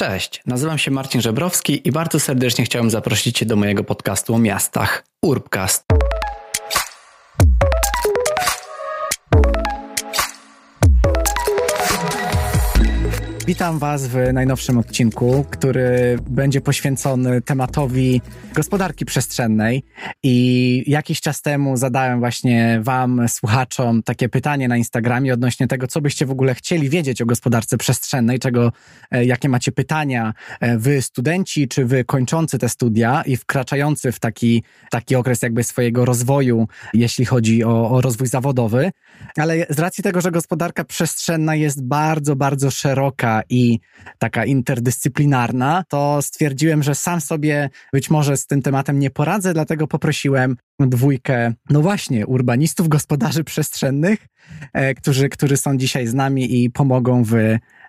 Cześć, nazywam się Marcin Żebrowski i bardzo serdecznie chciałem zaprosić Cię do mojego podcastu o miastach Urbcast. Witam Was w najnowszym odcinku, który będzie poświęcony tematowi gospodarki przestrzennej. I jakiś czas temu zadałem właśnie Wam, słuchaczom, takie pytanie na Instagramie odnośnie tego, co byście w ogóle chcieli wiedzieć o gospodarce przestrzennej, czego, e, jakie macie pytania e, Wy, studenci, czy Wy kończący te studia i wkraczający w taki, taki okres jakby swojego rozwoju, jeśli chodzi o, o rozwój zawodowy. Ale z racji tego, że gospodarka przestrzenna jest bardzo, bardzo szeroka i taka interdyscyplinarna, to stwierdziłem, że sam sobie być może z tym tematem nie poradzę, dlatego poprosiłem dwójkę, no właśnie, urbanistów, gospodarzy przestrzennych, e, którzy, którzy są dzisiaj z nami i pomogą w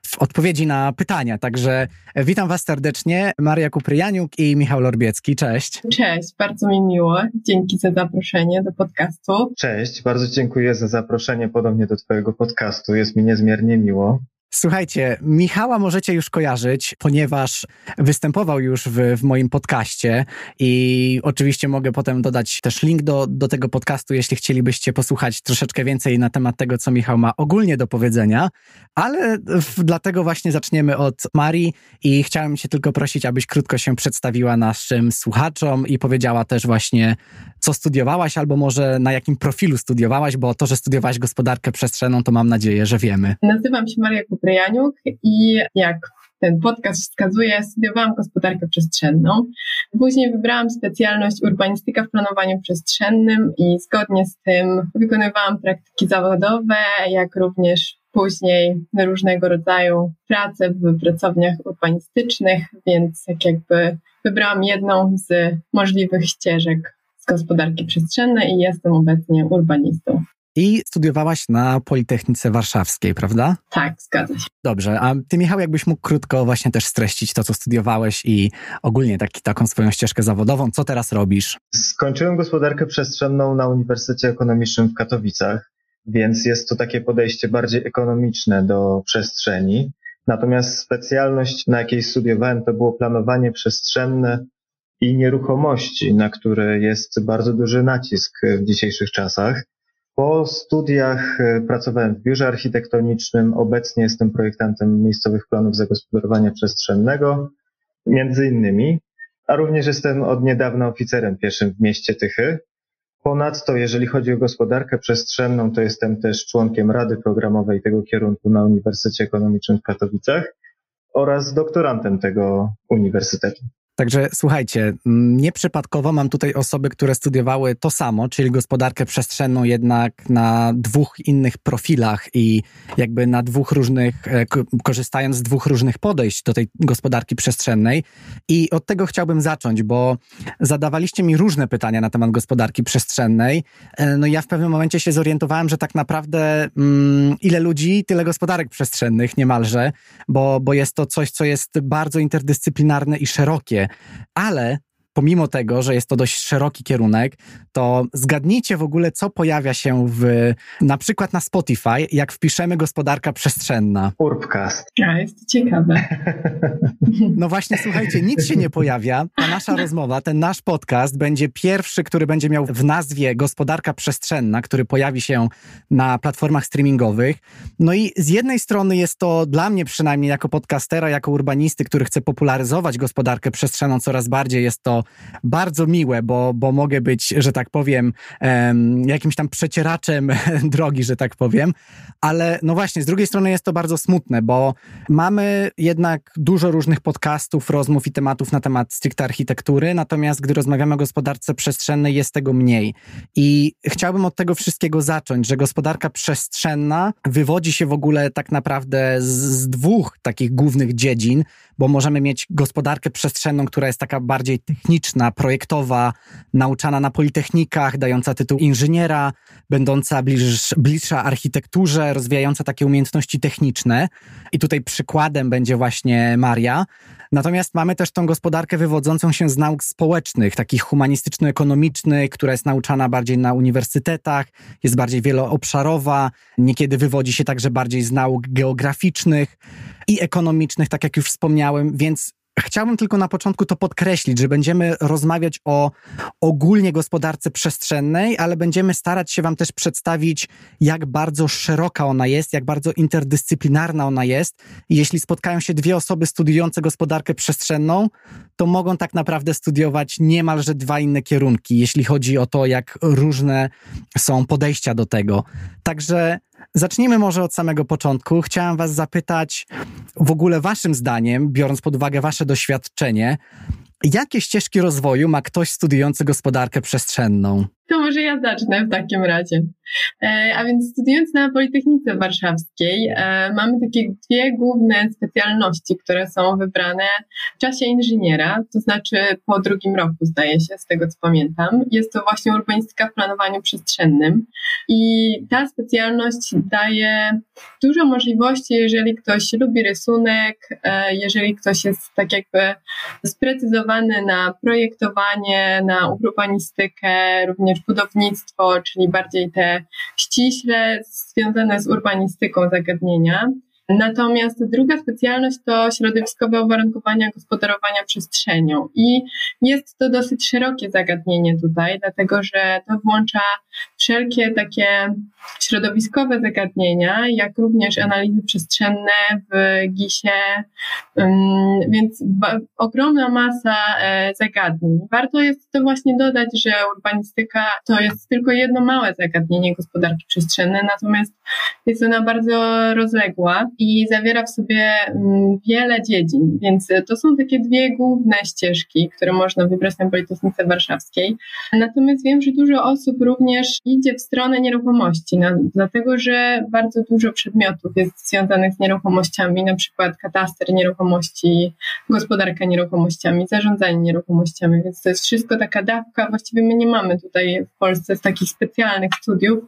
w odpowiedzi na pytania. Także witam Was serdecznie, Maria Kupryjaniuk i Michał Lorbiecki. Cześć. Cześć, bardzo mi miło. Dzięki za zaproszenie do podcastu. Cześć, bardzo dziękuję za zaproszenie podobnie do Twojego podcastu. Jest mi niezmiernie miło. Słuchajcie, Michała możecie już kojarzyć, ponieważ występował już w, w, moim podcaście i oczywiście mogę potem dodać też link do, do tego podcastu, jeśli chcielibyście posłuchać troszeczkę więcej na temat tego, co Michał ma ogólnie do powiedzenia, ale w, dlatego właśnie zaczniemy od Marii i chciałem cię tylko prosić, abyś krótko się przedstawiła naszym słuchaczom i powiedziała też właśnie, co studiowałaś albo może na jakim profilu studiowałaś, bo to, że studiowałaś gospodarkę przestrzenną, to mam nadzieję, że wiemy. Nazywam się Maria Kuprejaniuk i jak ten podcast wskazuje, studiowałam gospodarkę przestrzenną. Później wybrałam specjalność urbanistyka w planowaniu przestrzennym i zgodnie z tym wykonywałam praktyki zawodowe, jak również później różnego rodzaju prace w pracowniach urbanistycznych, więc tak jakby wybrałam jedną z możliwych ścieżek z gospodarki przestrzennej i jestem obecnie urbanistą. I studiowałaś na Politechnice Warszawskiej, prawda? Tak, zgadza się. Dobrze, a ty Michał, jakbyś mógł krótko właśnie też streścić to, co studiowałeś i ogólnie taki, taką swoją ścieżkę zawodową, co teraz robisz? Skończyłem gospodarkę przestrzenną na Uniwersytecie Ekonomicznym w Katowicach, więc jest to takie podejście bardziej ekonomiczne do przestrzeni. Natomiast specjalność, na jakiej studiowałem, to było planowanie przestrzenne i nieruchomości, na które jest bardzo duży nacisk w dzisiejszych czasach. Po studiach e, pracowałem w biurze architektonicznym. Obecnie jestem projektantem miejscowych planów zagospodarowania przestrzennego, między innymi, a również jestem od niedawna oficerem pieszym w mieście Tychy. Ponadto, jeżeli chodzi o gospodarkę przestrzenną, to jestem też członkiem Rady Programowej tego kierunku na Uniwersytecie Ekonomicznym w Katowicach oraz doktorantem tego uniwersytetu. Także słuchajcie, nieprzypadkowo mam tutaj osoby, które studiowały to samo, czyli gospodarkę przestrzenną, jednak na dwóch innych profilach i jakby na dwóch różnych, e, korzystając z dwóch różnych podejść do tej gospodarki przestrzennej. I od tego chciałbym zacząć, bo zadawaliście mi różne pytania na temat gospodarki przestrzennej. E, no ja w pewnym momencie się zorientowałem, że tak naprawdę mm, ile ludzi, tyle gospodarek przestrzennych niemalże, bo, bo jest to coś, co jest bardzo interdyscyplinarne i szerokie ale pomimo tego, że jest to dość szeroki kierunek, to zgadnijcie w ogóle, co pojawia się w, na przykład na Spotify, jak wpiszemy gospodarka przestrzenna. Urbcast. A, jest to ciekawe. No właśnie, słuchajcie, nic się nie pojawia. Ta nasza rozmowa, ten nasz podcast będzie pierwszy, który będzie miał w nazwie gospodarka przestrzenna, który pojawi się na platformach streamingowych. No i z jednej strony jest to dla mnie przynajmniej jako podcastera, jako urbanisty, który chce popularyzować gospodarkę przestrzenną coraz bardziej, jest to bardzo miłe, bo, bo mogę być, że tak powiem, jakimś tam przecieraczem drogi, że tak powiem. Ale no właśnie, z drugiej strony jest to bardzo smutne, bo mamy jednak dużo różnych podcastów, rozmów i tematów na temat stricte architektury, natomiast gdy rozmawiamy o gospodarce przestrzennej, jest tego mniej. I chciałbym od tego wszystkiego zacząć, że gospodarka przestrzenna wywodzi się w ogóle tak naprawdę z, z dwóch takich głównych dziedzin, bo możemy mieć gospodarkę przestrzenną, która jest taka bardziej techniczna, projektowa, nauczana na politechnikach, dająca tytuł inżyniera, będąca bliż, bliższa architekturze, rozwijająca takie umiejętności techniczne. I tutaj przykładem będzie właśnie Maria. Natomiast mamy też tą gospodarkę wywodzącą się z nauk społecznych, takich humanistyczno-ekonomicznych, która jest nauczana bardziej na uniwersytetach, jest bardziej wieloobszarowa, niekiedy wywodzi się także bardziej z nauk geograficznych. i ekonomicznych, tak jak już wspomniałem, więc Chciałbym tylko na początku to podkreślić, że będziemy rozmawiać o ogólnie gospodarce przestrzennej, ale będziemy starać się Wam też przedstawić, jak bardzo szeroka ona jest, jak bardzo interdyscyplinarna ona jest. Jeśli spotkają się dwie osoby studiujące gospodarkę przestrzenną, to mogą tak naprawdę studiować niemalże dwa inne kierunki, jeśli chodzi o to, jak różne są podejścia do tego. Także Zacznijmy może od samego początku. Chciałem Was zapytać, w ogóle Waszym zdaniem, biorąc pod uwagę Wasze doświadczenie, jakie ścieżki rozwoju ma ktoś studiujący gospodarkę przestrzenną? To może ja zacznę w takim razie. E, a więc studiując na Politechnice Warszawskiej, e, mamy takie dwie główne specjalności, które są wybrane w czasie inżyniera, to znaczy po drugim roku, zdaje się, z tego co pamiętam. Jest to właśnie urbanistyka w planowaniu przestrzennym. I ta specjalność daje dużo możliwości, jeżeli ktoś lubi rysunek, e, jeżeli ktoś jest tak jakby sprecyzowany na projektowanie, na urbanistykę, również budownictwo, czyli bardziej te ściśle związane z urbanistyką zagadnienia. Natomiast druga specjalność to środowiskowe uwarunkowania gospodarowania przestrzenią i jest to dosyć szerokie zagadnienie tutaj, dlatego że to włącza wszelkie takie środowiskowe zagadnienia, jak również analizy przestrzenne w GIS-ie, więc ogromna masa e, zagadnień. Warto jest to właśnie dodać, że urbanistyka to jest tylko jedno małe zagadnienie gospodarki przestrzennej, natomiast jest ona bardzo rozległa i zawiera w sobie mm, wiele dziedzin, więc to są takie dwie główne ścieżki, które można wybrać na Politechnice Warszawskiej. Natomiast wiem, że dużo osób również idzie w stronę nieruchomości, no, dlatego że bardzo dużo przedmiotów jest związanych z nieruchomościami, na przykład kataster nieruchomości, gospodarka nieruchomościami, zarządzanie nieruchomościami, więc to jest wszystko taka dawka. Właściwie my nie mamy tutaj w Polsce takich specjalnych studiów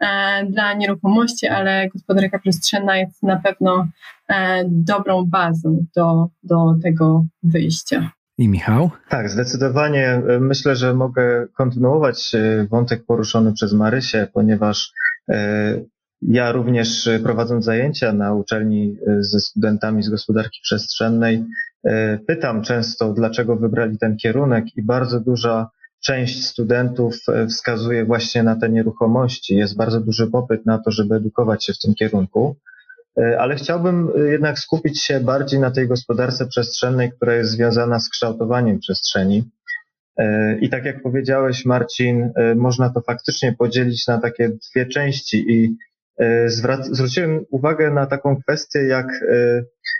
e, dla nieruchomości, ale gospodarka przestrzenna jest na pewno pewno e, dobrą bazą do, do tego wyjścia. I Michał? Tak, zdecydowanie. Myślę, że mogę kontynuować e, wątek poruszony przez Marysię, ponieważ e, ja również prowadząc zajęcia na uczelni ze studentami z gospodarki przestrzennej, pytam często, dlaczego wybrali ten kierunek i bardzo duża część studentów wskazuje właśnie na te nieruchomości. Jest bardzo duży popyt na to, żeby edukować się w tym kierunku. E, ale chciałbym e, jednak skupić się bardziej na tej gospodarce przestrzennej, która jest związana z kształtowaniem przestrzeni. E, I tak jak powiedziałeś, Marcin, można to faktycznie podzielić na takie dwie części i zwróciłem uwagę na taką kwestię jak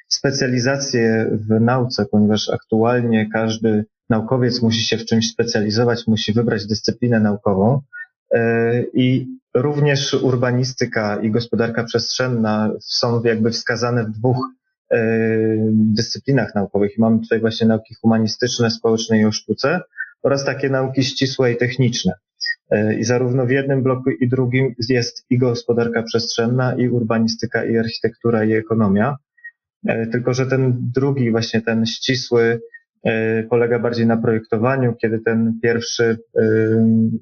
specjalizację w nauce, ponieważ aktualnie każdy naukowiec musi się w czymś specjalizować, musi wybrać dyscyplinę naukową. I Również urbanistyka i gospodarka przestrzenna są jakby wskazane w dwóch e, dyscyplinach naukowych. Mamy tutaj właśnie nauki humanistyczne, społeczne i o sztuce oraz takie nauki ścisłe i techniczne. E, I zarówno w jednym bloku i drugim jest i gospodarka przestrzenna, i urbanistyka, i architektura, i ekonomia. E, tylko, że ten drugi, właśnie ten ścisły, E, polega bardziej na projektowaniu, kiedy ten pierwszy e,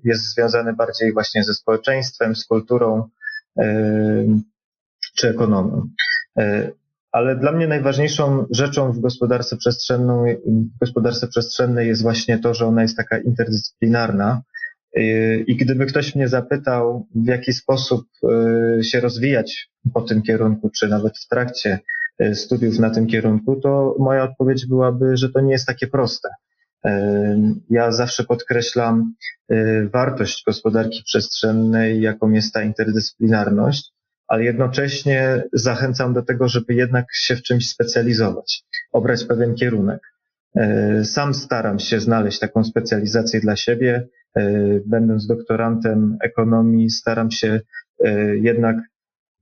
jest związany bardziej właśnie ze społeczeństwem, z kulturą e, czy ekonomią. Ale dla mnie najważniejszą rzeczą w gospodarce, przestrzenną, w gospodarce przestrzennej jest właśnie to, że ona jest taka interdyscyplinarna. I gdyby ktoś mnie zapytał, w jaki sposób się rozwijać po tym kierunku, czy nawet w trakcie E, studiów na tym kierunku, to moja odpowiedź byłaby, że to nie jest takie proste. E, ja zawsze podkreślam e, wartość gospodarki przestrzennej, jaką jest ta interdyscyplinarność, ale jednocześnie zachęcam do tego, żeby jednak się w czymś specjalizować, obrać pewien kierunek. Sam staram się znaleźć taką specjalizację dla siebie. Będąc doktorantem ekonomii, staram się jednak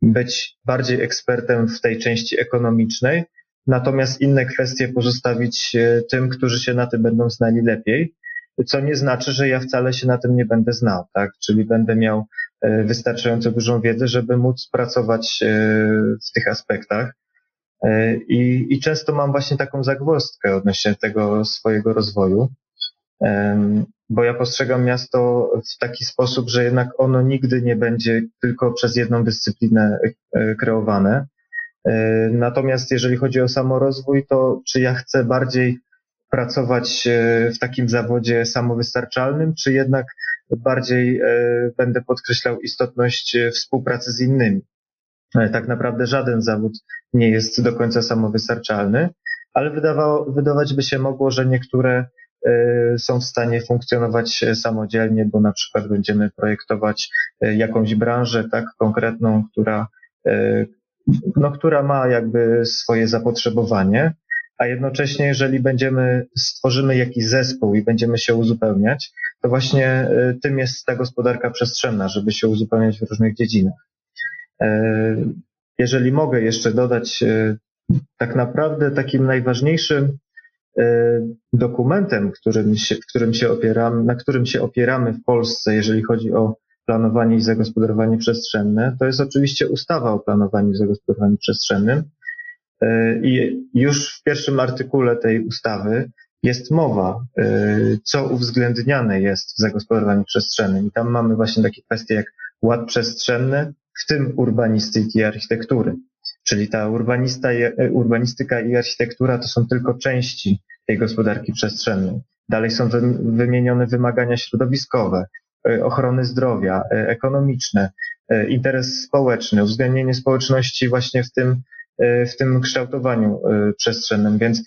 być bardziej ekspertem w tej części ekonomicznej, natomiast inne kwestie pozostawić e, tym, którzy się na tym będą znali lepiej, co nie znaczy, że ja wcale się na tym nie będę znał, tak? Czyli będę miał e, wystarczająco dużą wiedzę, żeby móc pracować e, w tych aspektach. I, I często mam właśnie taką zagwozdkę odnośnie tego swojego rozwoju bo ja postrzegam miasto w taki sposób, że jednak ono nigdy nie będzie tylko przez jedną dyscyplinę e, kreowane. Natomiast jeżeli chodzi o samorozwój, to czy ja chcę bardziej pracować w takim zawodzie samowystarczalnym, czy jednak bardziej będę podkreślał istotność współpracy z innymi? Tak naprawdę żaden zawód nie jest do końca samowystarczalny, ale wydawało, wydawać by się mogło, że niektóre są w stanie funkcjonować samodzielnie, bo na przykład będziemy projektować y, jakąś branżę tak konkretną, która, no, która ma jakby swoje zapotrzebowanie, a jednocześnie jeżeli będziemy, stworzymy jakiś zespół i będziemy się uzupełniać, to właśnie tym jest ta gospodarka przestrzenna, żeby się uzupełniać w różnych dziedzinach. Jeżeli mogę jeszcze dodać, e, tak naprawdę takim najważniejszym e, dokumentem, którym się, którym się opieramy, na którym się opieramy w Polsce, jeżeli chodzi o planowanie i zagospodarowanie przestrzenne, to jest oczywiście ustawa o planowaniu i zagospodarowaniu przestrzennym. E, I już w pierwszym artykule tej ustawy jest mowa, co uwzględniane jest w zagospodarowaniu przestrzennym. I tam mamy właśnie takie kwestie jak ład przestrzenny, w tym urbanistyki i architektury. Czyli ta e, urbanistyka i architektura to są tylko części tej gospodarki przestrzennej. Dalej są wymienione wymagania środowiskowe, e, ochrony zdrowia, e, ekonomiczne, interes społeczny, uwzględnienie społeczności właśnie w tym, w tym kształtowaniu przestrzennym. Więc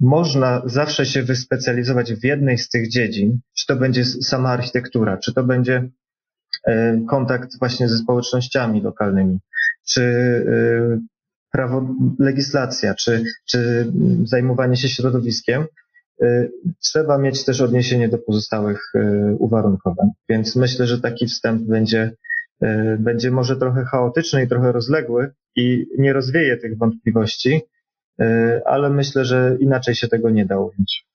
można zawsze się wyspecjalizować w jednej z tych dziedzin, czy to będzie sama architektura, czy to będzie kontakt właśnie ze społecznościami lokalnymi, czy e, prawo, legislacja, czy, czy zajmowanie się środowiskiem, e, trzeba mieć też odniesienie do pozostałych uwarunkowań. Więc myślę, że taki wstęp będzie, będzie może trochę chaotyczny i trochę rozległy i nie rozwieje tych wątpliwości, ale myślę, że inaczej się tego nie da ująć.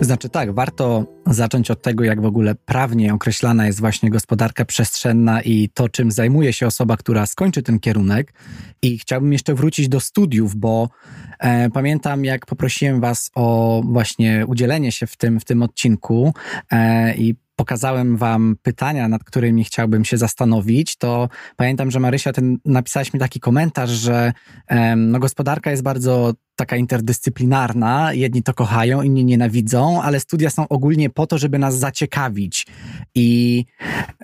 Znaczy tak, warto zacząć od tego, jak w ogóle prawnie określana jest właśnie gospodarka przestrzenna i to, czym zajmuje się osoba, która skończy ten kierunek. I chciałbym jeszcze wrócić do studiów, bo e, pamiętam, jak poprosiłem Was o właśnie udzielenie się w tym, w tym odcinku e, i pokazałem wam pytania, nad którymi chciałbym się zastanowić, to pamiętam, że Marysia, ten, napisałeś mi taki komentarz, że no, gospodarka jest bardzo taka interdyscyplinarna. Jedni to kochają, inni nienawidzą, ale studia są ogólnie po to, żeby nas zaciekawić. I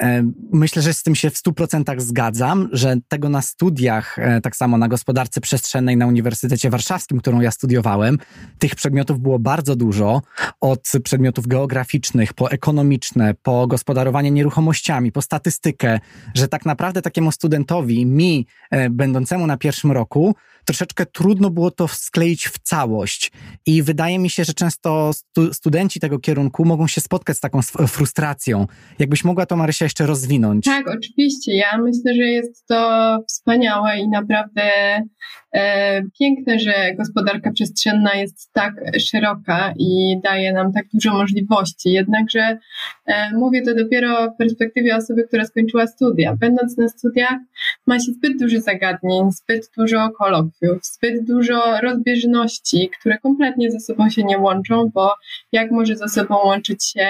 e, myślę, że z tym się w stu procentach zgadzam, że tego na studiach, e, tak samo na gospodarce przestrzennej na Uniwersytecie Warszawskim, którą ja studiowałem, tych przedmiotów było bardzo dużo. Od przedmiotów geograficznych, po ekonomiczne, po gospodarowanie nieruchomościami, po statystykę, że tak naprawdę takiemu studentowi, mi, e, będącemu na pierwszym roku, troszeczkę trudno było to skleić w całość. I wydaje mi się, że często stu studenci tego kierunku mogą się spotkać z taką frustracją. Jakbyś mogła to, Marysia, jeszcze rozwinąć? Tak, oczywiście. Ja myślę, że jest to wspaniałe i naprawdę piękne, że gospodarka przestrzenna jest tak szeroka i daje nam tak dużo możliwości. Jednakże e, mówię to dopiero w perspektywie osoby, która skończyła studia. Będąc na studiach, ma się zbyt dużo zagadnień, zbyt dużo kolokwiów, zbyt dużo rozbieżności, które kompletnie ze sobą się nie łączą, bo jak może ze sobą łączyć się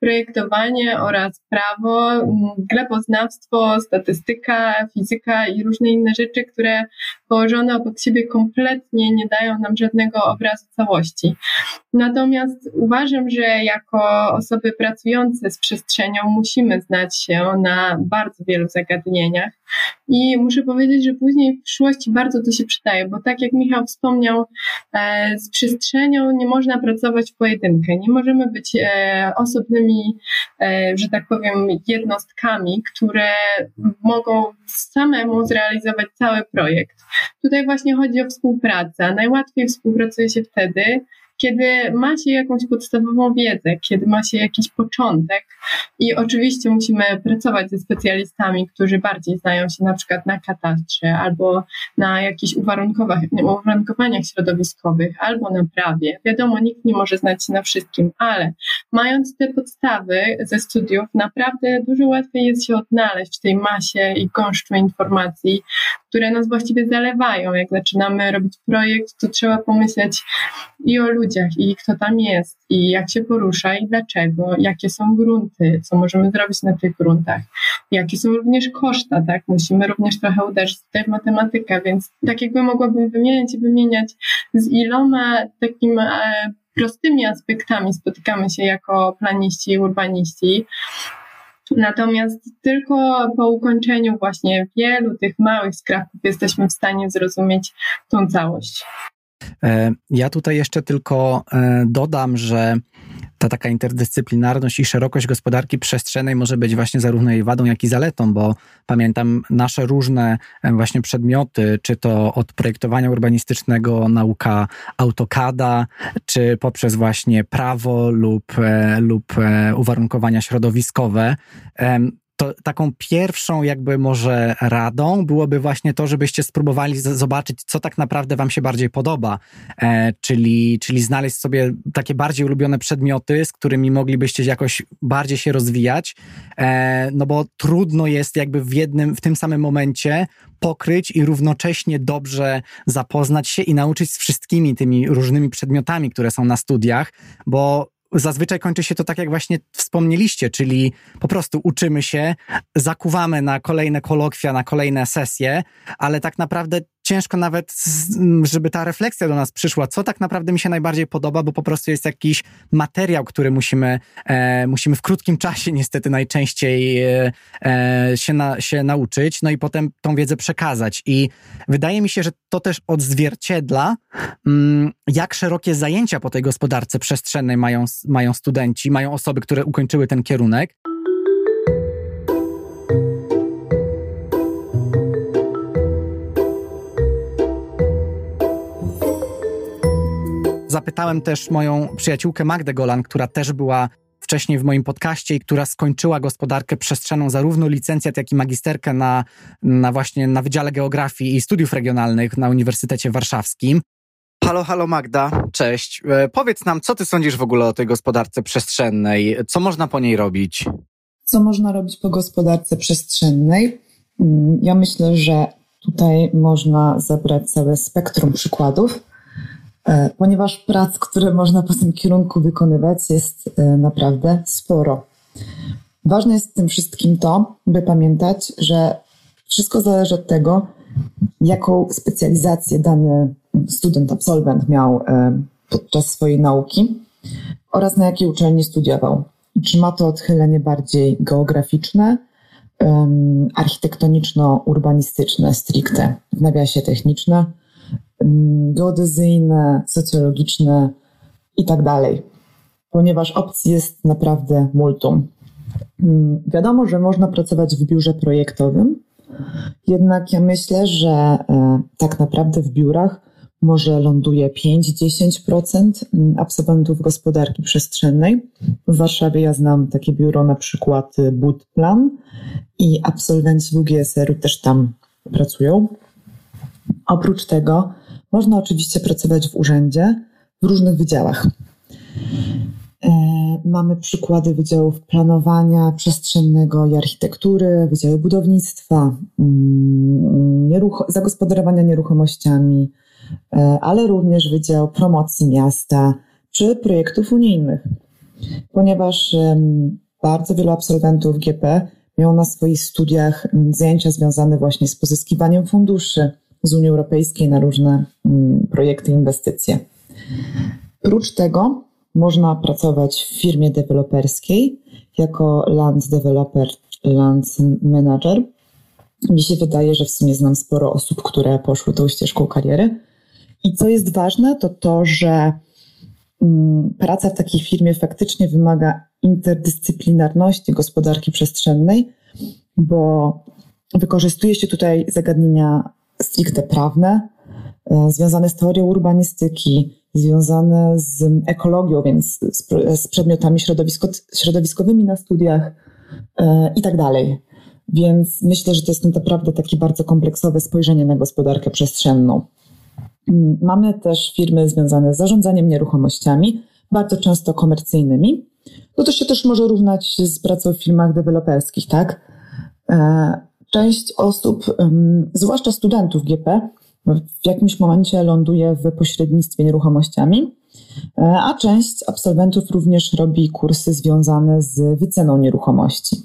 projektowanie oraz prawo, gleboznawstwo, statystyka, fizyka i różne inne rzeczy, które położone obok siebie kompletnie nie dają nam żadnego obrazu całości. Natomiast uważam, że jako osoby pracujące z przestrzenią musimy znać się na bardzo wielu zagadnieniach i muszę powiedzieć, że później w przyszłości bardzo to się przydaje, bo tak jak Michał wspomniał, e, z przestrzenią nie można pracować w pojedynkę, nie możemy być e, osobnymi, e, że tak powiem, jednostkami, które mogą samemu zrealizować cały projekt. Tutaj właśnie chodzi o współpracę. Najłatwiej współpracuje się wtedy, kiedy ma się jakąś podstawową wiedzę, kiedy ma się jakiś początek i oczywiście musimy pracować ze specjalistami, którzy bardziej znają się na przykład na katastrze albo na jakichś uwarunkowaniach środowiskowych albo na prawie. Wiadomo, nikt nie może znać się na wszystkim, ale mając te podstawy ze studiów, naprawdę dużo łatwiej jest się odnaleźć w tej masie i gąszczu informacji, które nas właściwie zalewają. Jak zaczynamy robić projekt, to trzeba pomyśleć i o ludziach, ludziach i kto tam jest i jak się porusza i dlaczego, jakie są grunty, co możemy zrobić na tych gruntach, jakie są również koszta, tak? Musimy również trochę uderzyć tutaj w matematykę, więc tak jakby mogłabym wymieniać i wymieniać z iloma takim e, prostymi aspektami spotykamy się jako planiści i urbaniści. Natomiast tylko po ukończeniu właśnie wielu tych małych skrawków jesteśmy w stanie zrozumieć tą całość. E, ja tutaj jeszcze tylko e, dodam, że ta taka interdyscyplinarność i szerokość gospodarki przestrzennej może być właśnie zarówno jej wadą, jak i zaletą, bo pamiętam nasze różne e, właśnie przedmioty, czy to od projektowania urbanistycznego, nauka AutoCADa, czy poprzez właśnie prawo lub, lub uwarunkowania środowiskowe, to taką pierwszą jakby może radą byłoby właśnie to, żebyście spróbowali zobaczyć, co tak naprawdę wam się bardziej podoba, e, czyli, czyli znaleźć sobie takie bardziej ulubione przedmioty, z którymi moglibyście jakoś bardziej się rozwijać, e, no bo trudno jest jakby w jednym, w tym samym momencie pokryć i równocześnie dobrze zapoznać się i nauczyć z wszystkimi tymi różnymi przedmiotami, które są na studiach, bo zazwyczaj kończy się to tak, jak właśnie wspomnieliście, czyli po prostu uczymy się, zakuwamy na kolejne kolokwia, na kolejne sesje, ale tak naprawdę ciężko nawet, żeby ta refleksja do nas przyszła, co tak naprawdę mi się najbardziej podoba, bo po prostu jest jakiś materiał, który musimy, e, musimy w krótkim czasie niestety najczęściej e, e, się, na, się nauczyć, no i potem tą wiedzę przekazać. I wydaje mi się, że to też odzwierciedla, mm, jak szerokie zajęcia po tej gospodarce przestrzennej mają, mają studenci, mają osoby, które ukończyły ten kierunek. Zapytałem też moją przyjaciółkę Magdę Golan, która też była wcześniej w moim podcaście i która skończyła gospodarkę przestrzenną, zarówno licencjat, jak i magisterkę na, na właśnie na Wydziale Geografii i Studiów Regionalnych na Uniwersytecie Warszawskim. Halo, halo Magda, cześć. E, powiedz nam, co ty sądzisz w ogóle o tej gospodarce przestrzennej? Co można po niej robić? Co można robić po gospodarce przestrzennej? Mm, ja myślę, że tutaj można zebrać całe spektrum przykładów. E, ponieważ prac, które można po tym kierunku wykonywać, jest e, naprawdę sporo. Ważne jest w tym wszystkim to, by pamiętać, że wszystko zależy od tego, jaką specjalizację dany student, absolwent miał e, podczas swojej nauki oraz na jakiej uczelni studiował. Czy ma to odchylenie bardziej geograficzne, architektoniczno-urbanistyczne stricte, w nawiasie techniczne, geodezyjne, socjologiczne i tak dalej, ponieważ opcji jest naprawdę multum. Mm, wiadomo, że można pracować w biurze projektowym, jednak ja myślę, że e, tak naprawdę w biurach może ląduje 5-10% mm, absolwentów gospodarki przestrzennej. W Warszawie ja znam takie biuro, na przykład Budplan i absolwenci WGSR-u też tam pracują. Oprócz tego można oczywiście pracować w urzędzie w różnych wydziałach. E, mamy przykłady wydziałów planowania przestrzennego i architektury, wydziały budownictwa, mm, nieruch- zagospodarowania nieruchomościami, e, ale również Wydział Promocji Miasta czy projektów unijnych. Ponieważ bardzo wielu absolwentów GP miało na swoich studiach zajęcia związane właśnie z pozyskiwaniem funduszy, z Unii Europejskiej na różne mm, projekty, inwestycje. Prócz tego można pracować w firmie deweloperskiej jako land developer, land manager. Mi się wydaje, że w sumie znam sporo osób, które poszły tą ścieżką kariery. I co jest ważne, to to, że mm, praca w takiej firmie faktycznie wymaga interdyscyplinarności gospodarki przestrzennej, bo wykorzystuje się tutaj zagadnienia stricte prawne, e, związane z teorią urbanistyki, związane z ekologią, więc z, przedmiotami środowisko, środowiskowymi na studiach e, i tak dalej. Więc myślę, że to jest naprawdę takie bardzo kompleksowe spojrzenie na gospodarkę przestrzenną. Mm, mamy też firmy związane z zarządzaniem nieruchomościami, bardzo często komercyjnymi. No to się też może równać z pracą w firmach deweloperskich, tak? E, część osób, zwłaszcza studentów GP, w jakimś momencie ląduje w pośrednictwie nieruchomościami, a część absolwentów również robi kursy związane z wyceną nieruchomości.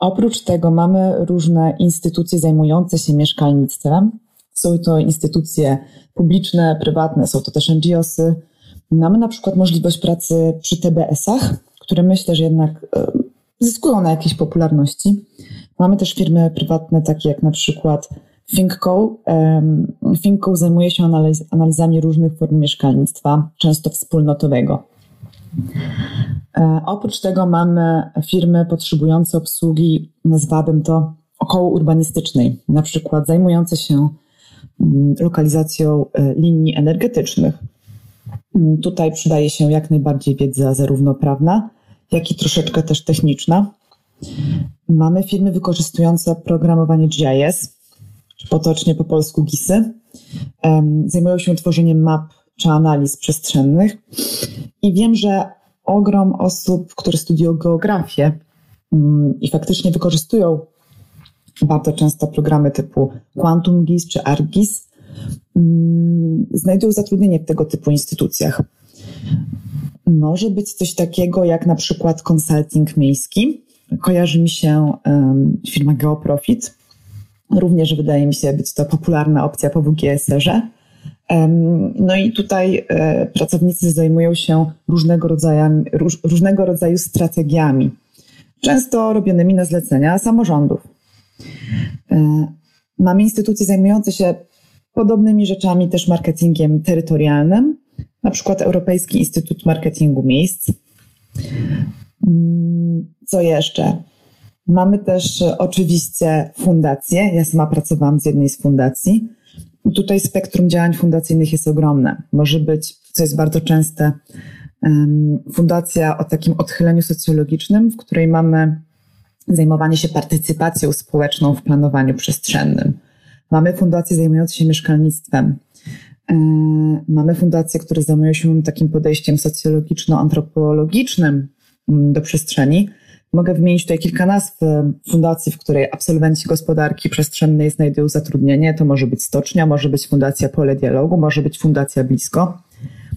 Oprócz tego mamy różne instytucje zajmujące się mieszkalnictwem. Są to instytucje publiczne, prywatne, są to też NGOsy. Mamy na przykład możliwość pracy przy TBS-ach, które myślę, że jednak zyskują na jakiejś popularności. Mamy też firmy prywatne, takie jak na przykład ThinkCo. ThinkCo zajmuje się analiz analizami różnych form mieszkalnictwa, często wspólnotowego. E, oprócz tego mamy firmy potrzebujące obsługi, nazwałabym to około urbanistycznej, na przykład zajmujące się mm, lokalizacją e, linii energetycznych. Mm, tutaj przydaje się jak najbardziej wiedza zarówno prawna, jak i troszeczkę też techniczna. Mamy firmy wykorzystujące programowanie GIS, czy potocznie po polsku GISy. Zajmują się tworzeniem map czy analiz przestrzennych. I wiem, że ogrom osób, które studiują geografię mm, i faktycznie wykorzystują bardzo często programy typu Quantum GIS czy ArcGIS, mm, znajdują zatrudnienie w tego typu instytucjach. Może być coś takiego jak na przykład konsulting miejski. Kojarzy mi się um, firma Geoprofit. Również wydaje mi się być to popularna opcja po WGSR-ze. Um, no i tutaj e, pracownicy zajmują się różnego rodzaju, róż, różnego rodzaju strategiami, często robionymi na zlecenia samorządów. E, mamy instytucje zajmujące się podobnymi rzeczami, też marketingiem terytorialnym, na przykład Europejski Instytut Marketingu Miejsc. Mm, co jeszcze? Mamy też oczywiście fundacje. Ja sama pracowałam z jednej z fundacji. Tutaj spektrum działań fundacyjnych jest ogromne. Może być, co jest bardzo częste, fundacja o takim odchyleniu socjologicznym, w której mamy zajmowanie się partycypacją społeczną w planowaniu przestrzennym. Mamy fundacje zajmujące się mieszkalnictwem, E, mamy fundacje, które zajmują się takim podejściem socjologiczno-antropologicznym mm, do przestrzeni. Mogę wymienić tutaj kilka nazw e, fundacji, w której absolwenci gospodarki przestrzennej znajdują zatrudnienie. To może być Stocznia, może być Fundacja Pole Dialogu, może być Fundacja Blisko.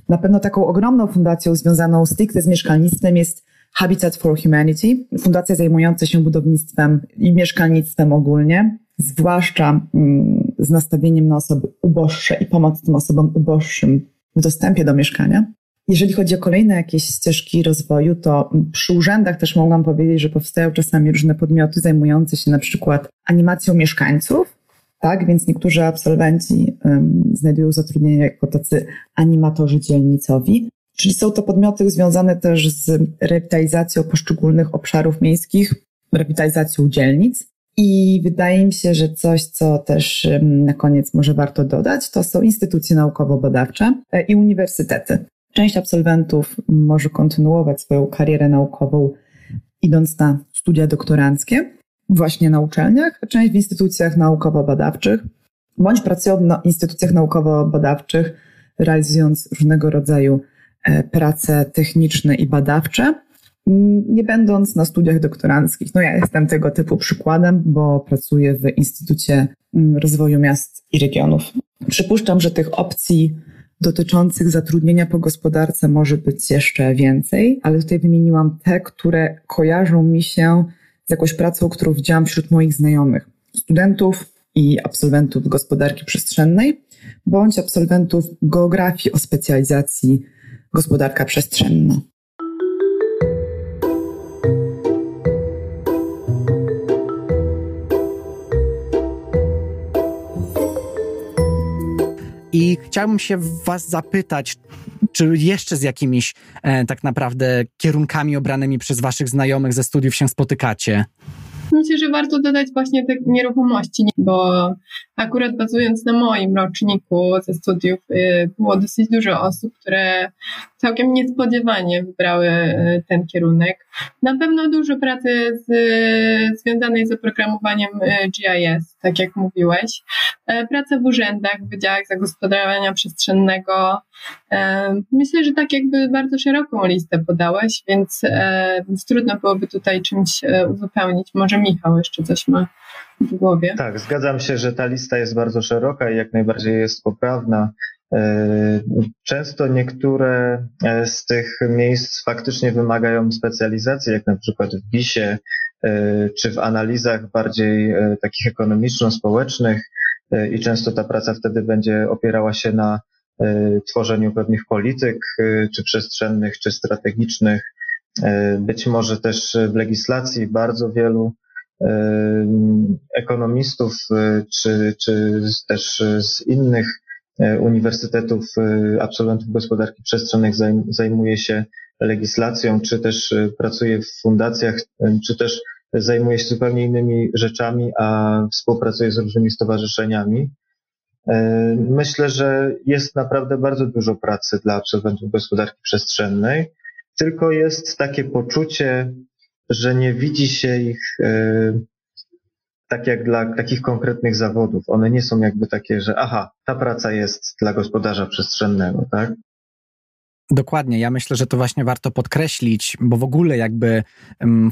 Na pewno taką ogromną fundacją związaną stricte z mieszkalnictwem jest Habitat for Humanity, fundacja zajmująca się budownictwem i mieszkalnictwem ogólnie, zwłaszcza mm, z nastawieniem na osoby uboższe i pomoc tym osobom uboższym w dostępie do mieszkania. Jeżeli chodzi o kolejne jakieś ścieżki rozwoju, to przy urzędach też mogłam powiedzieć, że powstają czasami różne podmioty zajmujące się na przykład animacją mieszkańców, tak, więc niektórzy absolwenci um, znajdują zatrudnienie jako tacy animatorzy dzielnicowi. Czyli są to podmioty związane też z rewitalizacją poszczególnych obszarów miejskich, rewitalizacją dzielnic. I wydaje mi się, że coś, co też na koniec może warto dodać, to są instytucje naukowo-badawcze e, i uniwersytety. Część absolwentów może kontynuować swoją karierę naukową, idąc na studia doktoranckie, właśnie na uczelniach, a część w instytucjach naukowo-badawczych, bądź pracują w instytucjach naukowo-badawczych, realizując różnego rodzaju e, prace techniczne i badawcze nie będąc na studiach doktoranckich. No ja jestem tego typu przykładem, bo pracuję w Instytucie mm, Rozwoju Miast i Regionów. Przypuszczam, że tych opcji dotyczących zatrudnienia po gospodarce może być jeszcze więcej, ale tutaj wymieniłam te, które kojarzą mi się z jakąś pracą, którą widziałam wśród moich znajomych, studentów i absolwentów gospodarki przestrzennej, bądź absolwentów geografii o specjalizacji gospodarka przestrzenna. I chciałbym się Was zapytać, czy jeszcze z jakimiś e, tak naprawdę kierunkami obranymi przez Waszych znajomych ze studiów się spotykacie? Myślę, że warto dodać właśnie te nieruchomości, bo akurat bazując na moim roczniku ze studiów, y, było dosyć dużo osób, które całkiem niespodziewanie wybrały y, ten kierunek. Na pewno dużo pracy z, związanej z oprogramowaniem y, GIS, tak jak mówiłeś. E, praca w urzędach, w wydziałach zagospodarowania przestrzennego. E, myślę, że tak jakby bardzo szeroką listę podałeś, e, więc trudno byłoby tutaj czymś uzupełnić. Może Michał jeszcze coś ma w głowie. Tak, zgadzam się, że ta lista jest bardzo szeroka i jak najbardziej jest poprawna. E, często niektóre e, z tych miejsc faktycznie wymagają specjalizacji, jak na przykład w BIS-ie e, czy w analizach bardziej takich ekonomiczno-społecznych i często ta praca wtedy będzie opierała się na tworzeniu pewnych polityk, czy przestrzennych, czy strategicznych. Być może też w legislacji bardzo wielu ekonomistów, czy, czy też z innych E, uniwersytetów, e, absolwentów gospodarki przestrzennych zajmuje się legislacją, czy też e, pracuje w fundacjach, czy też zajmuje się zupełnie innymi rzeczami, a współpracuje z różnymi stowarzyszeniami. Myślę, że jest naprawdę bardzo dużo pracy dla absolwentów gospodarki przestrzennej, tylko jest takie poczucie, że nie widzi się ich tak jak dla takich konkretnych zawodów. One nie są jakby takie, że aha, ta praca jest dla gospodarza przestrzennego, tak? Dokładnie, ja myślę, że to właśnie warto podkreślić, bo w ogóle jakby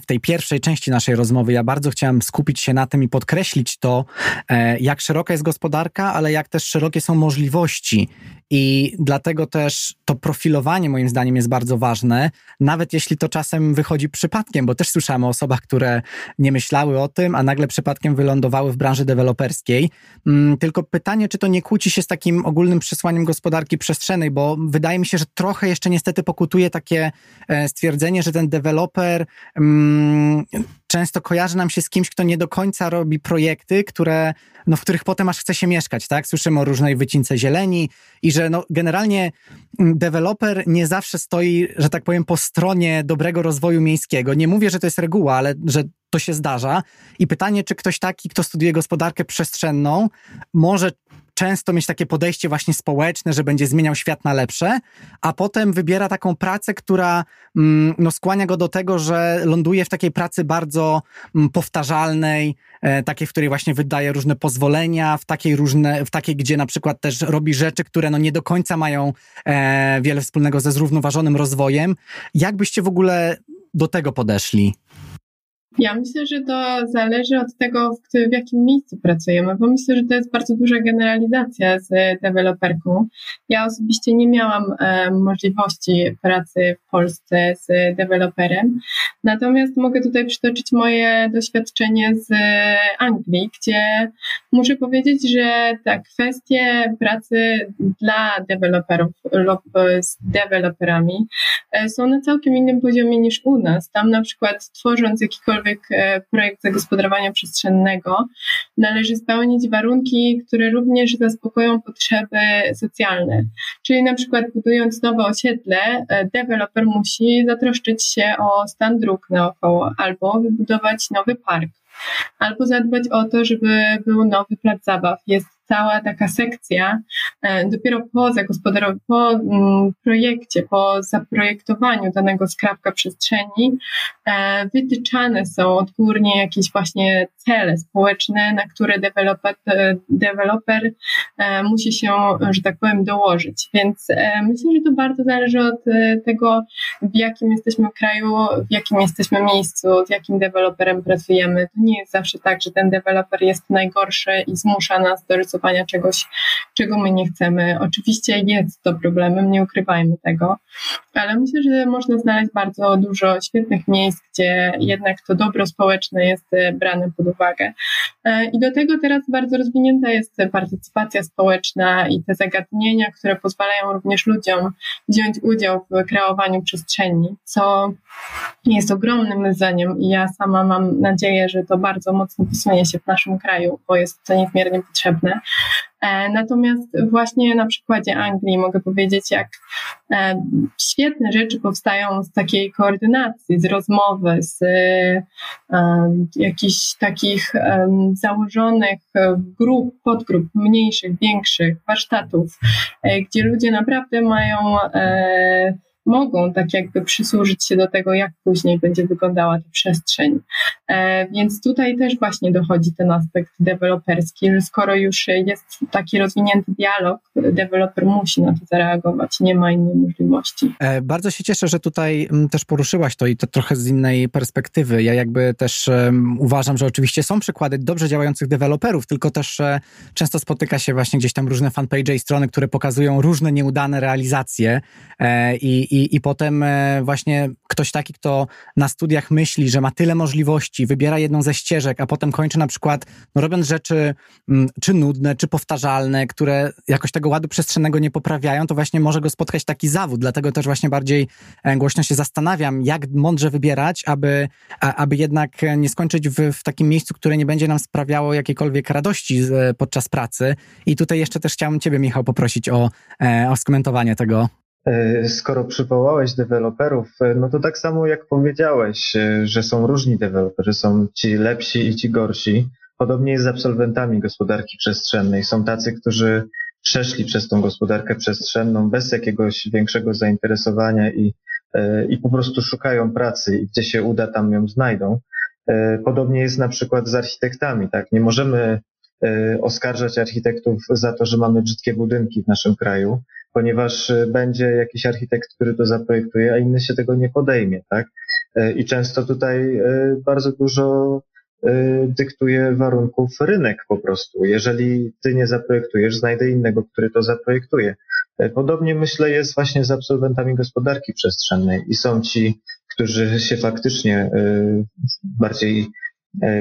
w tej pierwszej części naszej rozmowy ja bardzo chciałem skupić się na tym i podkreślić to, e, jak szeroka jest gospodarka, ale jak też szerokie są możliwości i dlatego też to profilowanie moim zdaniem jest bardzo ważne, nawet jeśli to czasem wychodzi przypadkiem, bo też słyszałem o osobach, które nie myślały o tym, a nagle przypadkiem wylądowały w branży deweloperskiej. Mm, tylko pytanie, czy to nie kłóci się z takim ogólnym przesłaniem gospodarki przestrzennej, bo wydaje mi się, że trochę jeszcze niestety pokutuje takie e, stwierdzenie, że ten deweloper mm, często kojarzy nam się z kimś, kto nie do końca robi projekty, które, no, w których potem aż chce się mieszkać, tak? Słyszymy o różnej wycince zieleni i że no, generalnie mm, deweloper nie zawsze stoi, że tak powiem, po stronie dobrego rozwoju miejskiego. Nie mówię, że to jest reguła, ale że to się zdarza. I pytanie, czy ktoś taki, kto studiuje gospodarkę przestrzenną, może często mieć takie podejście właśnie społeczne, że będzie zmieniał świat na lepsze, a potem wybiera taką pracę, która mm, no, skłania go do tego, że ląduje w takiej pracy bardzo mm, powtarzalnej, e, takiej, w której właśnie wydaje różne pozwolenia, w takiej, różne, w takiej gdzie na przykład też robi rzeczy, które no, nie do końca mają e, wiele wspólnego ze zrównoważonym rozwojem. Jak byście w ogóle do tego podeszli? Ja myślę, że to zależy od tego, w, w, jakim miejscu pracujemy, bo myślę, że to jest bardzo duża generalizacja z deweloperką. Ja osobiście nie miałam e, możliwości pracy w Polsce z deweloperem, natomiast mogę tutaj przytoczyć moje doświadczenie z Anglii, gdzie muszę powiedzieć, że ta kwestie pracy dla deweloperów lub z deweloperami e, są na całkiem innym poziomie niż u nas. Tam na przykład tworząc jakikolwiek jakikolwiek e, projekt zagospodarowania przestrzennego, należy spełnić warunki, które również zaspokoją potrzeby socjalne. Czyli na przykład budując nowe osiedle, e, deweloper musi zatroszczyć się o stan dróg naokoło albo wybudować nowy park albo zadbać o to, żeby był nowy plac zabaw. Jest cała taka sekcja, e, dopiero po zagospodarowaniu, po mm, projekcie, po zaprojektowaniu danego skrawka przestrzeni, e, wytyczane są odgórnie jakieś właśnie cele społeczne, na które deweloper, e, deweloper musi się, że tak powiem, dołożyć. Więc myślę, że to bardzo zależy od tego, w jakim jesteśmy kraju, w jakim jesteśmy miejscu, z jakim deweloperem pracujemy. To nie jest zawsze tak, że ten deweloper jest najgorszy i zmusza nas do rysowania czegoś, czego my nie chcemy. Oczywiście jest to problemem, nie ukrywajmy tego, ale myślę, że można znaleźć bardzo dużo świetnych miejsc, gdzie jednak to dobro społeczne jest e, brane pod uwagę. E, I do tego teraz bardzo rozwinięta jest partycypacja społeczna i te zagadnienia, które pozwalają również ludziom wziąć udział w kreowaniu przestrzeni, co jest ogromnym zdaniem i ja sama mam nadzieję, że to bardzo mocno posunie się w naszym kraju, bo jest to niezmiernie potrzebne. E, natomiast właśnie na przykładzie Anglii mogę powiedzieć, jak e, świetne rzeczy powstają z takiej koordynacji, z rozmowy, z e, jakichś takich założonych grup, podgrup, mniejszych, większych, warsztatów, gdzie ludzie naprawdę mają mogą tak jakby przysłużyć się do tego, jak później będzie wyglądała ta przestrzeń. E, więc tutaj też właśnie dochodzi ten aspekt deweloperski, że skoro już jest taki rozwinięty dialog, deweloper musi na to zareagować, nie ma innej możliwości. E, bardzo się cieszę, że tutaj mm, też poruszyłaś to i to trochę z innej perspektywy. Ja jakby też uważam, że oczywiście są przykłady dobrze działających deweloperów, tylko też e, często spotyka się właśnie gdzieś tam różne fanpage i strony, które pokazują różne nieudane realizacje e, i, i, i potem e, właśnie ktoś taki, kto na studiach myśli, że ma tyle możliwości, wybiera jedną ze ścieżek, a potem kończy na przykład no, robiąc rzeczy mm, czy nudne, czy powtarzalne, które jakoś tego ładu przestrzennego nie poprawiają, to właśnie może go spotkać taki zawód. Dlatego też właśnie bardziej e, głośno się zastanawiam, jak mądrze wybierać, aby, aby jednak nie skończyć w, w takim miejscu, które nie będzie nam sprawiało jakiejkolwiek radości podczas pracy. I tutaj jeszcze też chciałbym Ciebie, Michał, poprosić o, o skomentowanie tego. E, skoro przywołałeś deweloperów, e, no to tak samo jak powiedziałeś, e, że są różni deweloperzy, są ci lepsi i ci gorsi. Podobnie jest z absolwentami gospodarki przestrzennej. Są tacy, którzy przeszli przez tą gospodarkę przestrzenną bez jakiegoś większego zainteresowania i, i po prostu szukają pracy i gdzie się uda, tam ją znajdą. Podobnie jest na przykład z architektami, tak? Nie możemy oskarżać architektów za to, że mamy brzydkie budynki w naszym kraju ponieważ e, będzie jakiś architekt, który to zaprojektuje, a inny się tego nie podejmie, tak? E, I często tutaj e, bardzo dużo dyktuje warunków rynek po prostu. Jeżeli ty nie zaprojektujesz, znajdę innego, który to zaprojektuje. Podobnie myślę jest właśnie z absolwentami gospodarki przestrzennej i są ci, którzy się faktycznie bardziej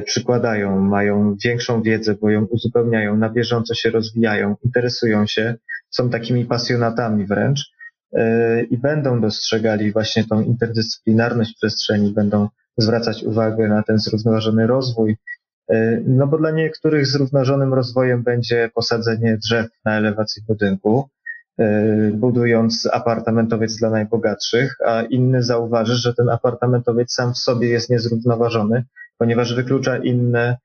przykładają, mają większą wiedzę, bo ją uzupełniają, na bieżąco się rozwijają, interesują się są takimi pasjonatami wręcz e, i będą dostrzegali właśnie tą interdyscyplinarność przestrzeni, będą zwracać uwagę na ten zrównoważony rozwój. E, no bo dla niektórych zrównoważonym rozwojem będzie posadzenie drzew na elewacji budynku, e, budując apartamentowiec dla najbogatszych, a inny zauważy, że ten apartamentowiec sam w sobie jest niezrównoważony, ponieważ wyklucza inne,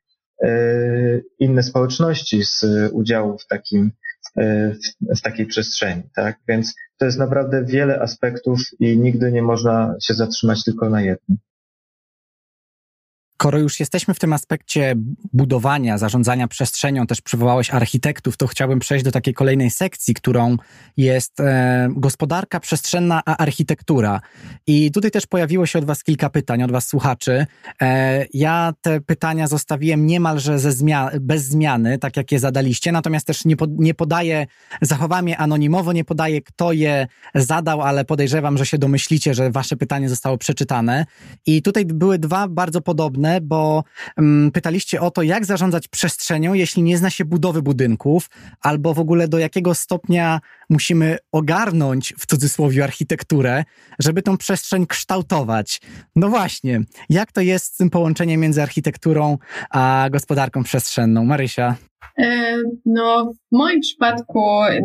inne społeczności z udziału w takim w, w takiej przestrzeni, tak? Więc to jest naprawdę wiele aspektów i nigdy nie można się zatrzymać tylko na jednym. Skoro już jesteśmy w tym aspekcie budowania, zarządzania przestrzenią, też przywołałeś architektów, to chciałbym przejść do takiej kolejnej sekcji, którą jest e, gospodarka przestrzenna, a architektura. I tutaj też pojawiło się od Was kilka pytań, od Was słuchaczy. E, ja te pytania zostawiłem niemalże ze zmian bez zmiany, tak jak je zadaliście, natomiast też nie, po, nie podaję, zachowam je anonimowo, nie podaję kto je zadał, ale podejrzewam, że się domyślicie, że Wasze pytanie zostało przeczytane. I tutaj były dwa bardzo podobne bo um, pytaliście o to, jak zarządzać przestrzenią, jeśli nie zna się budowy budynków, albo w ogóle do jakiego stopnia musimy ogarnąć w cudzysłowie architekturę, żeby tą przestrzeń kształtować. No właśnie, jak to jest z tym połączeniem między architekturą a gospodarką przestrzenną? Marysia. E, no, w moim przypadku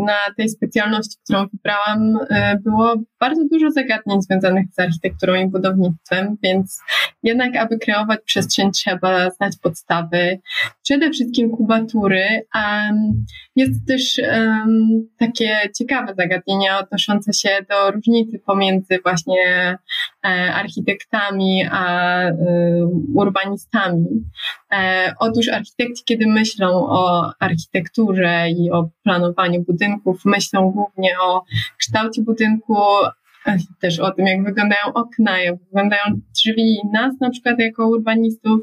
na tej specjalności, którą wybrałam, e, było bardzo dużo zagadnień związanych z architekturą i budownictwem, więc jednak, aby kreować przestrzeń, trzeba znać podstawy, przede wszystkim kubatury. a jest też um, takie ciekawe zagadnienia odnoszące się do różnicy pomiędzy właśnie e, architektami a e, urbanistami. E, otóż architekci, kiedy myślą o architekturze i o planowaniu budynków, myślą głównie o kształcie budynku, też o tym, jak wyglądają okna, jak wyglądają drzwi. Nas na przykład jako urbanistów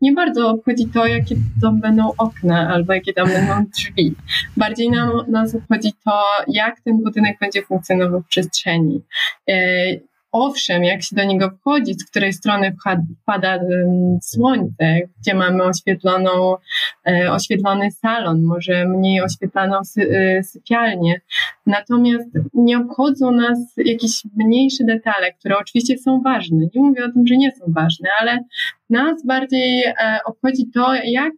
nie bardzo obchodzi to, jakie tam będą okna albo jakie tam będą drzwi. Bardziej nam, nas obchodzi to, jak ten budynek będzie funkcjonował w przestrzeni. E, owszem, jak się do niego wchodzi, z której strony wpada słońce, gdzie mamy oświetloną, e, oświetlony salon, może mniej oświetlaną e, sypialnię. Natomiast nie obchodzą nas jakieś mniejsze detale, które oczywiście są ważne. Nie mówię o tym, że nie są ważne, ale nas bardziej e, obchodzi to, jak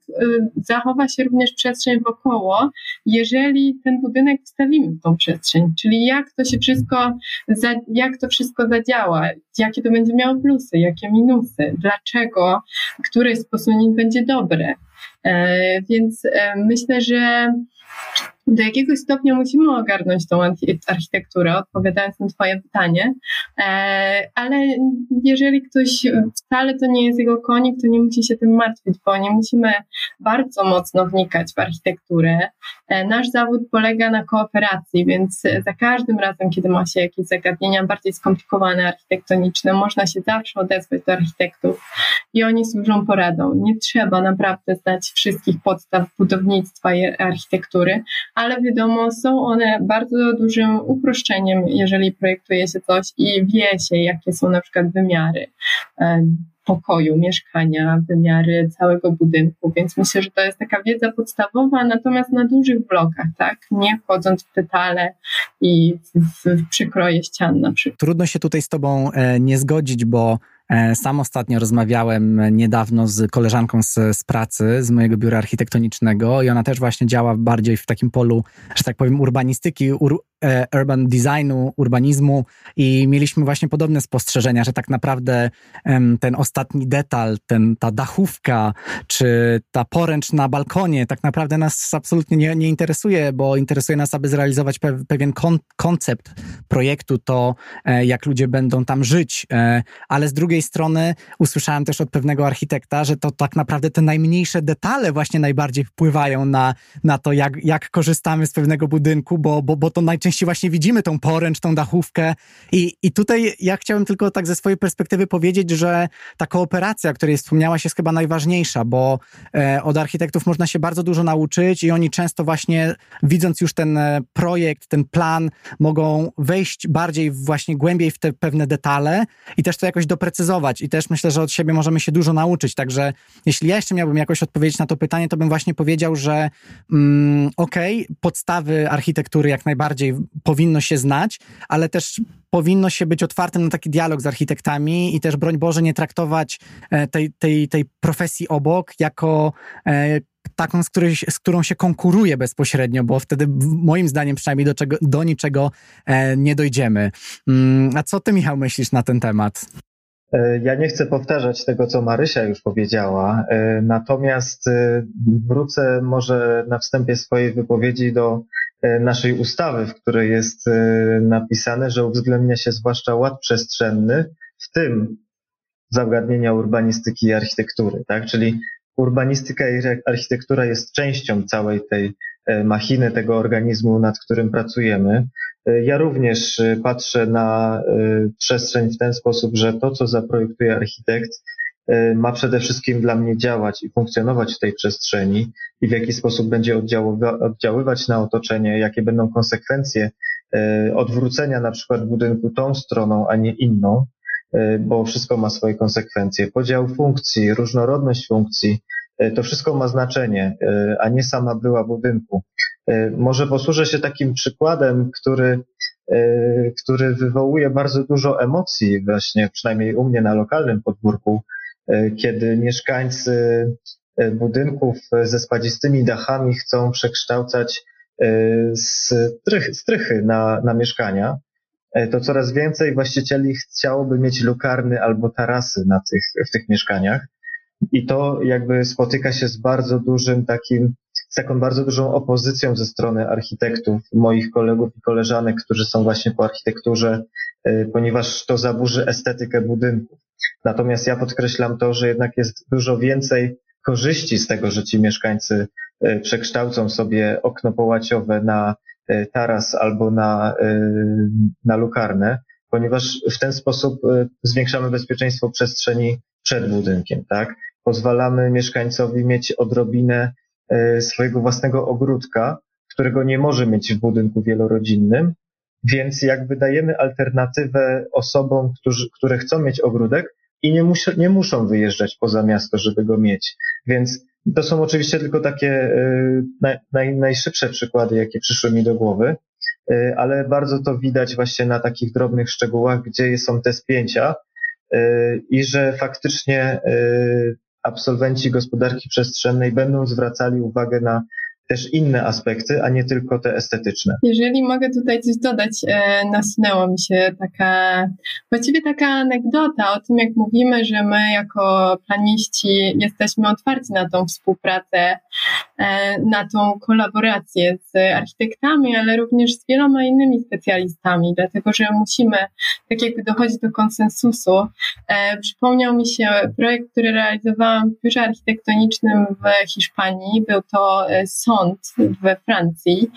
zachowa się również przestrzeń wokoło, jeżeli ten budynek wstawimy w tą przestrzeń, czyli jak to się wszystko, jak to wszystko zadziała, jakie to będzie miało plusy, jakie minusy, dlaczego, które z posunięć będzie dobre. E, więc e, myślę, że do jakiegoś stopnia musimy ogarnąć tą architekturę, odpowiadając na Twoje pytanie, e, ale jeżeli ktoś wcale to nie jest jego konik, to nie musi się tym martwić, bo nie musimy bardzo mocno wnikać w architekturę. E, nasz zawód polega na kooperacji, więc za każdym razem, kiedy ma się jakieś zagadnienia bardziej skomplikowane architektoniczne, można się zawsze odezwać do architektów i oni służą poradą. Nie trzeba naprawdę znać wszystkich podstaw budownictwa i architektury, ale wiadomo, są one bardzo dużym uproszczeniem, jeżeli projektuje się coś i wie się, jakie są na przykład wymiary e, pokoju, mieszkania, wymiary całego budynku, więc myślę, że to jest taka wiedza podstawowa, natomiast na dużych blokach, tak, nie wchodząc w detale i w, w przykroje ścian na przykład. Trudno się tutaj z tobą e, nie zgodzić, bo sam ostatnio rozmawiałem niedawno z koleżanką z, z pracy, z mojego biura architektonicznego i ona też właśnie działa bardziej w takim polu, że tak powiem, urbanistyki, ur, e, urban designu, urbanizmu i mieliśmy właśnie podobne spostrzeżenia, że tak naprawdę ten ostatni detal, ten, ta dachówka czy ta poręcz na balkonie tak naprawdę nas absolutnie nie, nie interesuje, bo interesuje nas, aby zrealizować pe, pewien kon, koncept projektu, to e, jak ludzie będą tam żyć, ale z drugiej drugiej strony usłyszałem też od pewnego architekta, że to tak naprawdę te najmniejsze detale właśnie najbardziej wpływają na, na to, jak, jak korzystamy z pewnego budynku, bo, bo, bo to najczęściej właśnie widzimy tą poręcz, tą dachówkę. I, I tutaj ja chciałem tylko tak ze swojej perspektywy powiedzieć, że ta kooperacja, o której wspomniałaś, jest chyba najważniejsza, bo e, od architektów można się bardzo dużo nauczyć i oni często właśnie widząc już ten e, projekt, ten plan, mogą wejść bardziej właśnie głębiej w te pewne detale i też to jakoś doprecyzować i też myślę, że od siebie możemy się dużo nauczyć. Także jeśli ja jeszcze miałbym jakoś odpowiedzieć na to pytanie, to bym właśnie powiedział, że mm, okej, okay, podstawy architektury jak najbardziej powinno się znać, ale też powinno się być otwartym na taki dialog z architektami i też broń Boże nie traktować e, tej, tej, tej profesji obok jako e, taką, z, której, z którą się konkuruje bezpośrednio, bo wtedy moim zdaniem przynajmniej do, czego, do niczego e, nie dojdziemy. Mm, a co ty, Michał, myślisz na ten temat? E, ja nie chcę powtarzać tego, co Marysia już powiedziała, e, natomiast e, wrócę może na wstępie swojej wypowiedzi do naszej ustawy, w której jest napisane, że uwzględnia się zwłaszcza ład przestrzenny, w tym zagadnienia urbanistyki i architektury, tak? Czyli urbanistyka i architektura jest częścią całej tej machiny, tego organizmu, nad którym pracujemy. E, ja również e, patrzę na e, przestrzeń w ten sposób, że to, co zaprojektuje architekt, ma przede wszystkim dla mnie działać i funkcjonować w tej przestrzeni i w jaki sposób będzie oddziaływać na otoczenie, jakie będą konsekwencje odwrócenia na przykład budynku tą stroną, a nie inną, bo wszystko ma swoje konsekwencje. Podział funkcji, różnorodność funkcji, to wszystko ma znaczenie, a nie sama była budynku. E, może posłużę się takim przykładem, który, e, który wywołuje bardzo dużo emocji, właśnie przynajmniej u mnie na lokalnym podwórku, e, kiedy mieszkańcy budynków ze spadzistymi dachami chcą przekształcać strychy, strychy na, na mieszkania, to coraz więcej właścicieli chciałoby mieć lukarny albo tarasy na tych, w tych mieszkaniach. I to jakby spotyka się z bardzo dużym takim z taką bardzo dużą opozycją ze strony architektów, moich kolegów i koleżanek, którzy są właśnie po architekturze, y, ponieważ to zaburzy estetykę budynków. Natomiast ja podkreślam to, że jednak jest dużo więcej korzyści z tego, że ci mieszkańcy y, przekształcą sobie okno połaciowe na y, taras albo na, na lukarnę, ponieważ w ten sposób zwiększamy bezpieczeństwo przestrzeni przed budynkiem, tak? Pozwalamy mieszkańcowi mieć odrobinę E, swojego własnego ogródka, którego nie może mieć w budynku wielorodzinnym, więc jakby dajemy alternatywę osobom, którzy, które chcą mieć ogródek i nie, mus, nie muszą wyjeżdżać poza miasto, żeby go mieć. Więc to są oczywiście tylko takie e, naj, naj, najszybsze przykłady, jakie przyszły mi do głowy, e, ale bardzo to widać właśnie na takich drobnych szczegółach, gdzie są te spięcia i że faktycznie absolwenci gospodarki przestrzennej będą zwracali uwagę na też inne aspekty, a nie tylko te estetyczne. Jeżeli mogę tutaj coś dodać, e, nasunęło mi się taka, właściwie taka anegdota o tym, jak mówimy, że my jako planiści jesteśmy otwarci na tą współpracę na tą kolaborację z architektami, ale również z wieloma innymi specjalistami, dlatego że musimy tak jakby dochodzić do konsensusu. Przypomniał mi się projekt, który realizowałam w biurze architektonicznym w Hiszpanii. Był to sąd we Francji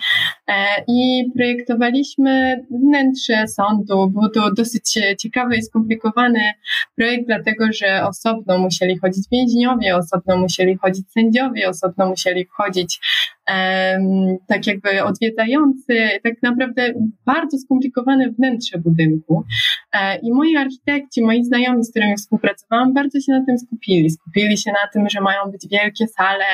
i projektowaliśmy wnętrze sądu. Był to dosyć ciekawy i skomplikowany projekt, dlatego że osobno musieli chodzić więźniowie, osobno musieli chodzić sędziowie, osobno musieli wchodzić um, tak jakby odwiedzający, tak naprawdę bardzo skomplikowane wnętrze budynku. E, I moi architekci, moi znajomi, z którymi współpracowałam, bardzo się na tym skupili. Skupili się na tym, że mają być wielkie sale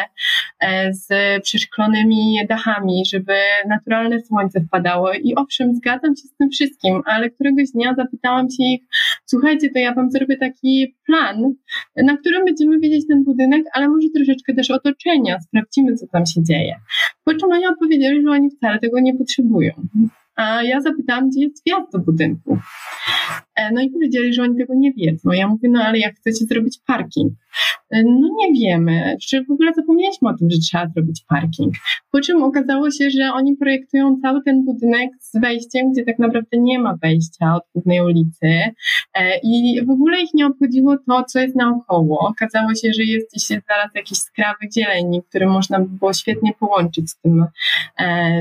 e, z przeszklonymi dachami, żeby naturalne słońce wpadało. I owszem, zgadzam się z tym wszystkim, ale któregoś dnia zapytałam się ich, słuchajcie, to ja wam zrobię taki plan, na którym będziemy wiedzieć ten budynek, ale może troszeczkę też otoczenia, sprawdzimy, co tam się dzieje. Po czym oni odpowiedzieli, że oni wcale tego nie potrzebują. A ja zapytałam, gdzie jest wjazd do budynku. E, no i powiedzieli, że oni tego nie wiedzą. Ja mówię, no ale jak chcecie zrobić parking? E, no nie wiemy, czy w ogóle zapomnieliśmy o tym, że trzeba zrobić parking. Po czym okazało się, że oni projektują cały ten budynek z wejściem, gdzie tak naprawdę nie ma wejścia od głównej ulicy e, i w ogóle ich nie obchodziło to, co jest naokoło. Okazało się, że jest gdzieś zaraz jakiś skrawy zieleni, który można by było świetnie połączyć z tym,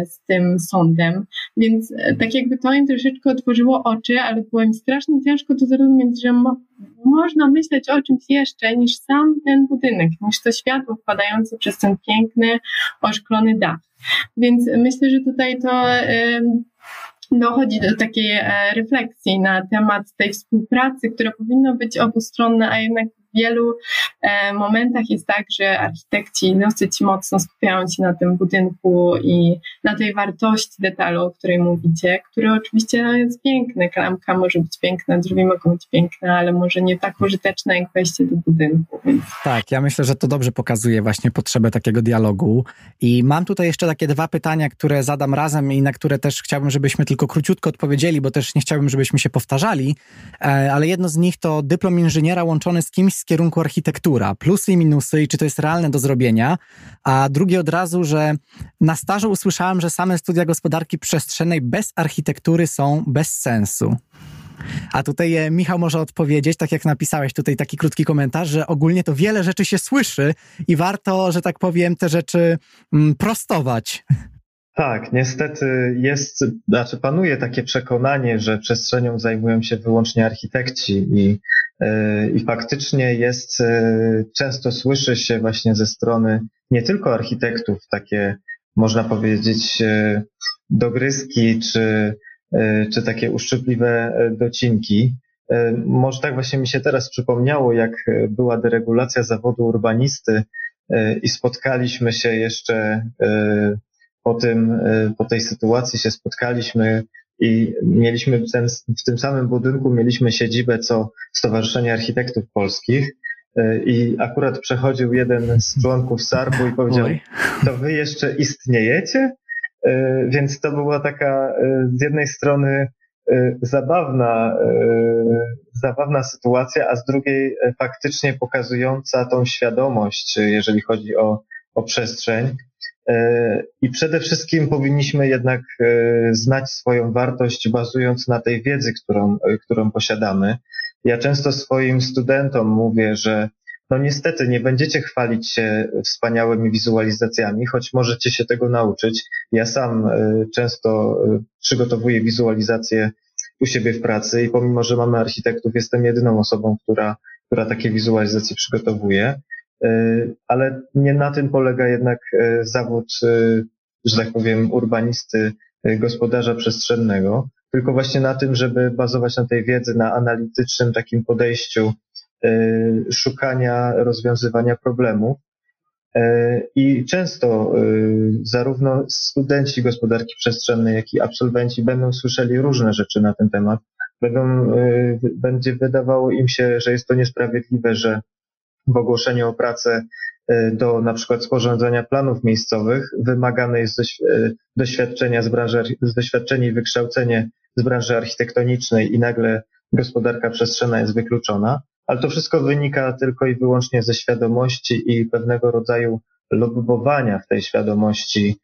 z tym sądem. Więc tak jakby to im troszeczkę otworzyło oczy, ale było im strasznie ciężko to zrozumieć, że mo można myśleć o czymś jeszcze niż sam ten budynek, niż to światło wpadające przez ten piękny, oszklony dach. Więc myślę, że tutaj to dochodzi do takiej e, refleksji na temat tej współpracy, która powinna być obustronna, a jednak wielu e, momentach jest tak, że architekci dosyć mocno skupiają się na tym budynku i na tej wartości detalu, o której mówicie, który oczywiście jest piękny. Klamka może być piękna, drzwi mogą być piękne, ale może nie tak użyteczna jak wejście do budynku. Więc... Tak, ja myślę, że to dobrze pokazuje właśnie potrzebę takiego dialogu. I mam tutaj jeszcze takie dwa pytania, które zadam razem i na które też chciałbym, żebyśmy tylko króciutko odpowiedzieli, bo też nie chciałbym, żebyśmy się powtarzali, e, ale jedno z nich to dyplom inżyniera łączony z kimś z kierunku architektura, plusy i minusy i czy to jest realne do zrobienia, a drugie od razu, że na stażu usłyszałem, że same studia gospodarki przestrzennej bez architektury są bez sensu. A tutaj e, Michał może odpowiedzieć, tak jak napisałeś tutaj taki krótki komentarz, że ogólnie to wiele rzeczy się słyszy i warto, że tak powiem, te rzeczy mm, prostować. Tak, niestety jest, znaczy panuje takie przekonanie, że przestrzenią zajmują się wyłącznie architekci i, i faktycznie jest, yy, często słyszy się właśnie ze strony nie tylko architektów takie, można powiedzieć, yy, dogryzki czy, czy takie uszczypliwe docinki. Może tak właśnie mi się teraz przypomniało, jak była deregulacja zawodu urbanisty i spotkaliśmy się jeszcze po, tym, e, po tej sytuacji się spotkaliśmy i mieliśmy w, ten, w tym samym budynku mieliśmy siedzibę co Stowarzyszenie Architektów Polskich e, i akurat przechodził jeden z członków SARP-u i powiedział, to wy jeszcze istniejecie? E, więc to była taka z jednej strony zabawna, zabawna sytuacja, a z drugiej faktycznie pokazująca tą świadomość, jeżeli chodzi o, o przestrzeń. E, I przede wszystkim powinniśmy jednak e, znać swoją wartość, bazując na tej wiedzy, którą, e, którą posiadamy. Ja często swoim studentom mówię, że no niestety nie będziecie chwalić się wspaniałymi wizualizacjami, choć możecie się tego nauczyć. Ja sam często przygotowuję wizualizacje u siebie w pracy i pomimo, że mamy architektów, jestem jedyną osobą, która, która takie wizualizacje przygotowuje. E, ale nie na tym polega jednak e, zawód, e, że tak powiem, urbanisty, gospodarza przestrzennego, tylko właśnie na tym, żeby bazować na tej wiedzy, na analitycznym takim podejściu szukania, rozwiązywania problemów. I często zarówno studenci gospodarki przestrzennej, jak i absolwenci będą słyszeli różne rzeczy na ten temat. Będą, będzie wydawało im się, że jest to niesprawiedliwe, że w ogłoszeniu o pracę e, do na przykład sporządzenia planów miejscowych wymagane jest e, doświadczenia z branży, doświadczenie i wykształcenie z branży architektonicznej i nagle gospodarka przestrzenna jest wykluczona, ale to wszystko wynika tylko i wyłącznie ze świadomości i pewnego rodzaju lobbowania w tej świadomości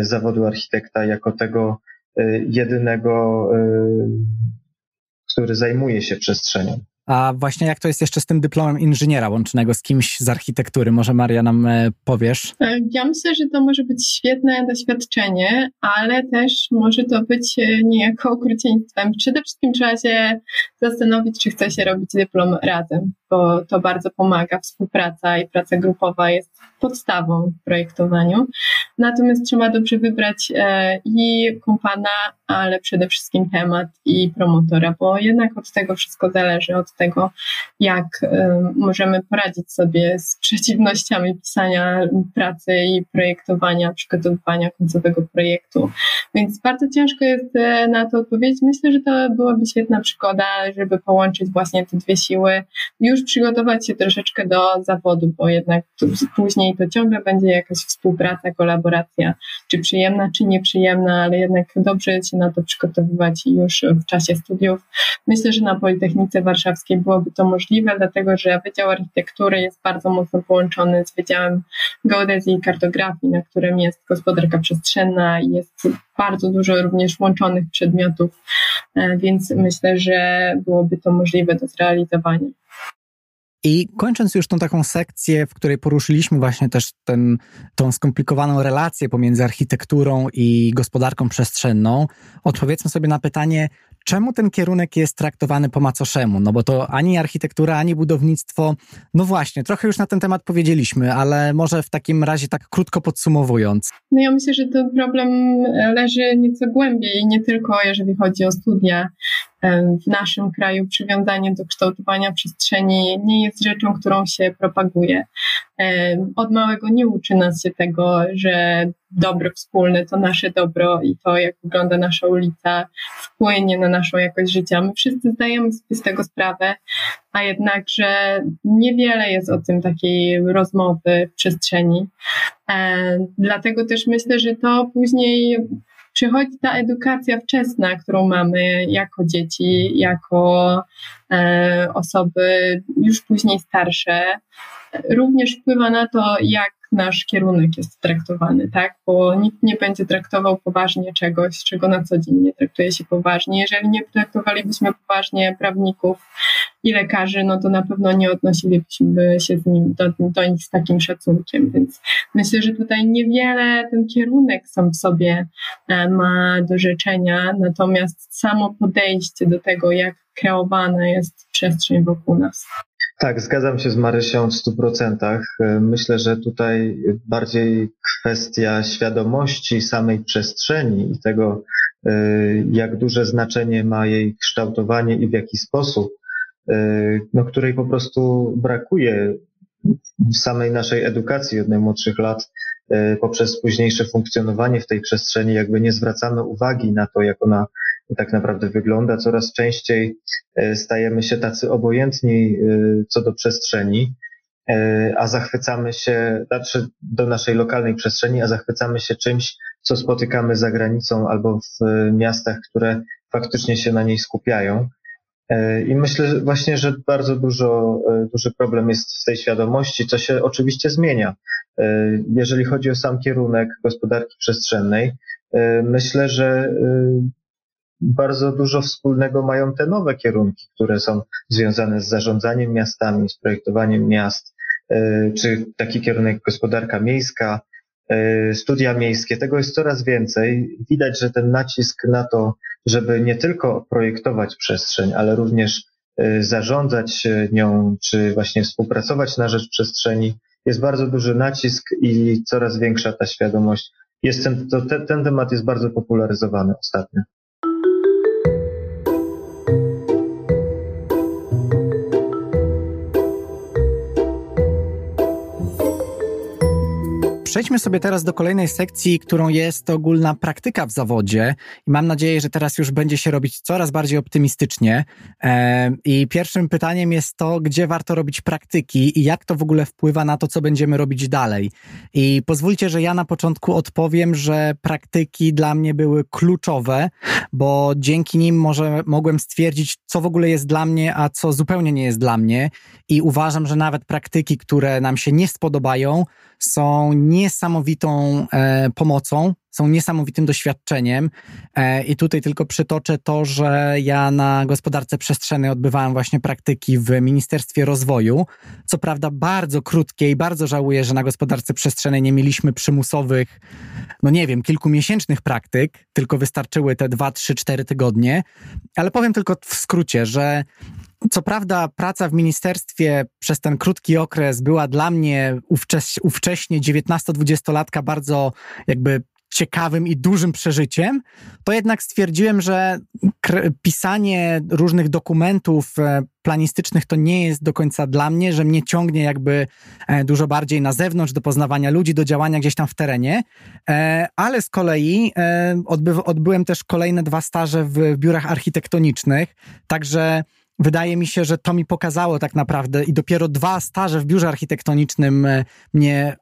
zawodu architekta jako tego jedynego, który zajmuje się przestrzenią. A właśnie jak to jest jeszcze z tym dyplomem inżyniera łącznego z kimś z architektury? Może Maria nam e, powiesz? E, ja myślę, że to może być świetne doświadczenie, ale też może to być e, niejako okrucieństwem. Przede wszystkim trzeba się zastanowić, czy chce się robić dyplom razem, bo to bardzo pomaga. Współpraca i praca grupowa jest podstawą w projektowaniu. Natomiast trzeba dobrze wybrać i kompana, ale przede wszystkim temat i promotora, bo jednak od tego wszystko zależy, od tego, jak możemy poradzić sobie z przeciwnościami pisania pracy i projektowania, przygotowywania końcowego projektu. Więc bardzo ciężko jest e, na to odpowiedzieć. Myślę, że to byłaby świetna przygoda, żeby połączyć właśnie te dwie siły, już przygotować się troszeczkę do zawodu, bo jednak później to ciągle będzie jakaś współpraca, kolaboracja, czy przyjemna, czy nieprzyjemna, ale jednak dobrze się na to przygotowywać już w czasie studiów. Myślę, że na Politechnice Warszawskiej byłoby to możliwe, dlatego że Wydział Architektury jest bardzo mocno połączony z Wydziałem Geodezji i Kartografii, na którym jest gospodarka przestrzenna i jest bardzo dużo również łączonych przedmiotów, e, więc myślę, że byłoby to możliwe do zrealizowania. I kończąc już tą taką sekcję, w której poruszyliśmy właśnie też ten, tą skomplikowaną relację pomiędzy architekturą i gospodarką przestrzenną, odpowiedzmy sobie na pytanie, czemu ten kierunek jest traktowany po macoszemu? No bo to ani architektura, ani budownictwo. No właśnie, trochę już na ten temat powiedzieliśmy, ale może w takim razie tak krótko podsumowując. No ja myślę, że ten problem leży nieco głębiej, nie tylko jeżeli chodzi o studia w naszym kraju przywiązanie do kształtowania przestrzeni nie jest rzeczą, którą się propaguje. Od małego nie uczy nas się tego, że dobro wspólne to nasze dobro i to, jak wygląda nasza ulica, wpłynie na naszą jakość życia. My wszyscy zdajemy sobie z tego sprawę, a jednakże niewiele jest o tym takiej rozmowy w przestrzeni. Dlatego też myślę, że to później przychodzi ta edukacja wczesna, którą mamy jako dzieci, jako e, osoby już później starsze, również wpływa na to, jak nasz kierunek jest traktowany, tak? Bo nikt nie będzie traktował poważnie czegoś, czego na co dzień nie traktuje się poważnie. Jeżeli nie traktowalibyśmy poważnie prawników i lekarzy, no to na pewno nie odnosilibyśmy się z nim, do, do nich z takim szacunkiem. Więc myślę, że tutaj niewiele ten kierunek sam w sobie e, ma do życzenia, natomiast samo podejście do tego, jak kreowana jest przestrzeń wokół nas. Tak, zgadzam się z Marysią w stu procentach. Myślę, że tutaj bardziej kwestia świadomości samej przestrzeni i tego, e, jak duże znaczenie ma jej kształtowanie i w jaki sposób, e, no, której po prostu brakuje w samej naszej edukacji od najmłodszych lat e, poprzez późniejsze funkcjonowanie w tej przestrzeni, jakby nie zwracamy uwagi na to, jak ona tak naprawdę wygląda. Coraz częściej e, stajemy się tacy obojętni e, co do przestrzeni, e, a zachwycamy się, znaczy do naszej lokalnej przestrzeni, a zachwycamy się czymś, co spotykamy za granicą albo w miastach, które faktycznie się na niej skupiają. I myślę właśnie, że bardzo dużo, duży problem jest w tej świadomości, co się oczywiście zmienia. Jeżeli chodzi o sam kierunek gospodarki przestrzennej, myślę, że bardzo dużo wspólnego mają te nowe kierunki, które są związane z zarządzaniem miastami, z projektowaniem miast, e, czy taki kierunek gospodarka miejska, e, studia miejskie. Tego jest coraz więcej. Widać, że ten nacisk na to, żeby nie tylko projektować przestrzeń, ale również e, zarządzać nią, czy właśnie współpracować na rzecz przestrzeni, jest bardzo duży nacisk i coraz większa ta świadomość. Jest ten, to, ten, ten temat jest bardzo popularyzowany ostatnio. Przejdźmy sobie teraz do kolejnej sekcji, którą jest ogólna praktyka w zawodzie. I mam nadzieję, że teraz już będzie się robić coraz bardziej optymistycznie. I pierwszym pytaniem jest to, gdzie warto robić praktyki i jak to w ogóle wpływa na to, co będziemy robić dalej. I pozwólcie, że ja na początku odpowiem, że praktyki dla mnie były kluczowe, bo dzięki nim może mogłem stwierdzić, co w ogóle jest dla mnie, a co zupełnie nie jest dla mnie. I uważam, że nawet praktyki, które nam się nie spodobają, są niesamowitą e, pomocą, są niesamowitym doświadczeniem. E, I tutaj tylko przytoczę to, że ja na gospodarce przestrzennej odbywałem właśnie praktyki w Ministerstwie Rozwoju. Co prawda bardzo krótkie i bardzo żałuję, że na gospodarce przestrzennej nie mieliśmy przymusowych, no nie wiem, kilkumiesięcznych praktyk, tylko wystarczyły te dwa, trzy, cztery tygodnie. Ale powiem tylko w skrócie, że co prawda, praca w ministerstwie przez ten krótki okres była dla mnie ówcześnie 19-20-latka bardzo jakby ciekawym i dużym przeżyciem, to jednak stwierdziłem, że pisanie różnych dokumentów e, planistycznych to nie jest do końca dla mnie, że mnie ciągnie jakby e, dużo bardziej na zewnątrz, do poznawania ludzi, do działania gdzieś tam w terenie, e, ale z kolei odby odbyłem też kolejne dwa staże w biurach architektonicznych, także wydaje mi się, że to mi pokazało tak naprawdę i dopiero dwa staże w biurze architektonicznym e, mnie,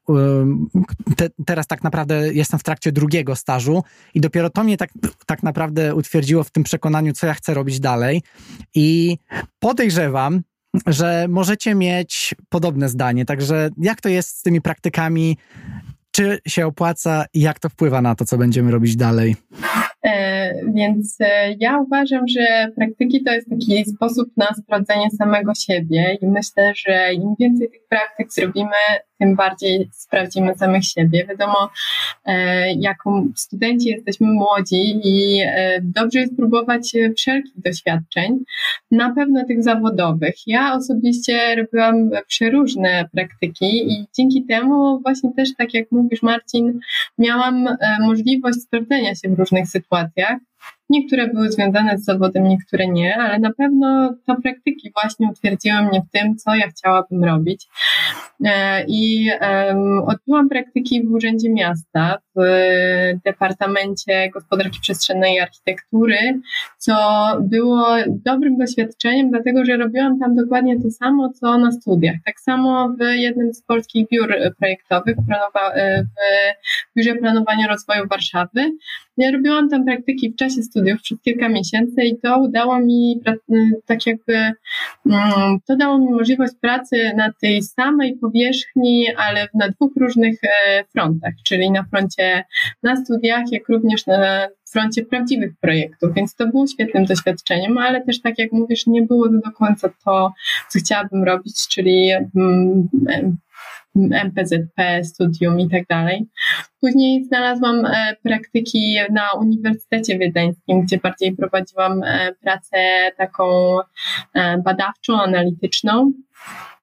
te, teraz tak naprawdę jestem w trakcie drugiego stażu i dopiero to mnie tak, tak naprawdę utwierdziło w tym przekonaniu, co ja chcę robić dalej i podejrzewam, że możecie mieć podobne zdanie. Także jak to jest z tymi praktykami? Czy się opłaca i jak to wpływa na to, co będziemy robić dalej? E, więc e, ja uważam, że praktyki to jest taki sposób na sprawdzenie samego siebie i myślę, że im więcej tych praktyk zrobimy, tym bardziej sprawdzimy samych siebie. Wiadomo, e, jako studenci jesteśmy młodzi i dobrze jest próbować wszelkich doświadczeń, na pewno tych zawodowych. Ja osobiście robiłam przeróżne praktyki i dzięki temu właśnie też, tak jak mówisz Marcin, miałam możliwość sprawdzenia się w różnych sytuacjach. Niektóre były związane z zawodem, niektóre nie, ale na pewno te praktyki właśnie utwierdziły mnie w tym, co ja chciałabym robić. E, I odbyłam praktyki w Urzędzie Miasta, w Departamencie Gospodarki Przestrzennej i Architektury, co było dobrym doświadczeniem, dlatego że robiłam tam dokładnie to samo, co na studiach. Tak samo w jednym z polskich biur projektowych, w Biurze Planowania Rozwoju Warszawy. Ja robiłam tam praktyki w czasie studiów przez kilka miesięcy i to udało mi, tak jakby, mm, to dało mi możliwość pracy na tej samej powierzchni, ale na dwóch różnych e, frontach, czyli na froncie na studiach, jak również na froncie prawdziwych projektów, więc to było świetnym doświadczeniem, ale też tak jak mówisz, nie było to do końca to, co chciałabym robić, czyli mm, MPZP, studium i tak dalej. Później znalazłam e, praktyki na Uniwersytecie Wiedeńskim, gdzie bardziej prowadziłam e, pracę taką e, badawczą, analityczną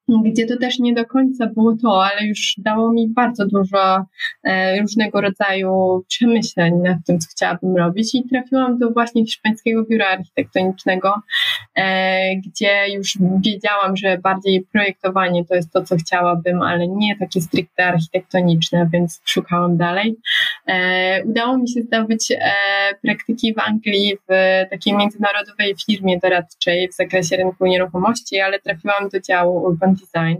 gdzie to też nie do końca było to, ale już dało mi bardzo dużo e, różnego rodzaju przemyśleń nad tym, co chciałabym robić i trafiłam do właśnie Hiszpańskiego Biura Architektonicznego, e, gdzie już wiedziałam, że bardziej projektowanie to jest to, co chciałabym, ale nie takie stricte architektoniczne, więc szukałam dalej. E, udało mi się zdobyć praktyki w Anglii w takiej międzynarodowej firmie doradczej w zakresie rynku nieruchomości, ale trafiłam do działu Urban Design.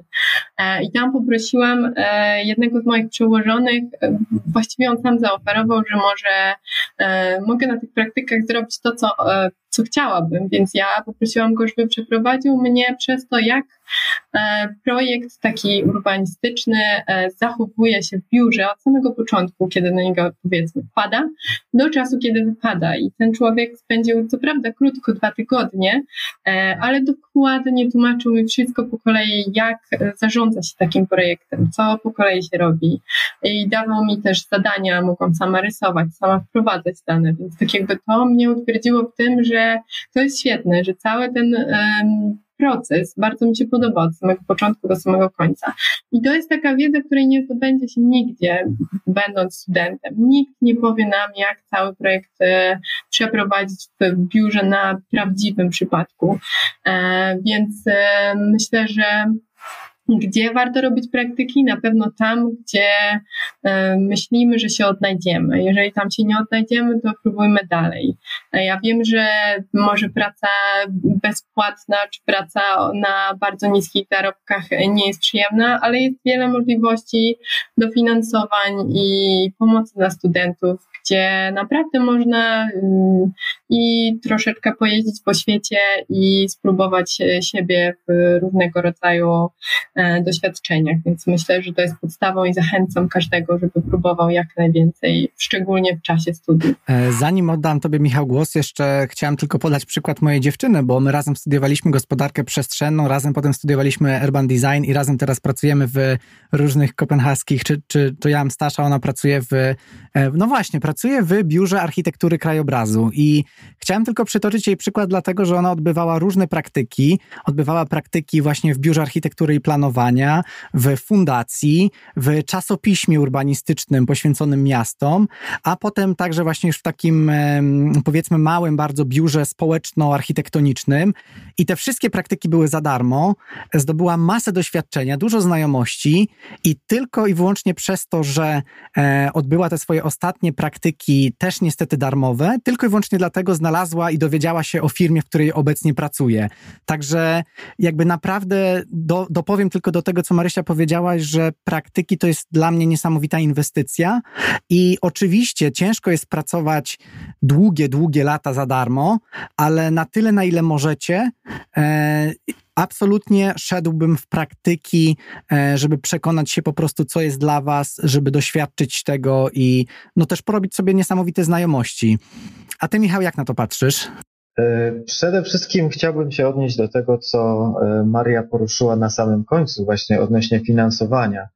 E, I tam poprosiłam e, jednego z moich przełożonych, e, właściwie on sam zaoferował, że może mogę na tych praktykach zrobić to, co, co chciałabym, więc ja poprosiłam go, żeby przeprowadził mnie przez to, jak projekt taki urbanistyczny e, zachowuje się w biurze od samego początku, kiedy na niego powiedzmy wpada, do czasu, kiedy wypada. I ten człowiek spędził co prawda krótko, dwa tygodnie, e, ale dokładnie tłumaczył mi wszystko po kolei, jak zarządza się takim projektem, co po kolei się robi. I dawał mi też zadania, mogłam sama rysować, sama wprowadzać dane, więc tak jakby to mnie utwierdziło w tym, że to jest świetne, że cały ten proces bardzo mi się podoba od samego początku do samego końca. I to jest taka wiedza, której nie zdobędzie się nigdzie, będąc studentem. Nikt nie powie nam, jak cały projekt e, przeprowadzić w biurze na prawdziwym przypadku. E, więc e, myślę, że gdzie warto robić praktyki? Na pewno tam, gdzie e, myślimy, że się odnajdziemy. Jeżeli tam się nie odnajdziemy, to próbujmy dalej. E, ja wiem, że może praca bezpłatna czy praca na bardzo niskich zarobkach nie jest przyjemna, ale jest wiele możliwości dofinansowań i pomocy dla studentów, gdzie naprawdę można mm, i troszeczkę pojeździć po świecie i spróbować siebie w różnego rodzaju e, doświadczeniach. Więc myślę, że to jest podstawą i zachęcam każdego, żeby próbował jak najwięcej, szczególnie w czasie studiów. E, zanim oddam Tobie, Michał, głos, jeszcze chciałem tylko podać przykład mojej dziewczyny, bo my razem studiowaliśmy gospodarkę przestrzenną, razem potem studiowaliśmy urban design i razem teraz pracujemy w różnych kopenhaskich, czy, czy to ja mam Stasza, ona pracuje w, e, no właśnie, pracuje w biurze architektury krajobrazu i chciałem tylko przytoczyć jej przykład dlatego, że ona odbywała różne praktyki, odbywała praktyki właśnie w biurze architektury i planowania, w fundacji, w czasopiśmie urbanistycznym poświęconym miastom, a potem także właśnie już w takim powiedzmy małym bardzo biurze społeczno-architektonicznym i te wszystkie praktyki były za darmo, zdobyła masę doświadczenia, dużo znajomości i tylko i wyłącznie przez to, że e, odbyła te swoje ostatnie praktyki też niestety darmowe, tylko i wyłącznie dlatego znalazła i dowiedziała się o firmie, w której obecnie pracuje. Także jakby naprawdę do, dopowiem tylko do tego, co Marysia powiedziałaś, że praktyki to jest dla mnie niesamowita inwestycja i oczywiście ciężko jest pracować długie, długie lata za darmo, ale na tyle, na ile możecie, e, absolutnie szedłbym w praktyki, e, żeby przekonać się po prostu, co jest dla Was, żeby doświadczyć tego i no też porobić sobie niesamowite znajomości. A Ty, Michał, jak na to patrzysz? E, przede wszystkim chciałbym się odnieść do tego, co e, Maria poruszyła na samym końcu, właśnie odnośnie finansowania.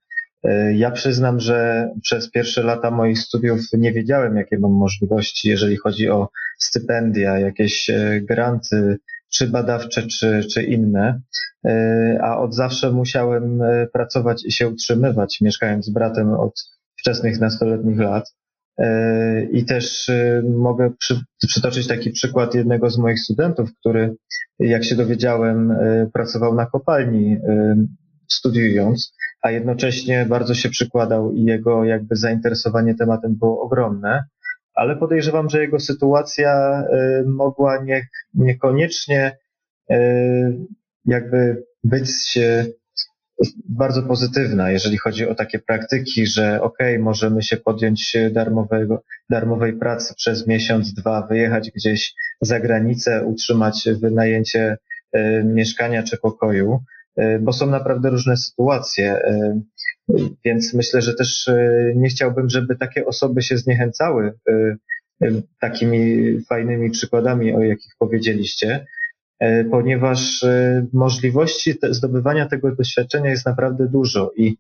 Ja przyznam, że przez pierwsze lata moich studiów nie wiedziałem, jakie mam możliwości, jeżeli chodzi o stypendia, jakieś granty, czy badawcze, czy, czy inne, e, a od zawsze musiałem e, pracować i się utrzymywać, mieszkając z bratem od wczesnych nastoletnich lat. E, I też mogę przy, przytoczyć taki przykład jednego z moich studentów, który, jak się dowiedziałem, pracował na kopalni studiując, a jednocześnie bardzo się przykładał i jego jakby zainteresowanie tematem było ogromne. Ale podejrzewam, że jego sytuacja mogła nie, niekoniecznie jakby być y, bardzo pozytywna, jeżeli chodzi o takie praktyki, że okay, możemy się podjąć darmowego, darmowej pracy przez miesiąc, dwa, wyjechać gdzieś za granicę, utrzymać wynajęcie mieszkania czy pokoju, bo są naprawdę różne sytuacje. Więc myślę, że też e, nie chciałbym, żeby takie osoby się zniechęcały e, e, takimi fajnymi przykładami, o jakich powiedzieliście, ponieważ możliwości zdobywania tego doświadczenia jest naprawdę dużo i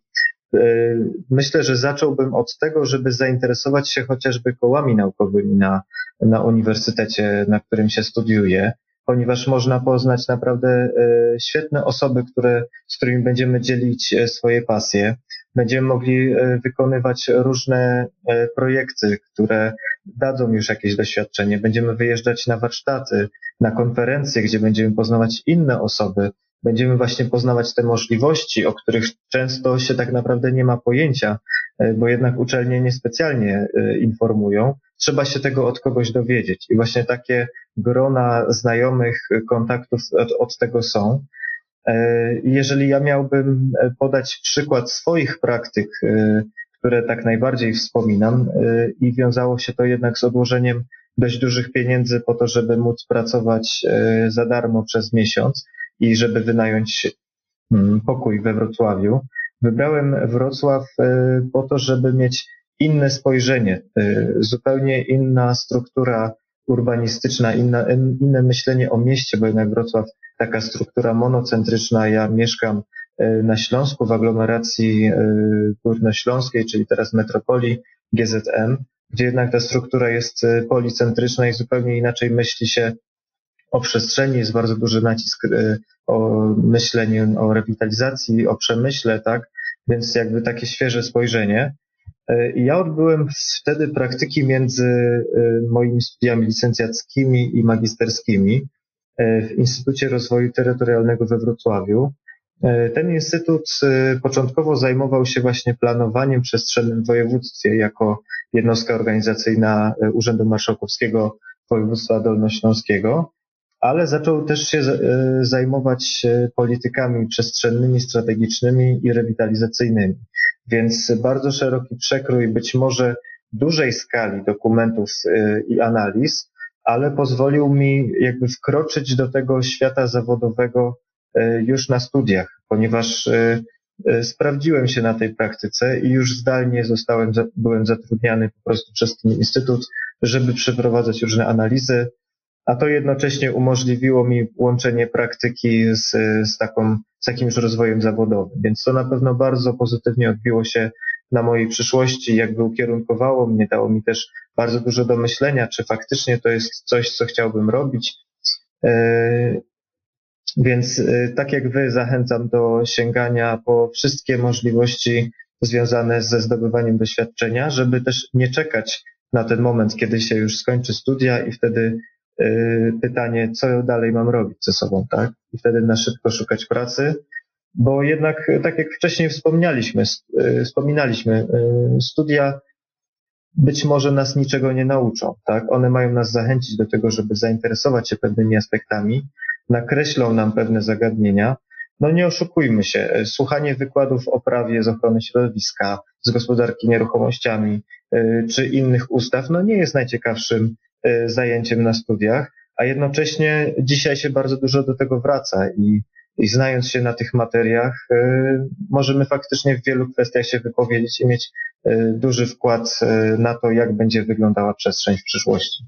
myślę, że zacząłbym od tego, żeby zainteresować się chociażby kołami naukowymi na, na uniwersytecie, na którym się studiuje, ponieważ można poznać naprawdę świetne osoby, które, z którymi będziemy dzielić swoje pasje będziemy mogli e, wykonywać różne e, projekty, które dadzą już jakieś doświadczenie. Będziemy wyjeżdżać na warsztaty, na konferencje, gdzie będziemy poznawać inne osoby. Będziemy właśnie poznawać te możliwości, o których często się tak naprawdę nie ma pojęcia, e, bo jednak uczelnie niespecjalnie informują. Trzeba się tego od kogoś dowiedzieć. I właśnie takie grona znajomych kontaktów od, od tego są. E, jeżeli ja miałbym e, podać przykład swoich praktyk, e, które tak najbardziej wspominam, i wiązało się to jednak z odłożeniem dość dużych pieniędzy po to, żeby móc pracować za darmo przez miesiąc i żeby wynająć mm, pokój we Wrocławiu. Wybrałem Wrocław po to, żeby mieć inne spojrzenie, zupełnie inna struktura urbanistyczna, inna, inne myślenie o mieście, bo jednak Wrocław taka struktura monocentryczna. Ja mieszkam e, na Śląsku w aglomeracji e, górnośląskiej, czyli teraz metropolii GZM, gdzie jednak ta struktura jest e, policentryczna i zupełnie inaczej myśli się o przestrzeni, jest bardzo duży nacisk o myślenie o rewitalizacji, o przemyśle, tak? Więc jakby takie świeże spojrzenie. I ja odbyłem wtedy praktyki między moimi studiami licencjackimi i magisterskimi. E, w Instytucie Rozwoju Terytorialnego we Wrocławiu. Ten instytut początkowo zajmował się właśnie planowaniem przestrzennym w województwie jako jednostka organizacyjna Urzędu Marszałkowskiego Województwa Dolnośląskiego, ale zaczął też się zajmować politykami przestrzennymi, strategicznymi i rewitalizacyjnymi. Więc bardzo szeroki przekrój być może dużej skali dokumentów i analiz, ale pozwolił mi jakby wkroczyć do tego świata zawodowego y, już na studiach, ponieważ y, sprawdziłem się na tej praktyce i już zdalnie zostałem, byłem zatrudniany po prostu przez ten instytut, żeby przeprowadzać różne analizy, a to jednocześnie umożliwiło mi łączenie praktyki z, z, taką, z jakimś rozwojem zawodowym. Więc to na pewno bardzo pozytywnie odbiło się na mojej przyszłości, jakby ukierunkowało mnie, dało mi też bardzo dużo do myślenia, czy faktycznie to jest coś, co chciałbym robić. E, więc e, tak jak Wy zachęcam do sięgania po wszystkie możliwości związane ze zdobywaniem doświadczenia, żeby też nie czekać na ten moment, kiedy się już skończy studia i wtedy e, pytanie, co dalej mam robić ze sobą, tak? I wtedy na szybko szukać pracy, bo jednak, tak jak wcześniej wspomnieliśmy, e, wspominaliśmy, studia być może nas niczego nie nauczą, tak? One mają nas zachęcić do tego, żeby zainteresować się pewnymi aspektami, nakreślą nam pewne zagadnienia. No nie oszukujmy się, e, słuchanie wykładów o prawie z ochrony środowiska, z gospodarki nieruchomościami, czy innych ustaw, no nie jest najciekawszym zajęciem na studiach, a jednocześnie dzisiaj się bardzo dużo do tego wraca i i znając się na tych materiach, y, możemy faktycznie w wielu kwestiach się wypowiedzieć i mieć y, duży wkład y, na to, jak będzie wyglądała przestrzeń w przyszłości.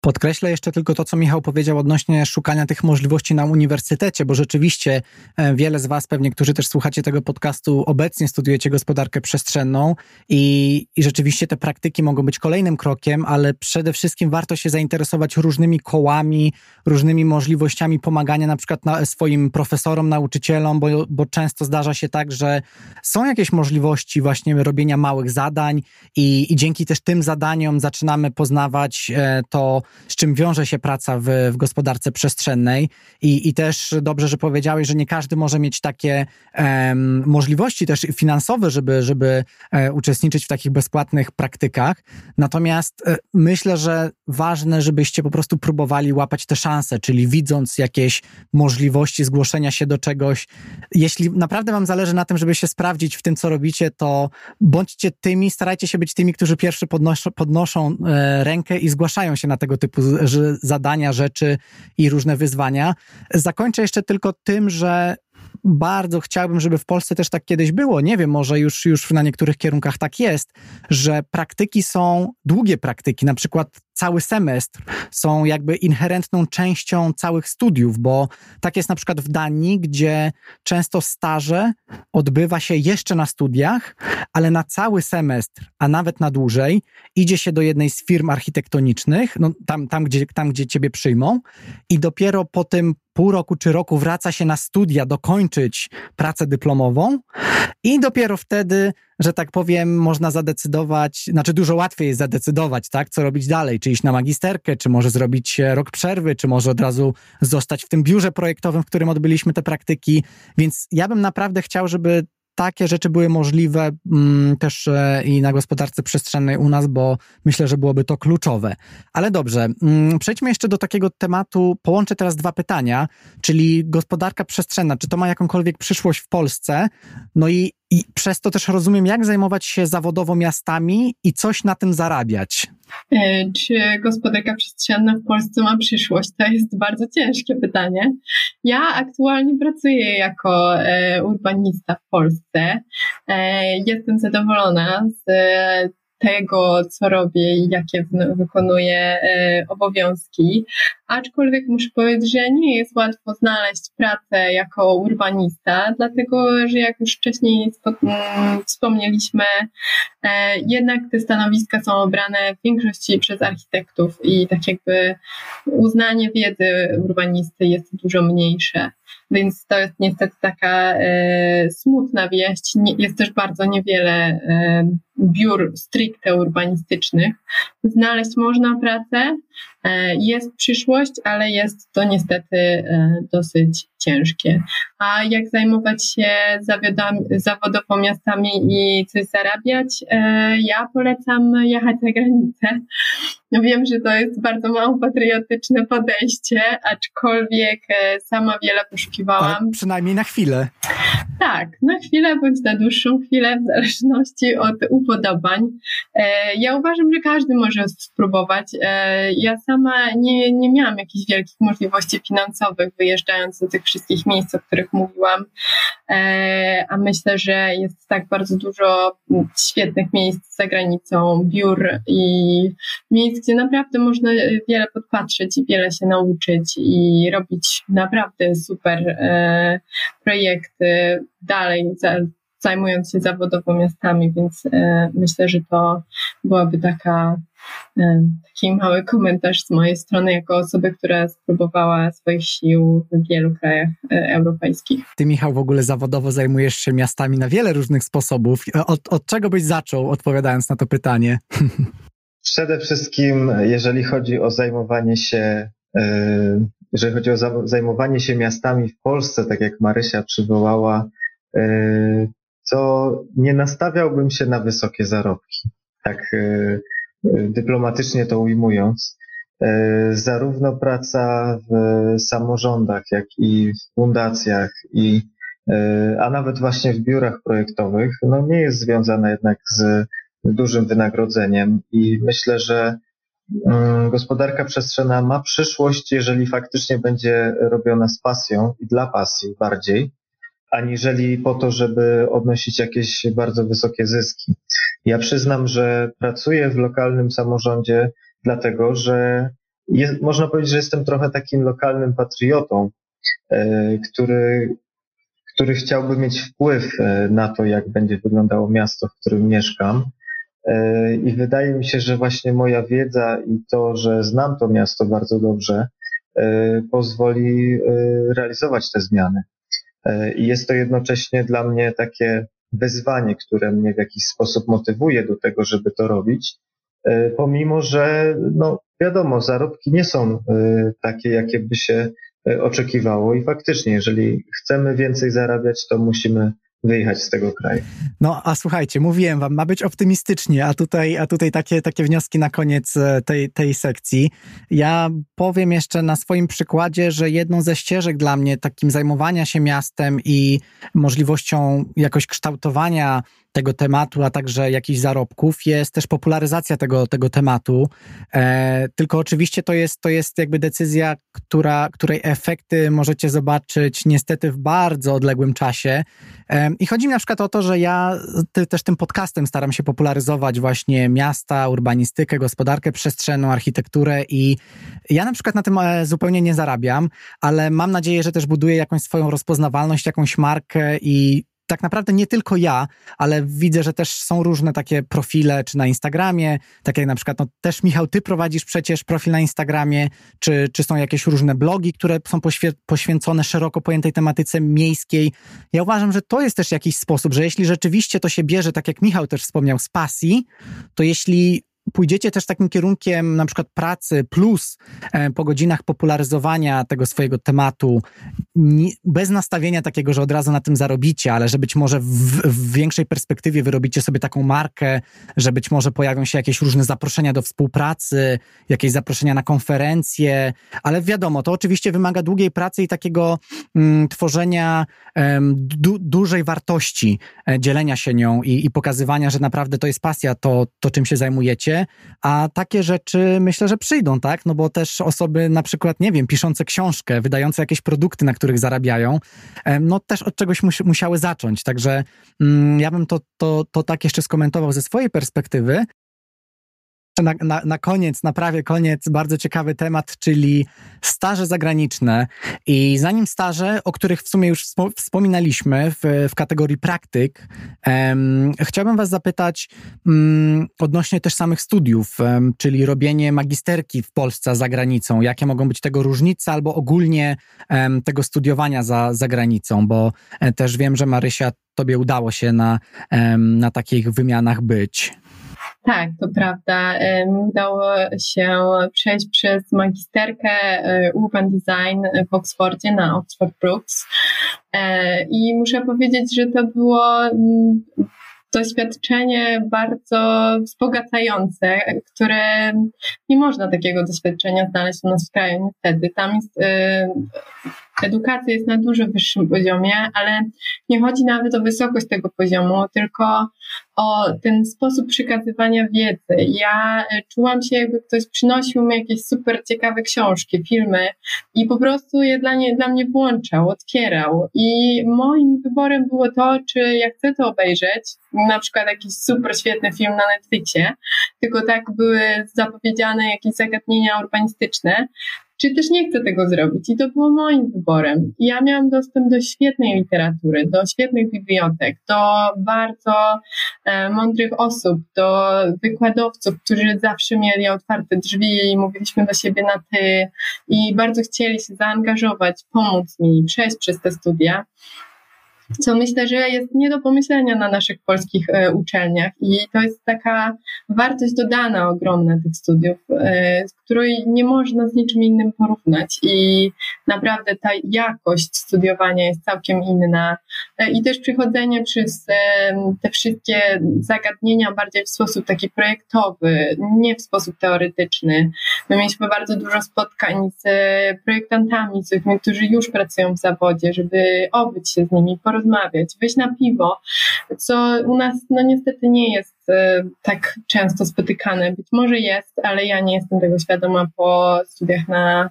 Podkreślę jeszcze tylko to, co Michał powiedział odnośnie szukania tych możliwości na uniwersytecie, bo rzeczywiście e, wiele z Was, pewnie, którzy też słuchacie tego podcastu, obecnie studiujecie gospodarkę przestrzenną i, i rzeczywiście te praktyki mogą być kolejnym krokiem, ale przede wszystkim warto się zainteresować różnymi kołami, różnymi możliwościami pomagania na przykład na swoim profesorom, nauczycielom, bo, bo często zdarza się tak, że są jakieś możliwości właśnie robienia małych zadań i, i dzięki też tym zadaniom zaczynamy poznawać e, to, z czym wiąże się praca w, w gospodarce przestrzennej I, i też dobrze, że powiedziałeś, że nie każdy może mieć takie um, możliwości też finansowe, żeby, żeby e, uczestniczyć w takich bezpłatnych praktykach. Natomiast e, myślę, że ważne, żebyście po prostu próbowali łapać te szanse, czyli widząc jakieś możliwości zgłoszenia się do czegoś. Jeśli naprawdę Wam zależy na tym, żeby się sprawdzić w tym, co robicie, to bądźcie tymi, starajcie się być tymi, którzy pierwszy podnoszą, podnoszą e, rękę i zgłaszają się na tego typu zadania, rzeczy i różne wyzwania. Zakończę jeszcze tylko tym, że bardzo chciałbym, żeby w Polsce też tak kiedyś było. Nie wiem, może już, już na niektórych kierunkach tak jest, że praktyki są długie praktyki, na przykład cały semestr są jakby inherentną częścią całych studiów, bo tak jest na przykład w Danii, gdzie często staże odbywa się jeszcze na studiach, ale na cały semestr, a nawet na dłużej, idzie się do jednej z firm architektonicznych, no tam, tam, gdzie, tam gdzie ciebie przyjmą i dopiero po tym pół roku czy roku wraca się na studia, dokończyć pracę dyplomową i dopiero wtedy, że tak powiem, można zadecydować, znaczy dużo łatwiej jest zadecydować, tak, co robić dalej, czy iść na magisterkę, czy może zrobić rok przerwy, czy może od razu zostać w tym biurze projektowym, w którym odbyliśmy te praktyki. Więc ja bym naprawdę chciał, żeby takie rzeczy były możliwe mm, też e, i na gospodarce przestrzennej u nas, bo myślę, że byłoby to kluczowe. Ale dobrze, mm, przejdźmy jeszcze do takiego tematu. Połączę teraz dwa pytania, czyli gospodarka przestrzenna. Czy to ma jakąkolwiek przyszłość w Polsce? No i, i przez to też rozumiem, jak zajmować się zawodowo miastami i coś na tym zarabiać. E, czy gospodarka przestrzenna w Polsce ma przyszłość? To jest bardzo ciężkie pytanie. Ja aktualnie pracuję jako e, urbanista w Polsce. E, jestem zadowolona z tego, co robię i jakie wykonuję e, obowiązki. Aczkolwiek muszę powiedzieć, że nie jest łatwo znaleźć pracę jako urbanista, dlatego że jak już wcześniej wspomnieliśmy, e, jednak te stanowiska są obrane w większości przez architektów i tak jakby uznanie wiedzy urbanisty jest dużo mniejsze. Więc to jest niestety taka e, smutna wieść. Jest też bardzo niewiele biur stricte urbanistycznych. Znaleźć można pracę, e, jest przyszłość, ale jest to niestety e, dosyć ciężkie. A jak zajmować się zawodowo miastami i coś zarabiać, e, ja polecam jechać za granicę. Wiem, że to jest bardzo mało patriotyczne podejście, aczkolwiek sama wiele poszukiwałam. Ale przynajmniej na chwilę. Tak, na chwilę bądź na dłuższą chwilę, w zależności od upodobań. E, ja uważam, że każdy może spróbować. E, ja sama nie, nie miałam jakichś wielkich możliwości finansowych, wyjeżdżając do tych wszystkich miejsc, o których mówiłam, e, a myślę, że jest tak bardzo dużo świetnych miejsc za granicą, biur i miejsc, gdzie naprawdę można wiele podpatrzeć i wiele się nauczyć i robić naprawdę super projekty dalej zajmując się zawodowo miastami, więc e, myślę, że to byłaby taka e, taki mały komentarz z mojej strony jako osoby, która spróbowała swoich sił w wielu krajach e, europejskich. Ty, Michał, w ogóle zawodowo zajmujesz się miastami na wiele różnych sposobów. Od, od czego byś zaczął, odpowiadając na to pytanie? Przede wszystkim, jeżeli chodzi o zajmowanie się jeżeli chodzi o zajmowanie się miastami w Polsce, tak jak Marysia przywołała, to nie nastawiałbym się na wysokie zarobki. Tak e, e, dyplomatycznie to ujmując. E, zarówno praca w samorządach, jak i w fundacjach, i, a nawet właśnie w biurach projektowych, no nie jest związana jednak z dużym wynagrodzeniem i myślę, że mm, gospodarka przestrzenna ma przyszłość, jeżeli faktycznie będzie robiona z pasją i dla pasji bardziej aniżeli po to, żeby odnosić jakieś bardzo wysokie zyski. Ja przyznam, że pracuję w lokalnym samorządzie, dlatego że jest, można powiedzieć, że jestem trochę takim lokalnym patriotą, e, który, który chciałby mieć wpływ e, na to, jak będzie wyglądało miasto, w którym mieszkam. E, I wydaje mi się, że właśnie moja wiedza i to, że znam to miasto bardzo dobrze, pozwoli realizować te zmiany. E, I jest to jednocześnie dla mnie takie wyzwanie, które mnie w jakiś sposób motywuje do tego, żeby to robić, e, pomimo że, no wiadomo, zarobki nie są e, takie, jakie by się oczekiwało i faktycznie, jeżeli chcemy więcej zarabiać, to musimy wyjechać z tego kraju. No, a słuchajcie, mówiłem wam, ma być optymistycznie, a tutaj, a tutaj takie, takie wnioski na koniec e, tej, tej sekcji. Ja powiem jeszcze na swoim przykładzie, że jedną ze ścieżek dla mnie takim zajmowania się miastem i możliwością jakoś kształtowania tego tematu, a także jakichś zarobków, jest też popularyzacja tego, tego tematu. E, tylko oczywiście to jest, to jest jakby decyzja, która, której efekty możecie zobaczyć niestety w bardzo odległym czasie. E, I chodzi mi na przykład o to, że ja ty, też tym podcastem staram się popularyzować właśnie miasta, urbanistykę, gospodarkę przestrzenną, architekturę i ja na przykład na tym e, zupełnie nie zarabiam, ale mam nadzieję, że też buduję jakąś swoją rozpoznawalność, jakąś markę i tak naprawdę nie tylko ja, ale widzę, że też są różne takie profile, czy na Instagramie, tak jak na przykład, no też Michał, ty prowadzisz przecież profil na Instagramie, czy, czy są jakieś różne blogi, które są poświe, poświęcone szeroko pojętej tematyce miejskiej. Ja uważam, że to jest też jakiś sposób, że jeśli rzeczywiście to się bierze, tak jak Michał też wspomniał, z pasji, to jeśli pójdziecie też takim kierunkiem na przykład pracy plus e, po godzinach popularyzowania tego swojego tematu, bez nastawienia takiego, że od razu na tym zarobicie, ale że być może w, w większej perspektywie wyrobicie sobie taką markę, że być może pojawią się jakieś różne zaproszenia do współpracy, jakieś zaproszenia na konferencje, ale wiadomo, to oczywiście wymaga długiej pracy i takiego mm, tworzenia du, dużej wartości, e, dzielenia się nią i, i pokazywania, że naprawdę to jest pasja, to, to czym się zajmujecie a takie rzeczy myślę, że przyjdą, tak? No bo też osoby na przykład, nie wiem, piszące książkę, wydające jakieś produkty, na których zarabiają, no też od czegoś mus musiały zacząć. Także mm, ja bym to, to, to tak jeszcze skomentował ze swojej perspektywy. Na, na, na koniec, na prawie koniec, bardzo ciekawy temat, czyli staże zagraniczne. I zanim staże, o których w sumie już wspominaliśmy w, w kategorii praktyk, um, chciałbym Was zapytać um, odnośnie też samych studiów, um, czyli robienie magisterki w Polsce za granicą. Jakie mogą być tego różnice albo ogólnie tego studiowania za, za granicą, bo e, też wiem, że Marysia, Tobie udało się na, na takich wymianach być. Tak, to prawda. Udało się przejść przez magisterkę e, Urban Design w Oxfordzie na Oxford Brooks. E, I muszę powiedzieć, że to było mm, doświadczenie bardzo wzbogacające, które nie można takiego doświadczenia znaleźć u nas w kraju niestety. Tam jest, y, edukacja jest na dużo wyższym poziomie, ale nie chodzi nawet o wysokość tego poziomu, tylko o ten sposób przekazywania wiedzy. Ja czułam się, jakby ktoś przynosił mi jakieś super ciekawe książki, filmy i po prostu je dla, nie, dla mnie włączał, otwierał. I moim wyborem było to, czy ja chcę to obejrzeć, na przykład jakiś super świetny film na Netflixie, tylko tak były zapowiedziane jakieś zagadnienia urbanistyczne, czy też nie chcę tego zrobić. I to było moim wyborem. Ja miałam dostęp do świetnej literatury, do świetnych bibliotek, do bardzo e, mądrych osób, do wykładowców, którzy zawsze mieli otwarte drzwi i mówiliśmy do siebie na ty i bardzo chcieli się zaangażować, pomóc mi przejść przez te studia co myślę, że jest nie do pomyślenia na naszych polskich e, uczelniach. I to jest taka wartość dodana ogromna tych studiów, e, z której nie można z niczym innym porównać. I naprawdę ta jakość studiowania jest całkiem inna i też przychodzenie przez te wszystkie zagadnienia bardziej w sposób taki projektowy, nie w sposób teoretyczny. My mieliśmy bardzo dużo spotkań z projektantami, z ludźmi, którzy już pracują w zawodzie, żeby obyć się z nimi, porozmawiać wyjść na piwo, co u nas no niestety nie jest e, tak często spotykane. Być może jest, ale ja nie jestem tego świadoma po studiach na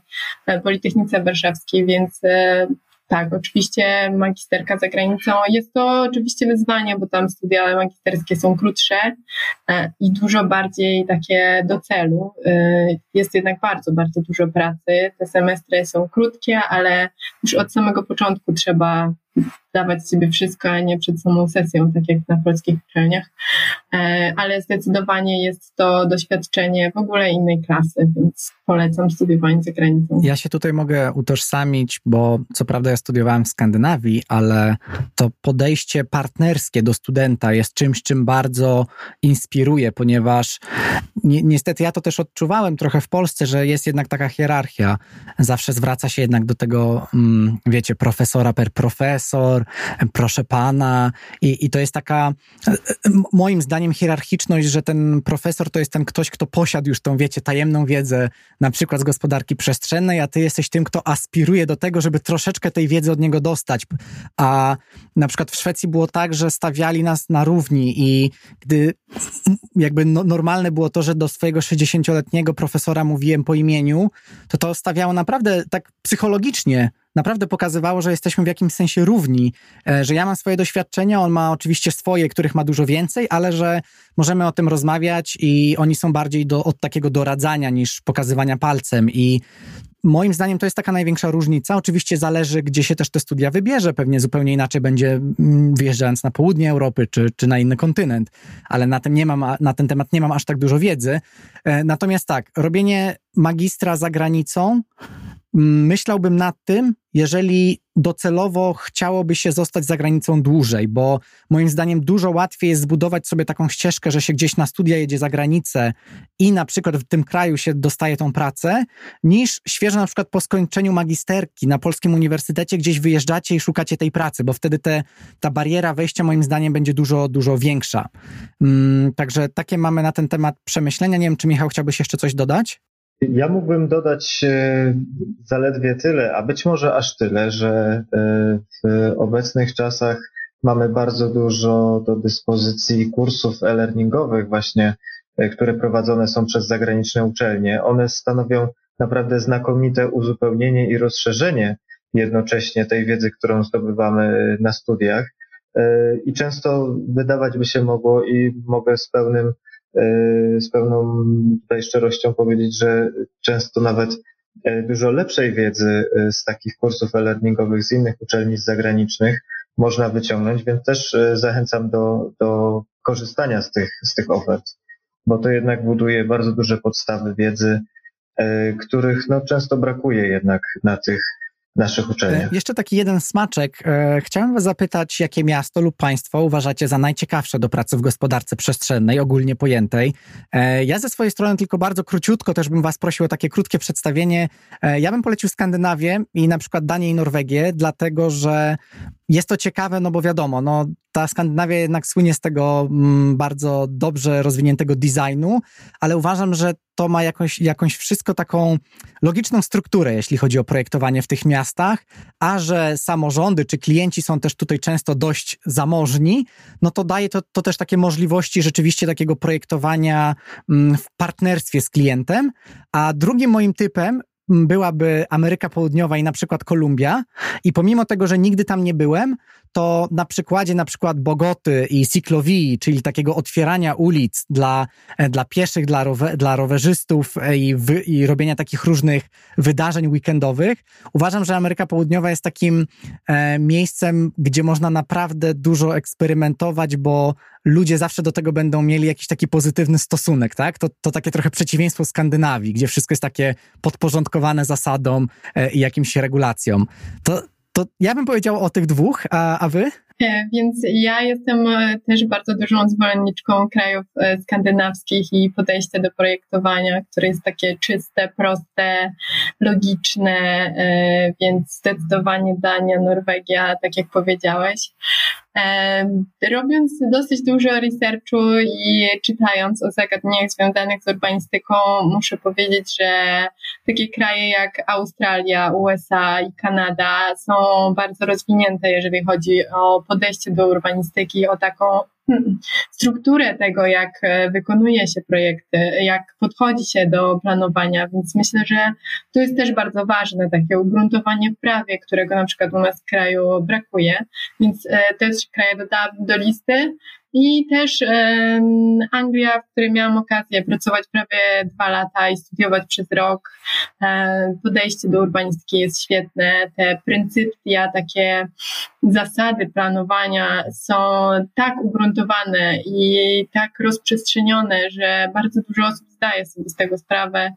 Politechnice Warszawskiej, więc e, tak, oczywiście magisterka za granicą. Jest to oczywiście wyzwanie, bo tam studia magisterskie są krótsze e, i dużo bardziej takie do celu. Jest jednak bardzo, bardzo dużo pracy. Te semestry są krótkie, ale już od samego początku trzeba dawać z siebie wszystko, a nie przed samą sesją, tak jak na polskich uczelniach. E, ale zdecydowanie jest to doświadczenie w ogóle innej klasy, więc polecam studiowanie za granicą. Ja się tutaj mogę utożsamić, bo co prawda ja studiowałem w Skandynawii, ale to podejście partnerskie do studenta jest czymś, czym bardzo inspiruje, ponieważ ni niestety ja to też odczuwałem trochę w Polsce, że jest jednak taka hierarchia. Zawsze zwraca się jednak do tego, mm, wiecie, profesora per profesor, proszę pana. I, I to jest taka, e, moim zdaniem, hierarchiczność, że ten profesor to jest ten ktoś, kto posiadł już tą, wiecie, tajemną wiedzę, na przykład z gospodarki przestrzennej, a ty jesteś tym, kto aspiruje do tego, żeby troszeczkę tej wiedzy od niego dostać. A na przykład w Szwecji było tak, że stawiali nas na równi i gdy jakby no, normalne było to, że do swojego 60-letniego profesora mówiłem po imieniu, to to stawiało naprawdę tak psychologicznie naprawdę pokazywało, że jesteśmy w jakimś sensie równi, e, że ja mam swoje doświadczenia, on ma oczywiście swoje, których ma dużo więcej, ale że możemy o tym rozmawiać i oni są bardziej do, od takiego doradzania niż pokazywania palcem i Moim zdaniem to jest taka największa różnica. Oczywiście zależy, gdzie się też te studia wybierze. Pewnie zupełnie inaczej będzie mm, wyjeżdżając na południe Europy czy, czy na inny kontynent, ale na, tym nie mam, na ten temat nie mam aż tak dużo wiedzy. E, natomiast tak, robienie magistra za granicą myślałbym nad tym, jeżeli docelowo chciałoby się zostać za granicą dłużej, bo moim zdaniem dużo łatwiej jest zbudować sobie taką ścieżkę, że się gdzieś na studia jedzie za granicę i na przykład w tym kraju się dostaje tą pracę, niż świeżo na przykład po skończeniu magisterki na polskim uniwersytecie gdzieś wyjeżdżacie i szukacie tej pracy, bo wtedy te, ta bariera wejścia moim zdaniem będzie dużo, dużo większa. Mm, także takie mamy na ten temat przemyślenia. Nie wiem, czy Michał chciałbyś jeszcze coś dodać? Ja mógłbym dodać e, zaledwie tyle, a być może aż tyle, że e, w obecnych czasach mamy bardzo dużo do dyspozycji kursów e-learningowych właśnie, e, które prowadzone są przez zagraniczne uczelnie. One stanowią naprawdę znakomite uzupełnienie i rozszerzenie jednocześnie tej wiedzy, którą zdobywamy na studiach. I często wydawać by się mogło i mogę z pełnym z pełną tutaj szczerością powiedzieć, że często nawet dużo lepszej wiedzy z takich kursów e-learningowych z innych uczelni zagranicznych można wyciągnąć, więc też zachęcam do, do korzystania z tych, z tych ofert, bo to jednak buduje bardzo duże podstawy wiedzy, których no, często brakuje jednak na tych naszych uczelniach. E, jeszcze taki jeden smaczek. E, chciałem Was zapytać, jakie miasto lub państwo uważacie za najciekawsze do pracy w gospodarce przestrzennej, ogólnie pojętej. E, ja ze swojej strony tylko bardzo króciutko też bym Was prosił o takie krótkie przedstawienie. Ja bym polecił Skandynawię i na przykład Danię i Norwegię, dlatego że jest to ciekawe, no bo wiadomo, no, ta Skandynawia jednak słynie z tego mm, bardzo dobrze rozwiniętego designu, ale uważam, że to ma jakąś, jakąś wszystko taką logiczną strukturę, jeśli chodzi o projektowanie w tych miastach, a że samorządy czy klienci są też tutaj często dość zamożni, no to daje to, to też takie możliwości rzeczywiście takiego projektowania mm, w partnerstwie z klientem. A drugim moim typem byłaby Ameryka Południowa i na przykład Kolumbia. I pomimo tego, że nigdy tam nie byłem, to na przykładzie na przykład Bogoty i Ciclovii, czyli takiego otwierania ulic dla, e, dla pieszych, dla, rowe, dla rowerzystów e, i, wy, i robienia takich różnych wydarzeń weekendowych, uważam, że Ameryka Południowa jest takim e, miejscem, gdzie można naprawdę dużo eksperymentować, bo ludzie zawsze do tego będą mieli jakiś taki pozytywny stosunek, tak? To, to takie trochę przeciwieństwo Skandynawii, gdzie wszystko jest takie podporządkowane zasadom e, i jakimś regulacjom. To, to ja bym powiedział o tych dwóch, a, a wy? E, więc ja jestem e, też bardzo dużą zwolenniczką krajów skandynawskich i podejścia do projektowania, które jest takie czyste, proste, logiczne, więc zdecydowanie Dania, Norwegia, tak jak powiedziałeś. Robiąc dosyć dużo researchu i czytając o zagadnieniach związanych z urbanistyką, muszę powiedzieć, że takie kraje jak Australia, USA i Kanada są bardzo rozwinięte, jeżeli chodzi o podejście do urbanistyki, o taką strukturę tego, jak e, wykonuje się projekty, jak podchodzi się do planowania, więc myślę, że to jest też bardzo ważne, takie ugruntowanie w prawie, którego na przykład u nas w kraju brakuje, więc e, też kraje dodałabym do listy. I też Anglia, w której miałam okazję pracować prawie dwa lata i studiować przez rok. Um, podejście do urbanistyki jest świetne. Te pryncypia, takie zasady planowania są tak ugruntowane i tak rozprzestrzenione, że bardzo dużo osób zdaje sobie z tego sprawę,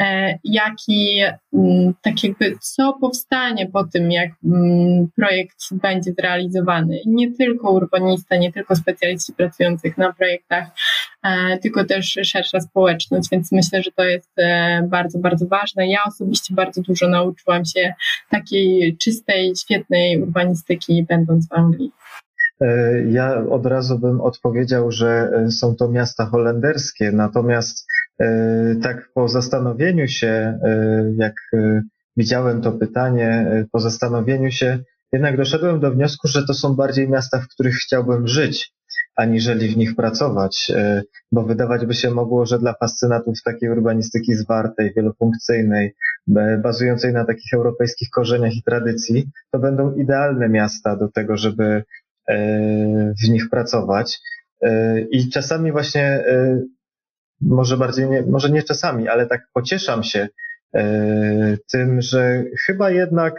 e, jaki, mm, tak jakby, co powstanie po tym, jak mm, projekt będzie zrealizowany. Nie tylko urbanista, nie tylko specjaliści pracujących na projektach, e, tylko też szersza społeczność, więc myślę, że to jest e, bardzo, bardzo ważne. Ja osobiście bardzo dużo nauczyłam się takiej czystej, świetnej urbanistyki, będąc w Anglii. Ja od razu bym odpowiedział, że są to miasta holenderskie, natomiast tak po zastanowieniu się, e, jak e, widziałem to pytanie, po zastanowieniu się, jednak doszedłem do wniosku, że to są bardziej miasta, w których chciałbym żyć, aniżeli w nich pracować, bo wydawać by się mogło, że dla fascynatów takiej urbanistyki zwartej, wielofunkcyjnej, bazującej na takich europejskich korzeniach i tradycji, to będą idealne miasta do tego, żeby w nich pracować. I czasami właśnie może bardziej, nie, może nie czasami, ale tak pocieszam się e, tym, że chyba jednak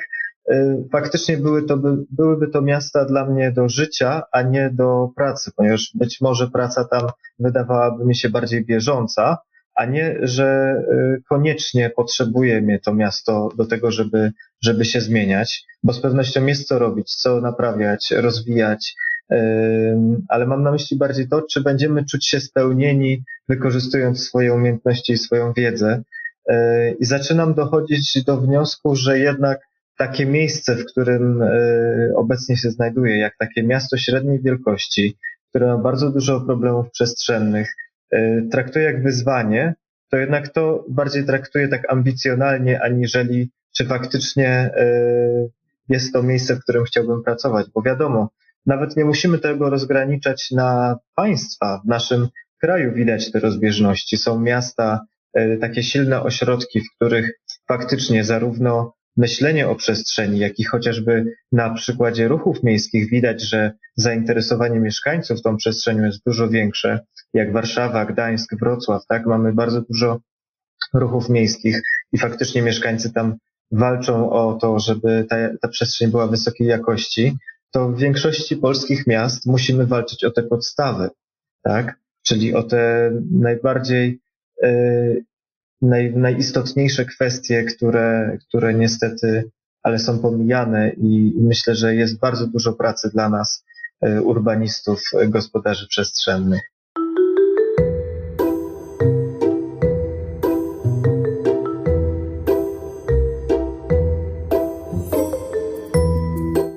e, faktycznie były to, by, byłyby to miasta dla mnie do życia, a nie do pracy, ponieważ być może praca tam wydawałaby mi się bardziej bieżąca, a nie, że e, koniecznie potrzebuje mnie to miasto do tego, żeby, żeby się zmieniać, bo z pewnością jest co robić, co naprawiać, rozwijać, ale mam na myśli bardziej to, czy będziemy czuć się spełnieni, wykorzystując swoje umiejętności i swoją wiedzę. E, I zaczynam dochodzić do wniosku, że jednak takie miejsce, w którym e, obecnie się znajduję, jak takie miasto średniej wielkości, które ma bardzo dużo problemów przestrzennych, e, traktuję jak wyzwanie, to jednak to bardziej traktuję tak ambicjonalnie, aniżeli czy faktycznie jest to miejsce, w którym chciałbym pracować. Bo wiadomo, nawet nie musimy tego rozgraniczać na państwa. W naszym kraju widać te rozbieżności. Są miasta, e, takie silne ośrodki, w których faktycznie zarówno myślenie o przestrzeni, jak i chociażby na przykładzie ruchów miejskich widać, że zainteresowanie mieszkańców tą przestrzenią jest dużo większe, jak Warszawa, Gdańsk, Wrocław, tak? Mamy bardzo dużo ruchów miejskich i faktycznie mieszkańcy tam walczą o to, żeby ta, ta przestrzeń była wysokiej jakości, to w większości polskich miast musimy walczyć o te podstawy, tak? Czyli o te najbardziej yy, naj, najistotniejsze kwestie, które, które niestety, ale są pomijane i myślę, że jest bardzo dużo pracy dla nas, e, urbanistów, gospodarzy przestrzennych.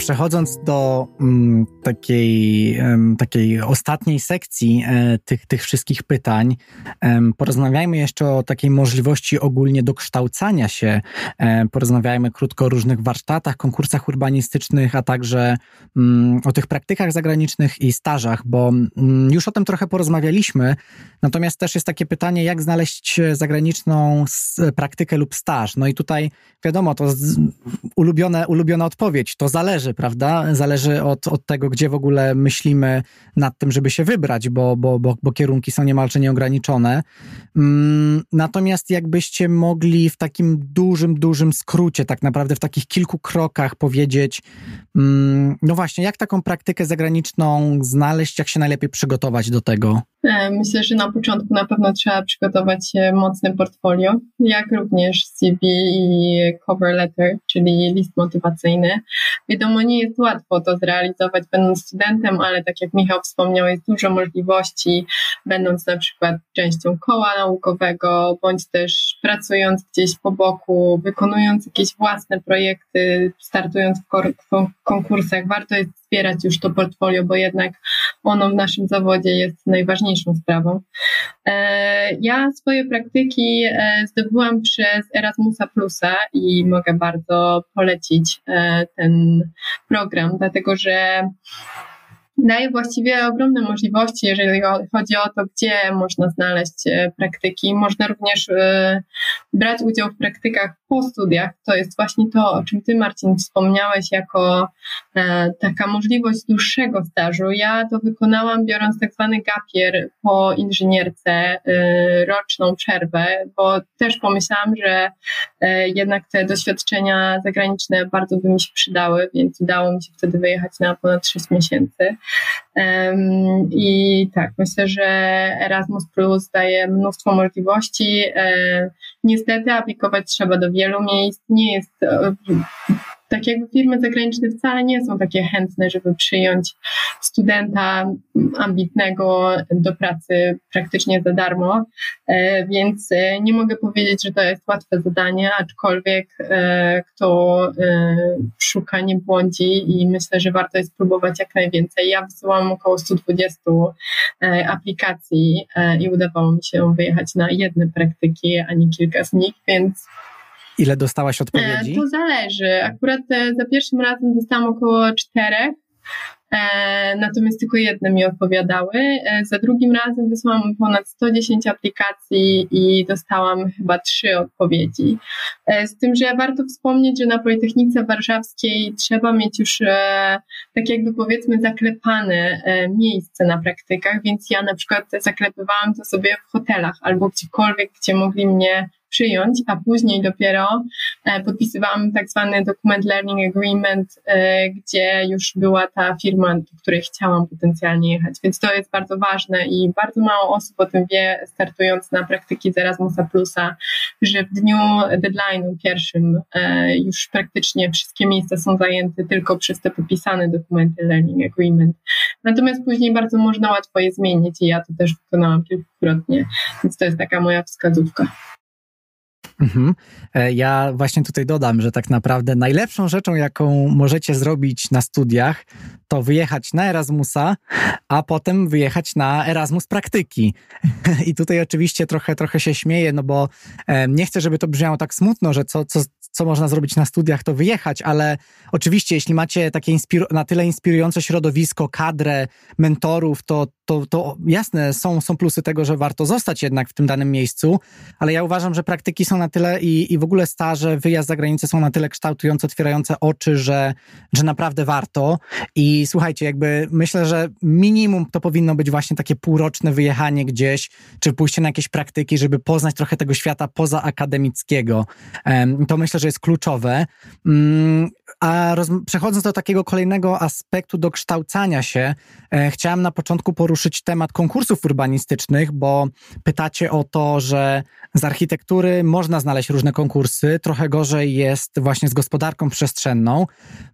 Przechodząc do mm, takiej, takiej ostatniej sekcji e, tych, tych wszystkich pytań, porozmawiajmy jeszcze o takiej możliwości ogólnie dokształcania się. E, porozmawiajmy krótko o różnych warsztatach, konkursach urbanistycznych, a także mm, o tych praktykach zagranicznych i stażach, bo mm, już o tym trochę porozmawialiśmy. Natomiast też jest takie pytanie, jak znaleźć zagraniczną praktykę lub staż. No i tutaj wiadomo, to ulubione, ulubiona odpowiedź, to zależy prawda? Zależy od, od tego, gdzie w ogóle myślimy nad tym, żeby się wybrać, bo, bo, bo, bo kierunki są niemalże nieograniczone. Mm, natomiast jakbyście mogli w takim dużym, dużym skrócie, tak naprawdę w takich kilku krokach powiedzieć, mm, no właśnie, jak taką praktykę zagraniczną znaleźć, jak się najlepiej przygotować do tego? E, myślę, że na początku na pewno trzeba przygotować mocne portfolio, jak również CV i cover letter, czyli list motywacyjny. Wiadomo, nie jest łatwo to zrealizować będąc studentem, ale tak jak Michał wspomniał, jest dużo możliwości, będąc na przykład częścią koła naukowego, bądź też pracując gdzieś po boku, wykonując jakieś własne projekty, startując w konkursach. Warto jest wspierać już to portfolio, bo jednak ono w naszym zawodzie jest najważniejszą sprawą. E, ja swoje praktyki e, zdobyłam przez Erasmusa Plusa i mogę bardzo polecić e, ten program, dlatego że daje właściwie ogromne możliwości, jeżeli chodzi o to, gdzie można znaleźć e, praktyki. Można również e, brać udział w praktykach po studiach. To jest właśnie to, o czym Ty, Marcin, wspomniałeś, jako e, taka możliwość dłuższego stażu. Ja to wykonałam biorąc tak zwany gapier po inżynierce, roczną przerwę, bo też pomyślałam, że jednak te doświadczenia zagraniczne bardzo by mi się przydały, więc udało mi się wtedy wyjechać na ponad 6 miesięcy. I tak, myślę, że Erasmus Plus daje mnóstwo możliwości. Niestety aplikować trzeba do wielu miejsc. Nie jest e, tak jakby firmy zagraniczne wcale nie są takie chętne, żeby przyjąć studenta ambitnego do pracy praktycznie za darmo, e, więc e, nie mogę powiedzieć, że to jest łatwe zadanie, aczkolwiek e, kto szuka, nie błądzi i myślę, że warto jest próbować jak najwięcej. Ja wysyłam około 120 aplikacji i udawało mi się wyjechać na jedne praktyki, a nie kilka z nich, więc Ile dostałaś odpowiedzi? E, to zależy. Akurat e, za pierwszym razem dostałam około czterech, e, natomiast tylko jedne mi odpowiadały. Za drugim razem wysłałam ponad 110 aplikacji i dostałam chyba trzy odpowiedzi. Z tym, że warto wspomnieć, że na Politechnice Warszawskiej trzeba mieć już tak jakby powiedzmy zaklepane miejsce na praktykach, więc ja na przykład zaklepywałam to sobie w hotelach albo gdziekolwiek, gdzie mogli mnie przyjąć, a później dopiero e, podpisywałam tak zwany dokument Learning Agreement, e, gdzie już była ta firma, do której chciałam potencjalnie jechać. Więc to jest bardzo ważne i bardzo mało osób o tym wie, startując na praktyki z Erasmusa Plusa, że w dniu deadline'u pierwszym e, już praktycznie wszystkie miejsca są zajęte tylko przez te podpisane dokumenty Learning Agreement. Natomiast później bardzo można łatwo je zmienić i ja to też wykonałam kilkukrotnie, więc to jest taka moja wskazówka. Mhm. E, ja właśnie tutaj dodam, że tak naprawdę najlepszą rzeczą, jaką możecie zrobić na studiach, to wyjechać na Erasmusa, a potem wyjechać na Erasmus praktyki. I tutaj oczywiście trochę, trochę się śmieję, no bo nie chcę, żeby to brzmiało tak smutno, że co, co, co można zrobić na studiach, to wyjechać, ale oczywiście, jeśli macie takie na tyle inspirujące środowisko, kadrę, mentorów, to, to, to jasne, są, są plusy tego, że warto zostać jednak w tym danym miejscu, ale ja uważam, że praktyki są na tyle i, i w ogóle staże, wyjazd za granicę są na tyle kształtujące, otwierające oczy, że, że naprawdę warto. I słuchajcie, jakby myślę, że minimum to powinno być właśnie takie półroczne wyjechanie gdzieś, czy pójście na jakieś praktyki, żeby poznać trochę tego świata poza akademickiego. To myślę, że jest kluczowe. Mm, a roz, przechodząc do takiego kolejnego aspektu dokształcania się, e, chciałam na początku poruszyć temat konkursów urbanistycznych, bo pytacie o to, że z architektury można znaleźć różne konkursy, trochę gorzej jest właśnie z gospodarką przestrzenną.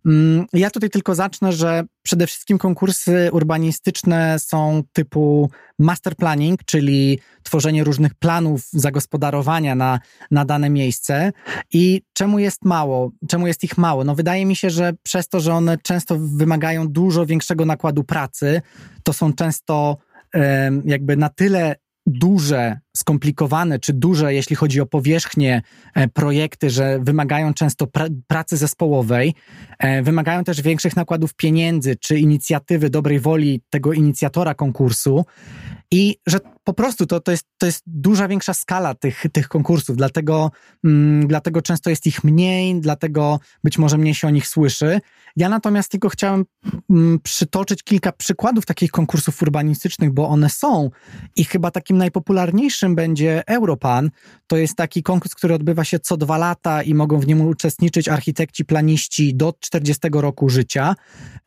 Mm, ja tutaj tylko zacznę, że przede wszystkim konkursy urbanistyczne są typu master planning, czyli tworzenie różnych planów zagospodarowania na, na dane miejsce. I czemu jest mało? Czemu jest ich mało? No wydaje mi się, że przez to, że one często wymagają dużo większego nakładu pracy, to są często jakby na tyle duże, skomplikowane czy duże, jeśli chodzi o powierzchnię, e, projekty, że wymagają często pra pracy zespołowej, e, wymagają też większych nakładów pieniędzy czy inicjatywy, dobrej woli tego inicjatora konkursu i że po prostu to, to, jest, to jest duża, większa skala tych, tych konkursów, dlatego, mm, dlatego często jest ich mniej, dlatego być może mniej się o nich słyszy. Ja natomiast tylko chciałem mm, przytoczyć kilka przykładów takich konkursów urbanistycznych, bo one są i chyba takim najpopularniejszym będzie Europan. To jest taki konkurs, który odbywa się co dwa lata i mogą w nim uczestniczyć architekci, planiści do 40 roku życia.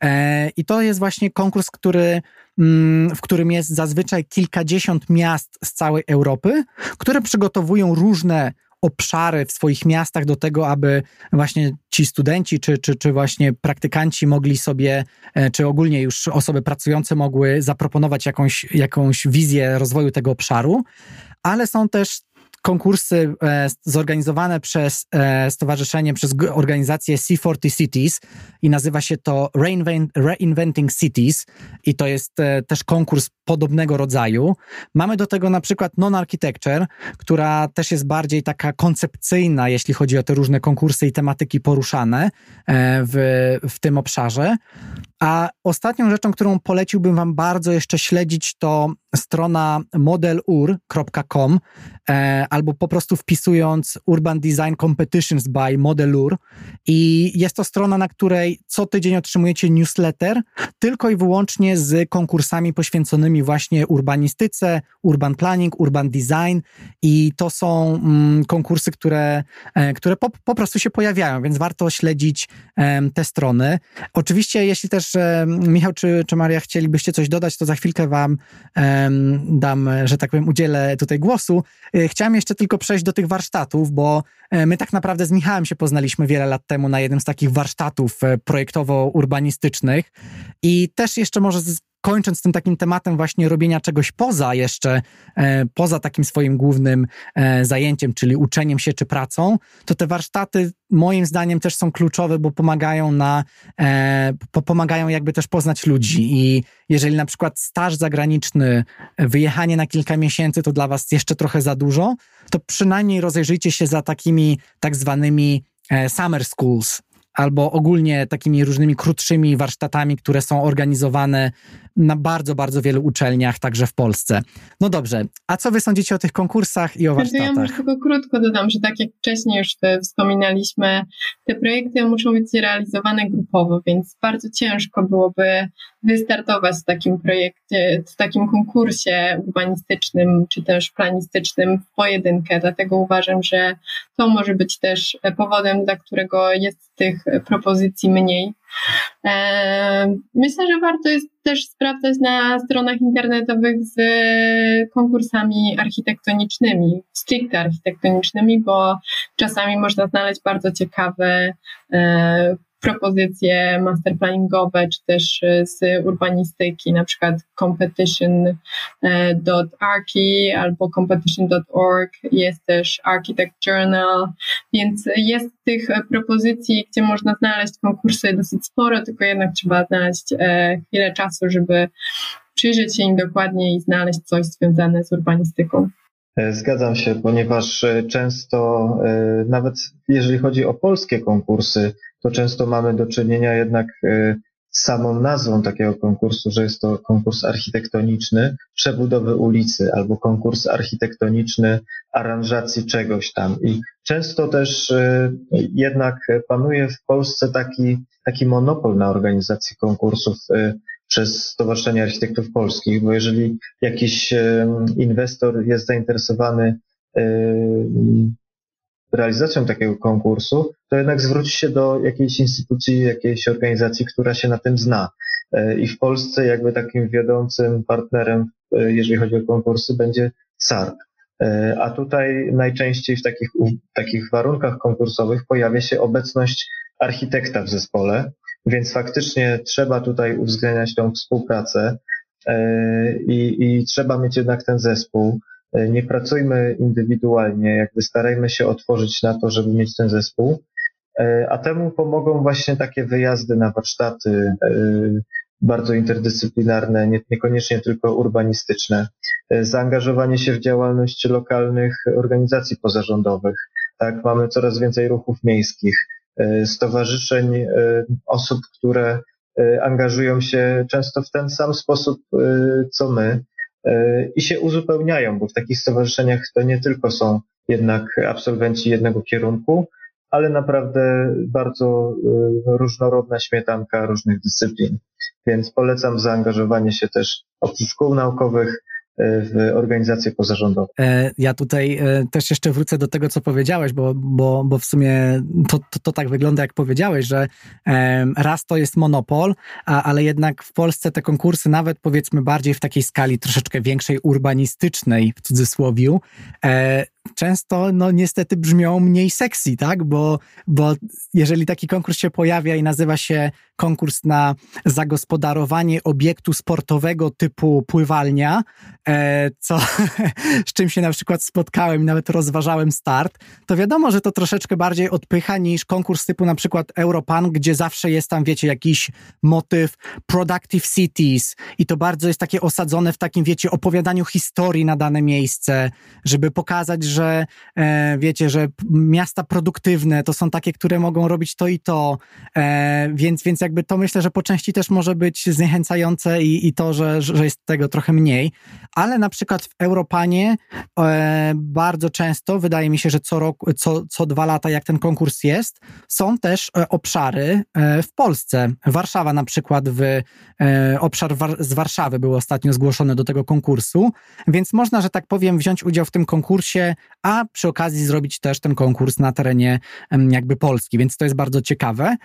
E, I to jest właśnie konkurs, który Mm, w którym jest zazwyczaj kilkadziesiąt miast z całej Europy, które przygotowują różne obszary w swoich miastach do tego, aby właśnie ci studenci czy, czy, czy właśnie praktykanci mogli sobie, e, czy ogólnie już osoby pracujące mogły zaproponować jakąś, jakąś wizję rozwoju tego obszaru, ale są też konkursy e, zorganizowane przez e, stowarzyszenie, przez organizację C40 Cities i nazywa się to Reinventing Cities i to jest e, też konkurs podobnego rodzaju. Mamy do tego na przykład Non-Architecture, która też jest bardziej taka koncepcyjna, jeśli chodzi o te różne konkursy i tematyki poruszane w, w tym obszarze. A ostatnią rzeczą, którą poleciłbym Wam bardzo jeszcze śledzić, to strona modelur.com e, albo po prostu wpisując Urban Design Competitions by Modelur. I jest to strona, na której co tydzień otrzymujecie newsletter tylko i wyłącznie z konkursami poświęconymi właśnie urbanistyce, urban planning, urban design. I to są mm, konkursy, które, e, które po, po prostu się pojawiają, więc warto śledzić e, te strony. Oczywiście, jeśli też że Michał czy, czy Maria chcielibyście coś dodać, to za chwilkę wam dam, że tak powiem, udzielę tutaj głosu. E, chciałem jeszcze tylko przejść do tych warsztatów, bo e, my tak naprawdę z Michałem się poznaliśmy wiele lat temu na jednym z takich warsztatów e, projektowo-urbanistycznych i też jeszcze może kończąc tym takim tematem właśnie robienia czegoś poza jeszcze, e, poza takim swoim głównym e, zajęciem, czyli uczeniem się czy pracą, to te warsztaty moim zdaniem też są kluczowe, bo pomagają na, e, pomagają jakby też poznać ludzi. I jeżeli na przykład staż zagraniczny, wyjechanie na kilka miesięcy to dla was jeszcze trochę za dużo, to przynajmniej rozejrzyjcie się za takimi tak zwanymi summer schools, albo ogólnie takimi różnymi krótszymi warsztatami, które są organizowane na bardzo, bardzo wielu uczelniach, także w Polsce. No dobrze, a co wy sądzicie o tych konkursach i o warsztatach? Ja może tylko krótko dodam, że tak jak wcześniej już wspominaliśmy, te projekty muszą być realizowane grupowo, więc bardzo ciężko byłoby wystartować w takim projekcie, w takim konkursie urbanistycznym czy też planistycznym w pojedynkę. Dlatego uważam, że to może być też powodem, dla którego jest tych propozycji mniej. E, myślę, że warto jest też sprawdzać na stronach internetowych z konkursami architektonicznymi, stricte architektonicznymi, bo czasami można znaleźć bardzo ciekawe e, propozycje masterplanningowe, czy też e, z urbanistyki, na przykład competition.archi e, albo competition.org, jest też Architect Journal, więc jest tych propozycji, gdzie można znaleźć konkursy dosyć sporo, tylko jednak trzeba znaleźć e, chwilę czasu, żeby przyjrzeć się im dokładnie i znaleźć coś związane z urbanistyką. Zgadzam się, ponieważ często, nawet jeżeli chodzi o polskie konkursy, to często mamy do czynienia jednak samą nazwą takiego konkursu, że jest to konkurs architektoniczny przebudowy ulicy albo konkurs architektoniczny aranżacji czegoś tam. I często też jednak panuje w Polsce taki, taki monopol na organizację konkursów przez Stowarzyszenie Architektów Polskich, bo jeżeli jakiś inwestor jest zainteresowany realizacją takiego konkursu, to jednak zwróci się do jakiejś instytucji, jakiejś organizacji, która się na tym zna. E, I w Polsce jakby takim wiodącym partnerem, e, jeżeli chodzi o konkursy, będzie SARP. E, a tutaj najczęściej w takich, w takich warunkach konkursowych pojawia się obecność architekta w zespole, więc faktycznie trzeba tutaj uwzględniać tą współpracę i, i trzeba mieć jednak ten zespół. E, nie pracujmy indywidualnie, jakby starajmy się otworzyć na to, żeby mieć ten zespół. E, a temu pomogą właśnie takie wyjazdy na warsztaty e, bardzo interdyscyplinarne, niekoniecznie tylko urbanistyczne, zaangażowanie się w działalność lokalnych organizacji pozarządowych. Tak, mamy coraz więcej ruchów miejskich, stowarzyszeń osób, które angażują się często w ten sam sposób, co my, i się uzupełniają, bo w takich stowarzyszeniach to nie tylko są jednak absolwenci jednego kierunku, ale naprawdę bardzo różnorodna śmietanka różnych dyscyplin. Więc polecam zaangażowanie się też oprócz szkół naukowych w organizacje pozarządowe. E, ja tutaj e, też jeszcze wrócę do tego, co powiedziałeś, bo, bo, bo w sumie to, to, to tak wygląda, jak powiedziałeś, że raz to jest monopol, a, ale jednak w Polsce te konkursy, nawet powiedzmy bardziej w takiej skali troszeczkę większej, urbanistycznej, w cudzysłowiu, e, często no niestety brzmią mniej sexy, tak? Bo, bo jeżeli taki konkurs się pojawia i nazywa się konkurs na zagospodarowanie obiektu sportowego typu pływalnia, e, co, z czym się na przykład spotkałem i nawet rozważałem start, to wiadomo, że to troszeczkę bardziej odpycha niż konkurs typu na przykład Europan, gdzie zawsze jest tam, wiecie, jakiś motyw productive cities i to bardzo jest takie osadzone w takim, wiecie, opowiadaniu historii na dane miejsce, żeby pokazać, że e, wiecie, że miasta produktywne to są takie, które mogą robić to i to, e, więc, więc jakby to myślę, że po części też może być zniechęcające i, i to, że, że jest tego trochę mniej, ale na przykład w Europanie e, bardzo często, wydaje mi się, że co rok, co, co dwa lata, jak ten konkurs jest, są też e, obszary e, w Polsce. Warszawa na przykład w e, obszar war, z Warszawy był ostatnio zgłoszony do tego konkursu, więc można, że tak powiem, wziąć udział w tym konkursie a przy okazji zrobić też ten konkurs na terenie jakby Polski, więc to jest bardzo ciekawe.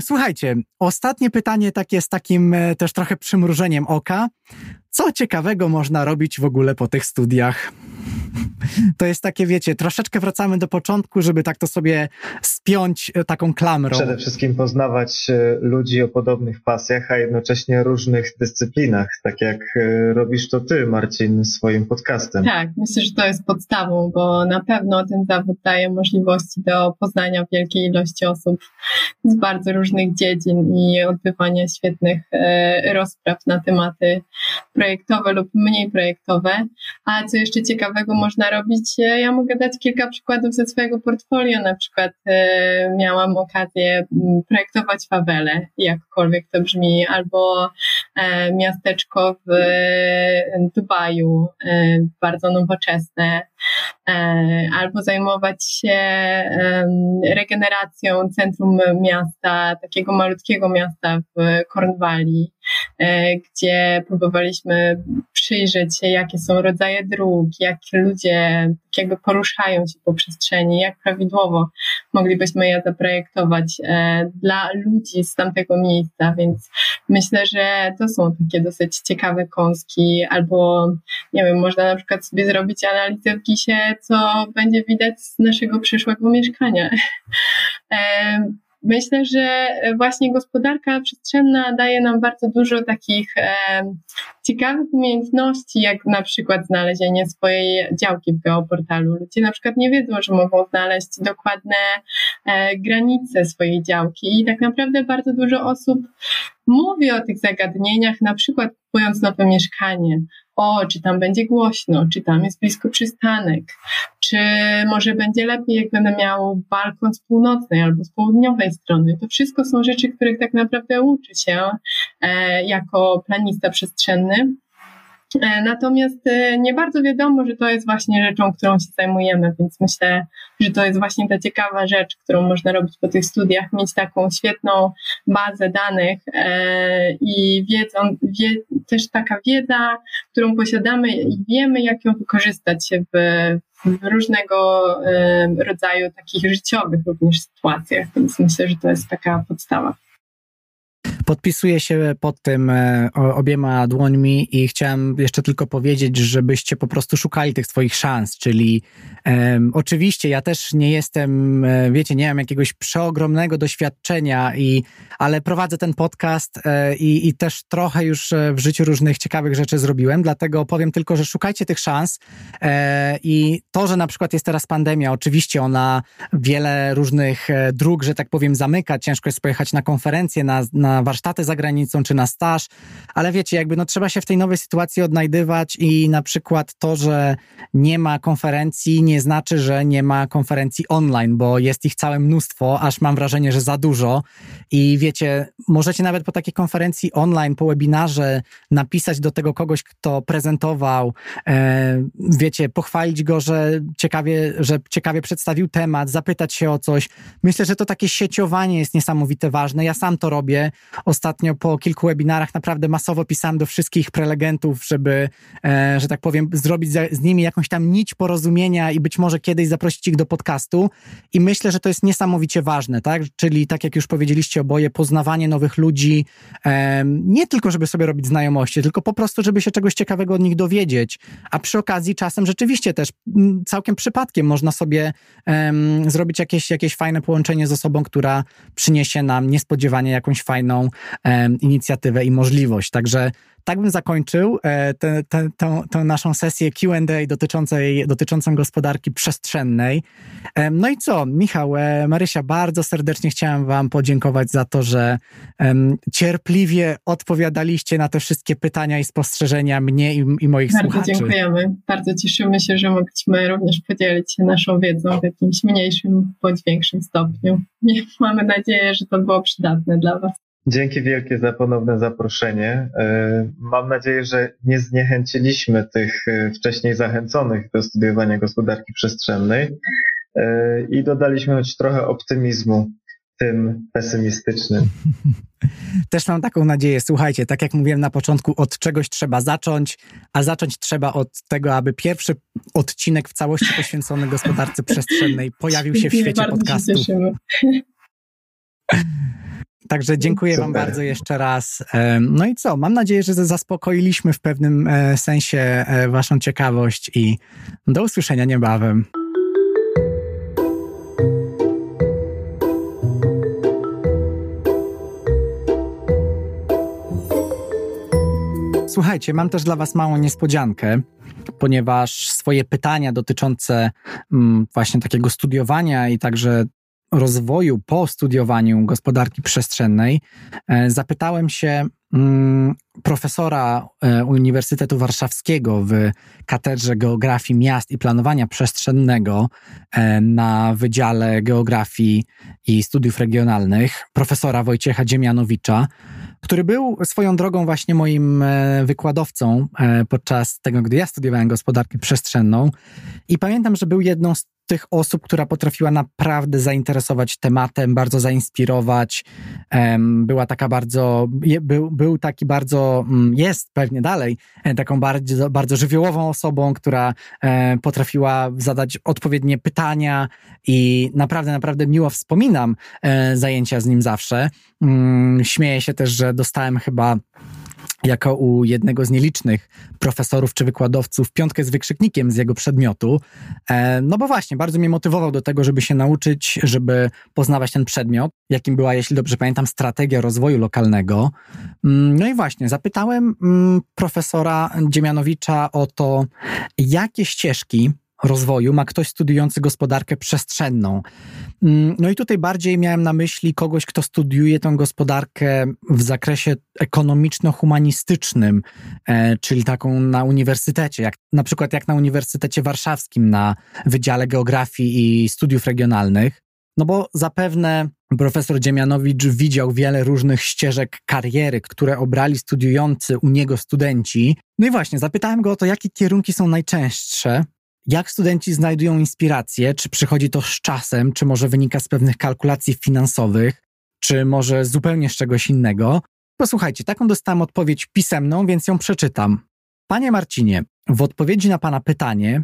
Słuchajcie, ostatnie pytanie takie z takim e, też trochę przymrużeniem oka. Co ciekawego można robić w ogóle po tych studiach? To jest takie, wiecie, troszeczkę wracamy do początku, żeby tak to sobie spiąć e, taką klamrą. Przede wszystkim poznawać e, ludzi o podobnych pasjach, a jednocześnie różnych dyscyplinach, tak jak e, robisz to ty, Marcin, swoim podcastem. Tak, myślę, że to jest podstawą, bo na pewno ten zawód daje możliwości do poznania wielkiej ilości osób z bardzo różnych dziedzin i odbywania świetnych rozpraw na tematy projektowe lub mniej projektowe. A co jeszcze ciekawego można robić? Ja mogę dać kilka przykładów ze swojego portfolio. Na przykład e, miałam okazję projektować fawele, jakkolwiek to brzmi, albo e, miasteczko w Dubaju, e, bardzo nowoczesne, albo zajmować się regeneracją centrum miasta, takiego malutkiego miasta w Cornwalli, gdzie próbowaliśmy przyjrzeć się, jakie są rodzaje dróg, jak ludzie tak jakby poruszają się po przestrzeni, jak prawidłowo moglibyśmy je zaprojektować e, dla ludzi z tamtego miejsca, więc myślę, że to są takie dosyć ciekawe kąski, albo nie wiem, można na przykład sobie zrobić analizę w GISie, co będzie widać z naszego przyszłego mieszkania. Myślę, że e, właśnie gospodarka przestrzenna daje nam bardzo dużo takich e, ciekawych umiejętności, jak na przykład znalezienie swojej działki w geoportalu. Ludzie na przykład nie wiedzą, że mogą znaleźć dokładne e, granice swojej działki i tak naprawdę bardzo dużo osób mówi o tych zagadnieniach, na przykład kupując nowe mieszkanie, o, czy tam będzie głośno, czy tam jest blisko przystanek, czy może będzie lepiej, jak będę miał balkon z północnej albo z południowej strony. To wszystko są rzeczy, których tak naprawdę uczy się e, jako planista przestrzenny. E, natomiast e, nie bardzo wiadomo, że to jest właśnie rzeczą, którą się zajmujemy, więc myślę, że to jest właśnie ta ciekawa rzecz, którą można robić po tych studiach, mieć taką świetną bazę danych e, i wiedzą, wie, też taka wiedza, którą posiadamy i wiemy, jak ją wykorzystać w, w różnego rodzaju takich życiowych również sytuacjach, więc myślę, że to jest taka podstawa. Podpisuję się pod tym e, obiema dłońmi i chciałem jeszcze tylko powiedzieć, żebyście po prostu szukali tych swoich szans, czyli um, oczywiście ja też nie jestem, e, wiecie, nie mam jakiegoś przeogromnego doświadczenia, i, ale prowadzę ten podcast e, i, i też trochę już w życiu różnych ciekawych rzeczy zrobiłem, dlatego powiem tylko, że szukajcie tych szans e, i to, że na przykład jest teraz pandemia, oczywiście ona wiele różnych dróg, że tak powiem, zamyka, ciężko jest pojechać na konferencję, na, na warsztaty za granicą czy na staż, ale wiecie, jakby no trzeba się w tej nowej sytuacji odnajdywać i na przykład to, że nie ma konferencji nie znaczy, że nie ma konferencji online, bo jest ich całe mnóstwo, aż mam wrażenie, że za dużo i wiecie, możecie nawet po takiej konferencji online, po webinarze napisać do tego kogoś, kto prezentował, e, wiecie, pochwalić go, że ciekawie, że ciekawie przedstawił temat, zapytać się o coś. Myślę, że to takie sieciowanie jest niesamowite ważne. Ja sam to robię. Ostatnio po kilku webinarach naprawdę masowo pisałem do wszystkich prelegentów, żeby, e, że tak powiem, zrobić z nimi jakąś tam nić porozumienia i być może kiedyś zaprosić ich do podcastu. I myślę, że to jest niesamowicie ważne, tak? Czyli tak jak już powiedzieliście oboje, poznawanie nowych ludzi, e, nie tylko żeby sobie robić znajomości, tylko po prostu, żeby się czegoś ciekawego od nich dowiedzieć. A przy okazji czasem rzeczywiście też całkiem przypadkiem można sobie zrobić jakieś, jakieś fajne połączenie z osobą, która przyniesie nam niespodziewanie jakąś fajną inicjatywę i możliwość. Także tak bym zakończył e, tę, naszą sesję QA dotyczącej, dotyczącą gospodarki przestrzennej. No i co, Michał, e, Marysia, bardzo serdecznie chciałem Wam podziękować za to, że cierpliwie odpowiadaliście na te wszystkie pytania i spostrzeżenia mnie i, i moich bardzo słuchaczy. Bardzo dziękujemy. Bardzo cieszymy się, że mogliśmy również podzielić się naszą wiedzą w jakimś mniejszym bądź większym stopniu. Mamy nadzieję, że to było przydatne dla Was. Dzięki wielkie za ponowne zaproszenie. E, mam nadzieję, że nie zniechęciliśmy tych e, wcześniej zachęconych do studiowania gospodarki przestrzennej e, i dodaliśmy choć trochę optymizmu tym pesymistycznym. Też mam taką nadzieję. Słuchajcie, tak jak mówiłem na początku, od czegoś trzeba zacząć, a zacząć trzeba od tego, aby pierwszy odcinek w całości poświęcony gospodarce przestrzennej pojawił się w świecie podcastu. Także dziękuję Super. Wam bardzo jeszcze raz. No i co? Mam nadzieję, że zaspokoiliśmy w pewnym e, sensie e, Waszą ciekawość i do usłyszenia niebawem. Słuchajcie, mam też dla Was małą niespodziankę, ponieważ swoje pytania dotyczące mm, właśnie takiego studiowania i także rozwoju po studiowaniu gospodarki przestrzennej e, zapytałem się mm, profesora e, Uniwersytetu Warszawskiego w Katedrze Geografii Miast i Planowania Przestrzennego e, na Wydziale Geografii i Studiów Regionalnych, profesora Wojciecha Dziemianowicza, który był swoją drogą właśnie moim wykładowcą podczas tego, gdy ja studiowałem gospodarkę przestrzenną. I pamiętam, że był jedną z tych osób, która potrafiła naprawdę zainteresować tematem, bardzo zainspirować. Była taka bardzo, był, był taki bardzo, mm, jest pewnie dalej, e, taką bardzo, bardzo żywiołową osobą, która e, potrafiła zadać odpowiednie pytania i naprawdę, naprawdę miło wspominam e, zajęcia z nim zawsze. Mm, śmieję się też, że dostałem chyba jako u jednego z nielicznych profesorów czy wykładowców piątkę z wykrzyknikiem z jego przedmiotu. E, no bo właśnie, bardzo mnie motywował do tego, żeby się nauczyć, żeby poznawać ten przedmiot, jakim była, jeśli dobrze pamiętam, strategia rozwoju lokalnego. Mm, no i właśnie, zapytałem mm, profesora Dziemianowicza o to, jakie ścieżki rozwoju ma ktoś studiujący gospodarkę przestrzenną. Mm, no i tutaj bardziej miałem na myśli kogoś, kto studiuje tę gospodarkę w zakresie ekonomiczno-humanistycznym, e, czyli taką na uniwersytecie, jak, na przykład jak na Uniwersytecie Warszawskim na Wydziale Geografii i Studiów Regionalnych. No bo zapewne profesor Dziemianowicz widział wiele różnych ścieżek kariery, które obrali studiujący u niego studenci. No i właśnie, zapytałem go o to, jakie kierunki są najczęstsze. Jak studenci znajdują inspirację? Czy przychodzi to z czasem? Czy może wynika z pewnych kalkulacji finansowych? Czy może zupełnie z czegoś innego? Posłuchajcie, taką dostałem odpowiedź pisemną, więc ją przeczytam. Panie Marcinie, w odpowiedzi na Pana pytanie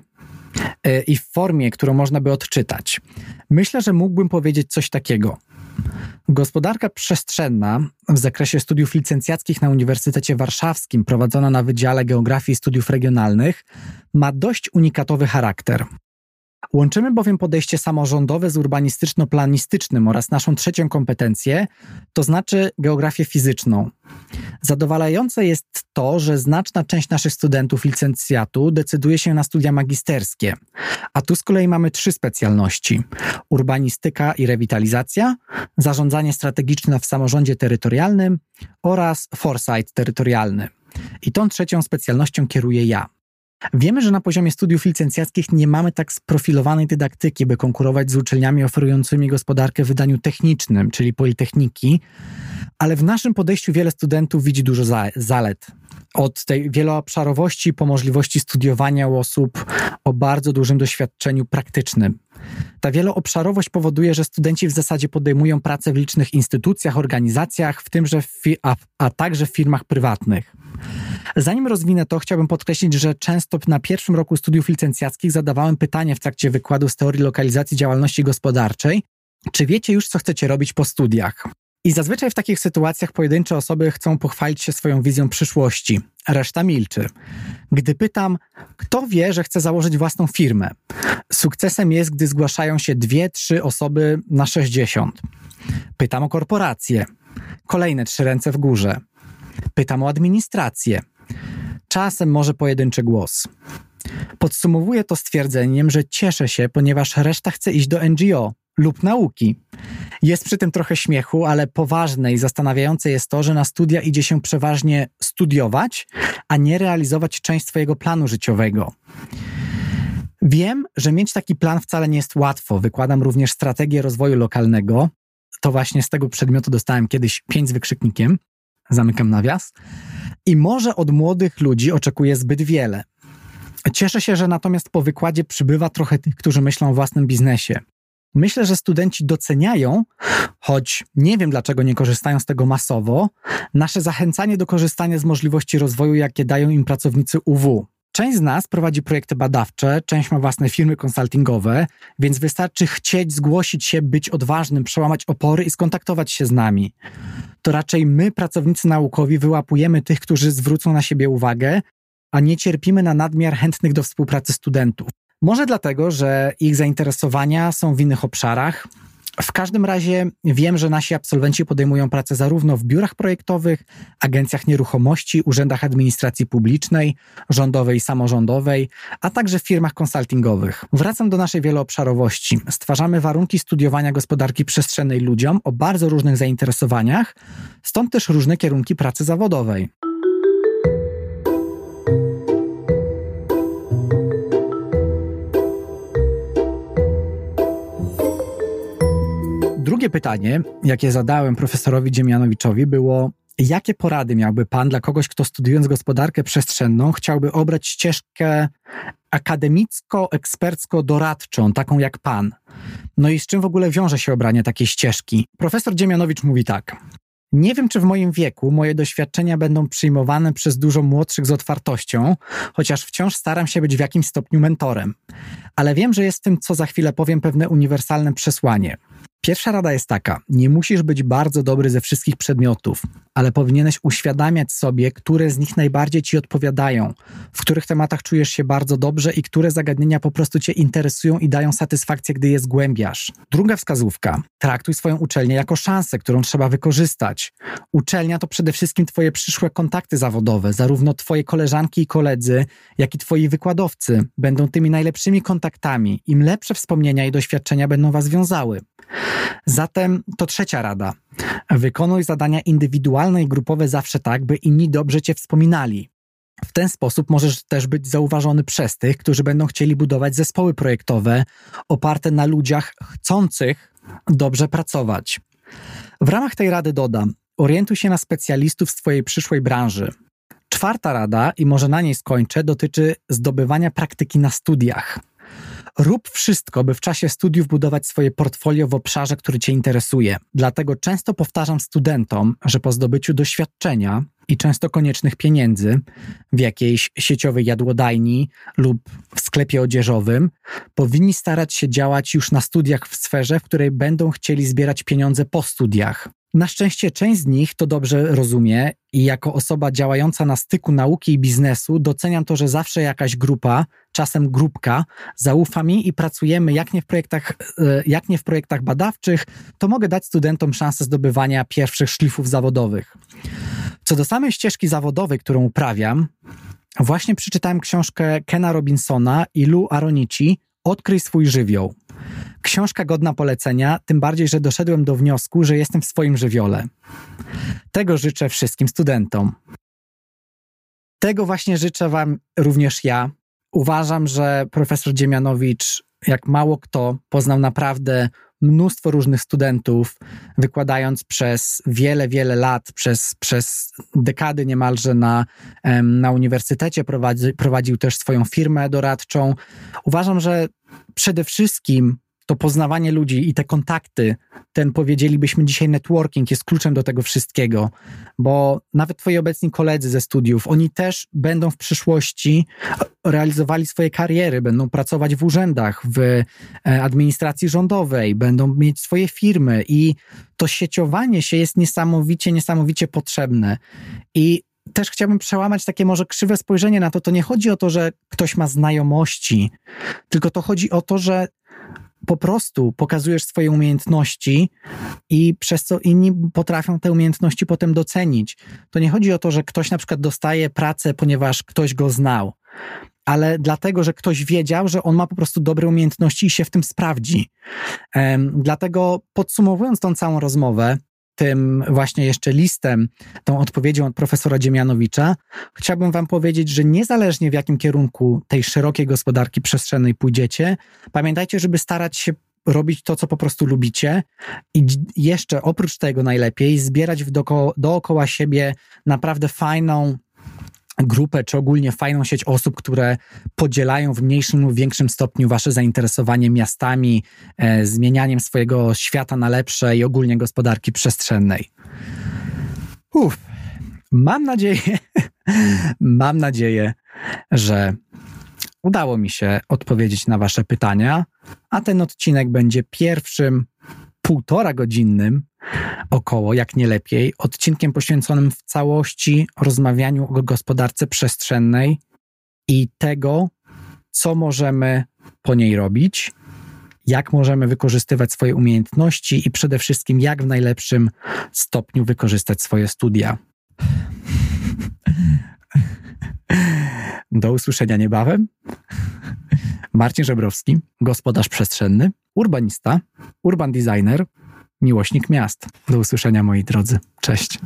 yy, i w formie, którą można by odczytać, myślę, że mógłbym powiedzieć coś takiego. Gospodarka przestrzenna w zakresie studiów licencjackich na Uniwersytecie Warszawskim, prowadzona na Wydziale Geografii i Studiów Regionalnych, ma dość unikatowy charakter. Łączymy bowiem podejście samorządowe z urbanistyczno-planistycznym oraz naszą trzecią kompetencję, to znaczy geografię fizyczną. Zadowalające jest to, że znaczna część naszych studentów licencjatu decyduje się na studia magisterskie, a tu z kolei mamy trzy specjalności: urbanistyka i rewitalizacja, zarządzanie strategiczne w samorządzie terytorialnym oraz foresight terytorialny. I tą trzecią specjalnością kieruję ja. Wiemy, że na poziomie studiów licencjackich nie mamy tak sprofilowanej dydaktyki, by konkurować z uczelniami oferującymi gospodarkę w wydaniu technicznym, czyli Politechniki, ale w naszym podejściu wiele studentów widzi dużo zalet. Od tej wieloobszarowości po możliwości studiowania u osób o bardzo dużym doświadczeniu praktycznym. Ta wieloobszarowość powoduje, że studenci w zasadzie podejmują pracę w licznych instytucjach, organizacjach, w tym, że a, a także w firmach prywatnych. Zanim rozwinę to, chciałbym podkreślić, że często na pierwszym roku studiów licencjackich zadawałem pytanie w trakcie wykładu z teorii lokalizacji działalności gospodarczej, czy wiecie już, co chcecie robić po studiach? I zazwyczaj w takich sytuacjach pojedyncze osoby chcą pochwalić się swoją wizją przyszłości, reszta milczy. Gdy pytam, kto wie, że chce założyć własną firmę? Sukcesem jest, gdy zgłaszają się dwie, trzy osoby na 60. Pytam o korporacje. Kolejne trzy ręce w górze. Pytam o administrację. Czasem może pojedynczy głos. Podsumowuję to stwierdzeniem, że cieszę się, ponieważ reszta chce iść do NGO lub nauki. Jest przy tym trochę śmiechu, ale poważne i zastanawiające jest to, że na studia idzie się przeważnie studiować, a nie realizować część swojego planu życiowego. Wiem, że mieć taki plan wcale nie jest łatwo. Wykładam również strategię rozwoju lokalnego. To właśnie z tego przedmiotu dostałem kiedyś pięć z wykrzyknikiem. Zamykam nawias. I może od młodych ludzi oczekuję zbyt wiele. Cieszę się, że natomiast po wykładzie przybywa trochę tych, którzy myślą o własnym biznesie. Myślę, że studenci doceniają, choć nie wiem dlaczego nie korzystają z tego masowo, nasze zachęcanie do korzystania z możliwości rozwoju, jakie dają im pracownicy UW. Część z nas prowadzi projekty badawcze, część ma własne firmy konsultingowe, więc wystarczy chcieć zgłosić się, być odważnym, przełamać opory i skontaktować się z nami. To raczej my, pracownicy naukowi, wyłapujemy tych, którzy zwrócą na siebie uwagę, a nie cierpimy na nadmiar chętnych do współpracy studentów. Może dlatego, że ich zainteresowania są w innych obszarach. W każdym razie wiem, że nasi absolwenci podejmują pracę zarówno w biurach projektowych, agencjach nieruchomości, urzędach administracji publicznej, rządowej i samorządowej, a także w firmach konsultingowych. Wracam do naszej wieloobszarowości. Stwarzamy warunki studiowania gospodarki przestrzennej ludziom o bardzo różnych zainteresowaniach, stąd też różne kierunki pracy zawodowej. Drugie pytanie, jakie zadałem profesorowi Dziemianowiczowi, było: jakie porady miałby Pan dla kogoś, kto studiując gospodarkę przestrzenną, chciałby obrać ścieżkę akademicko-ekspercko-doradczą, taką jak Pan? No i z czym w ogóle wiąże się obranie takiej ścieżki? Profesor Dziemianowicz mówi tak. Nie wiem, czy w moim wieku moje doświadczenia będą przyjmowane przez dużo młodszych z otwartością, chociaż wciąż staram się być w jakimś stopniu mentorem. Ale wiem, że jest w tym, co za chwilę powiem, pewne uniwersalne przesłanie. Pierwsza rada jest taka: nie musisz być bardzo dobry ze wszystkich przedmiotów, ale powinieneś uświadamiać sobie, które z nich najbardziej ci odpowiadają, w których tematach czujesz się bardzo dobrze i które zagadnienia po prostu cię interesują i dają satysfakcję, gdy je zgłębiasz. Druga wskazówka: traktuj swoją uczelnię jako szansę, którą trzeba wykorzystać. Uczelnia to przede wszystkim twoje przyszłe kontakty zawodowe, zarówno twoje koleżanki i koledzy, jak i twoi wykładowcy będą tymi najlepszymi kontaktami. Im lepsze wspomnienia i doświadczenia będą was wiązały. Zatem to trzecia rada. Wykonuj zadania indywidualne i grupowe zawsze tak, by inni dobrze cię wspominali. W ten sposób możesz też być zauważony przez tych, którzy będą chcieli budować zespoły projektowe oparte na ludziach chcących dobrze pracować. W ramach tej rady dodam: orientuj się na specjalistów z Twojej przyszłej branży. Czwarta rada, i może na niej skończę, dotyczy zdobywania praktyki na studiach. Rób wszystko, by w czasie studiów budować swoje portfolio w obszarze, który Cię interesuje. Dlatego często powtarzam studentom, że po zdobyciu doświadczenia i często koniecznych pieniędzy w jakiejś sieciowej jadłodajni lub w sklepie odzieżowym, powinni starać się działać już na studiach w sferze, w której będą chcieli zbierać pieniądze po studiach. Na szczęście część z nich to dobrze rozumie i jako osoba działająca na styku nauki i biznesu doceniam to, że zawsze jakaś grupa, czasem grupka, zaufa mi i pracujemy jak nie w projektach, e, jak nie w projektach badawczych, to mogę dać studentom szansę zdobywania pierwszych szlifów zawodowych. Co do samej ścieżki zawodowej, którą uprawiam, właśnie przeczytałem książkę Kena Robinsona i Lou Aronici Odkryj swój żywioł. Książka godna polecenia, tym bardziej, że doszedłem do wniosku, że jestem w swoim żywiole. Tego życzę wszystkim studentom. Tego właśnie życzę Wam również ja. Uważam, że profesor Dziemianowicz, jak mało kto, poznał naprawdę mnóstwo różnych studentów, wykładając przez wiele, wiele lat, przez, przez dekady niemalże na, na uniwersytecie, prowadzi, prowadził też swoją firmę doradczą. Uważam, że przede wszystkim to poznawanie ludzi i te kontakty, ten powiedzielibyśmy dzisiaj networking jest kluczem do tego wszystkiego, bo nawet twoi obecni koledzy ze studiów, oni też będą w przyszłości realizowali swoje kariery, będą pracować w urzędach, w e, administracji rządowej, będą mieć swoje firmy i to sieciowanie się jest niesamowicie, niesamowicie potrzebne. I też chciałbym przełamać takie może krzywe spojrzenie na to. To nie chodzi o to, że ktoś ma znajomości, tylko to chodzi o to, że po prostu pokazujesz swoje umiejętności i przez co inni potrafią te umiejętności potem docenić. To nie chodzi o to, że ktoś na przykład dostaje pracę, ponieważ ktoś go znał, ale dlatego, że ktoś wiedział, że on ma po prostu dobre umiejętności i się w tym sprawdzi. Um, dlatego podsumowując tą całą rozmowę, tym właśnie jeszcze listem, tą odpowiedzią od profesora Dziemianowicza, chciałbym Wam powiedzieć, że niezależnie w jakim kierunku tej szerokiej gospodarki przestrzennej pójdziecie, pamiętajcie, żeby starać się robić to, co po prostu lubicie i jeszcze oprócz tego najlepiej zbierać doko, dookoła siebie naprawdę fajną, grupę, czy ogólnie fajną sieć osób, które podzielają w mniejszym lub większym stopniu wasze zainteresowanie miastami, e, zmienianiem swojego świata na lepsze i ogólnie gospodarki przestrzennej. Uf. Mam nadzieję, mam nadzieję, że udało mi się odpowiedzieć na Wasze pytania, a ten odcinek będzie pierwszym półtora godzinnym około, jak nie lepiej, odcinkiem poświęconym w całości rozmawianiu o gospodarce przestrzennej i tego, co możemy po niej robić, jak możemy wykorzystywać swoje umiejętności i przede wszystkim, jak w najlepszym stopniu wykorzystać swoje studia. Do usłyszenia niebawem. Marcin Żebrowski, gospodarz przestrzenny, urbanista, urban designer, miłośnik miast. Do usłyszenia moi drodzy. Cześć.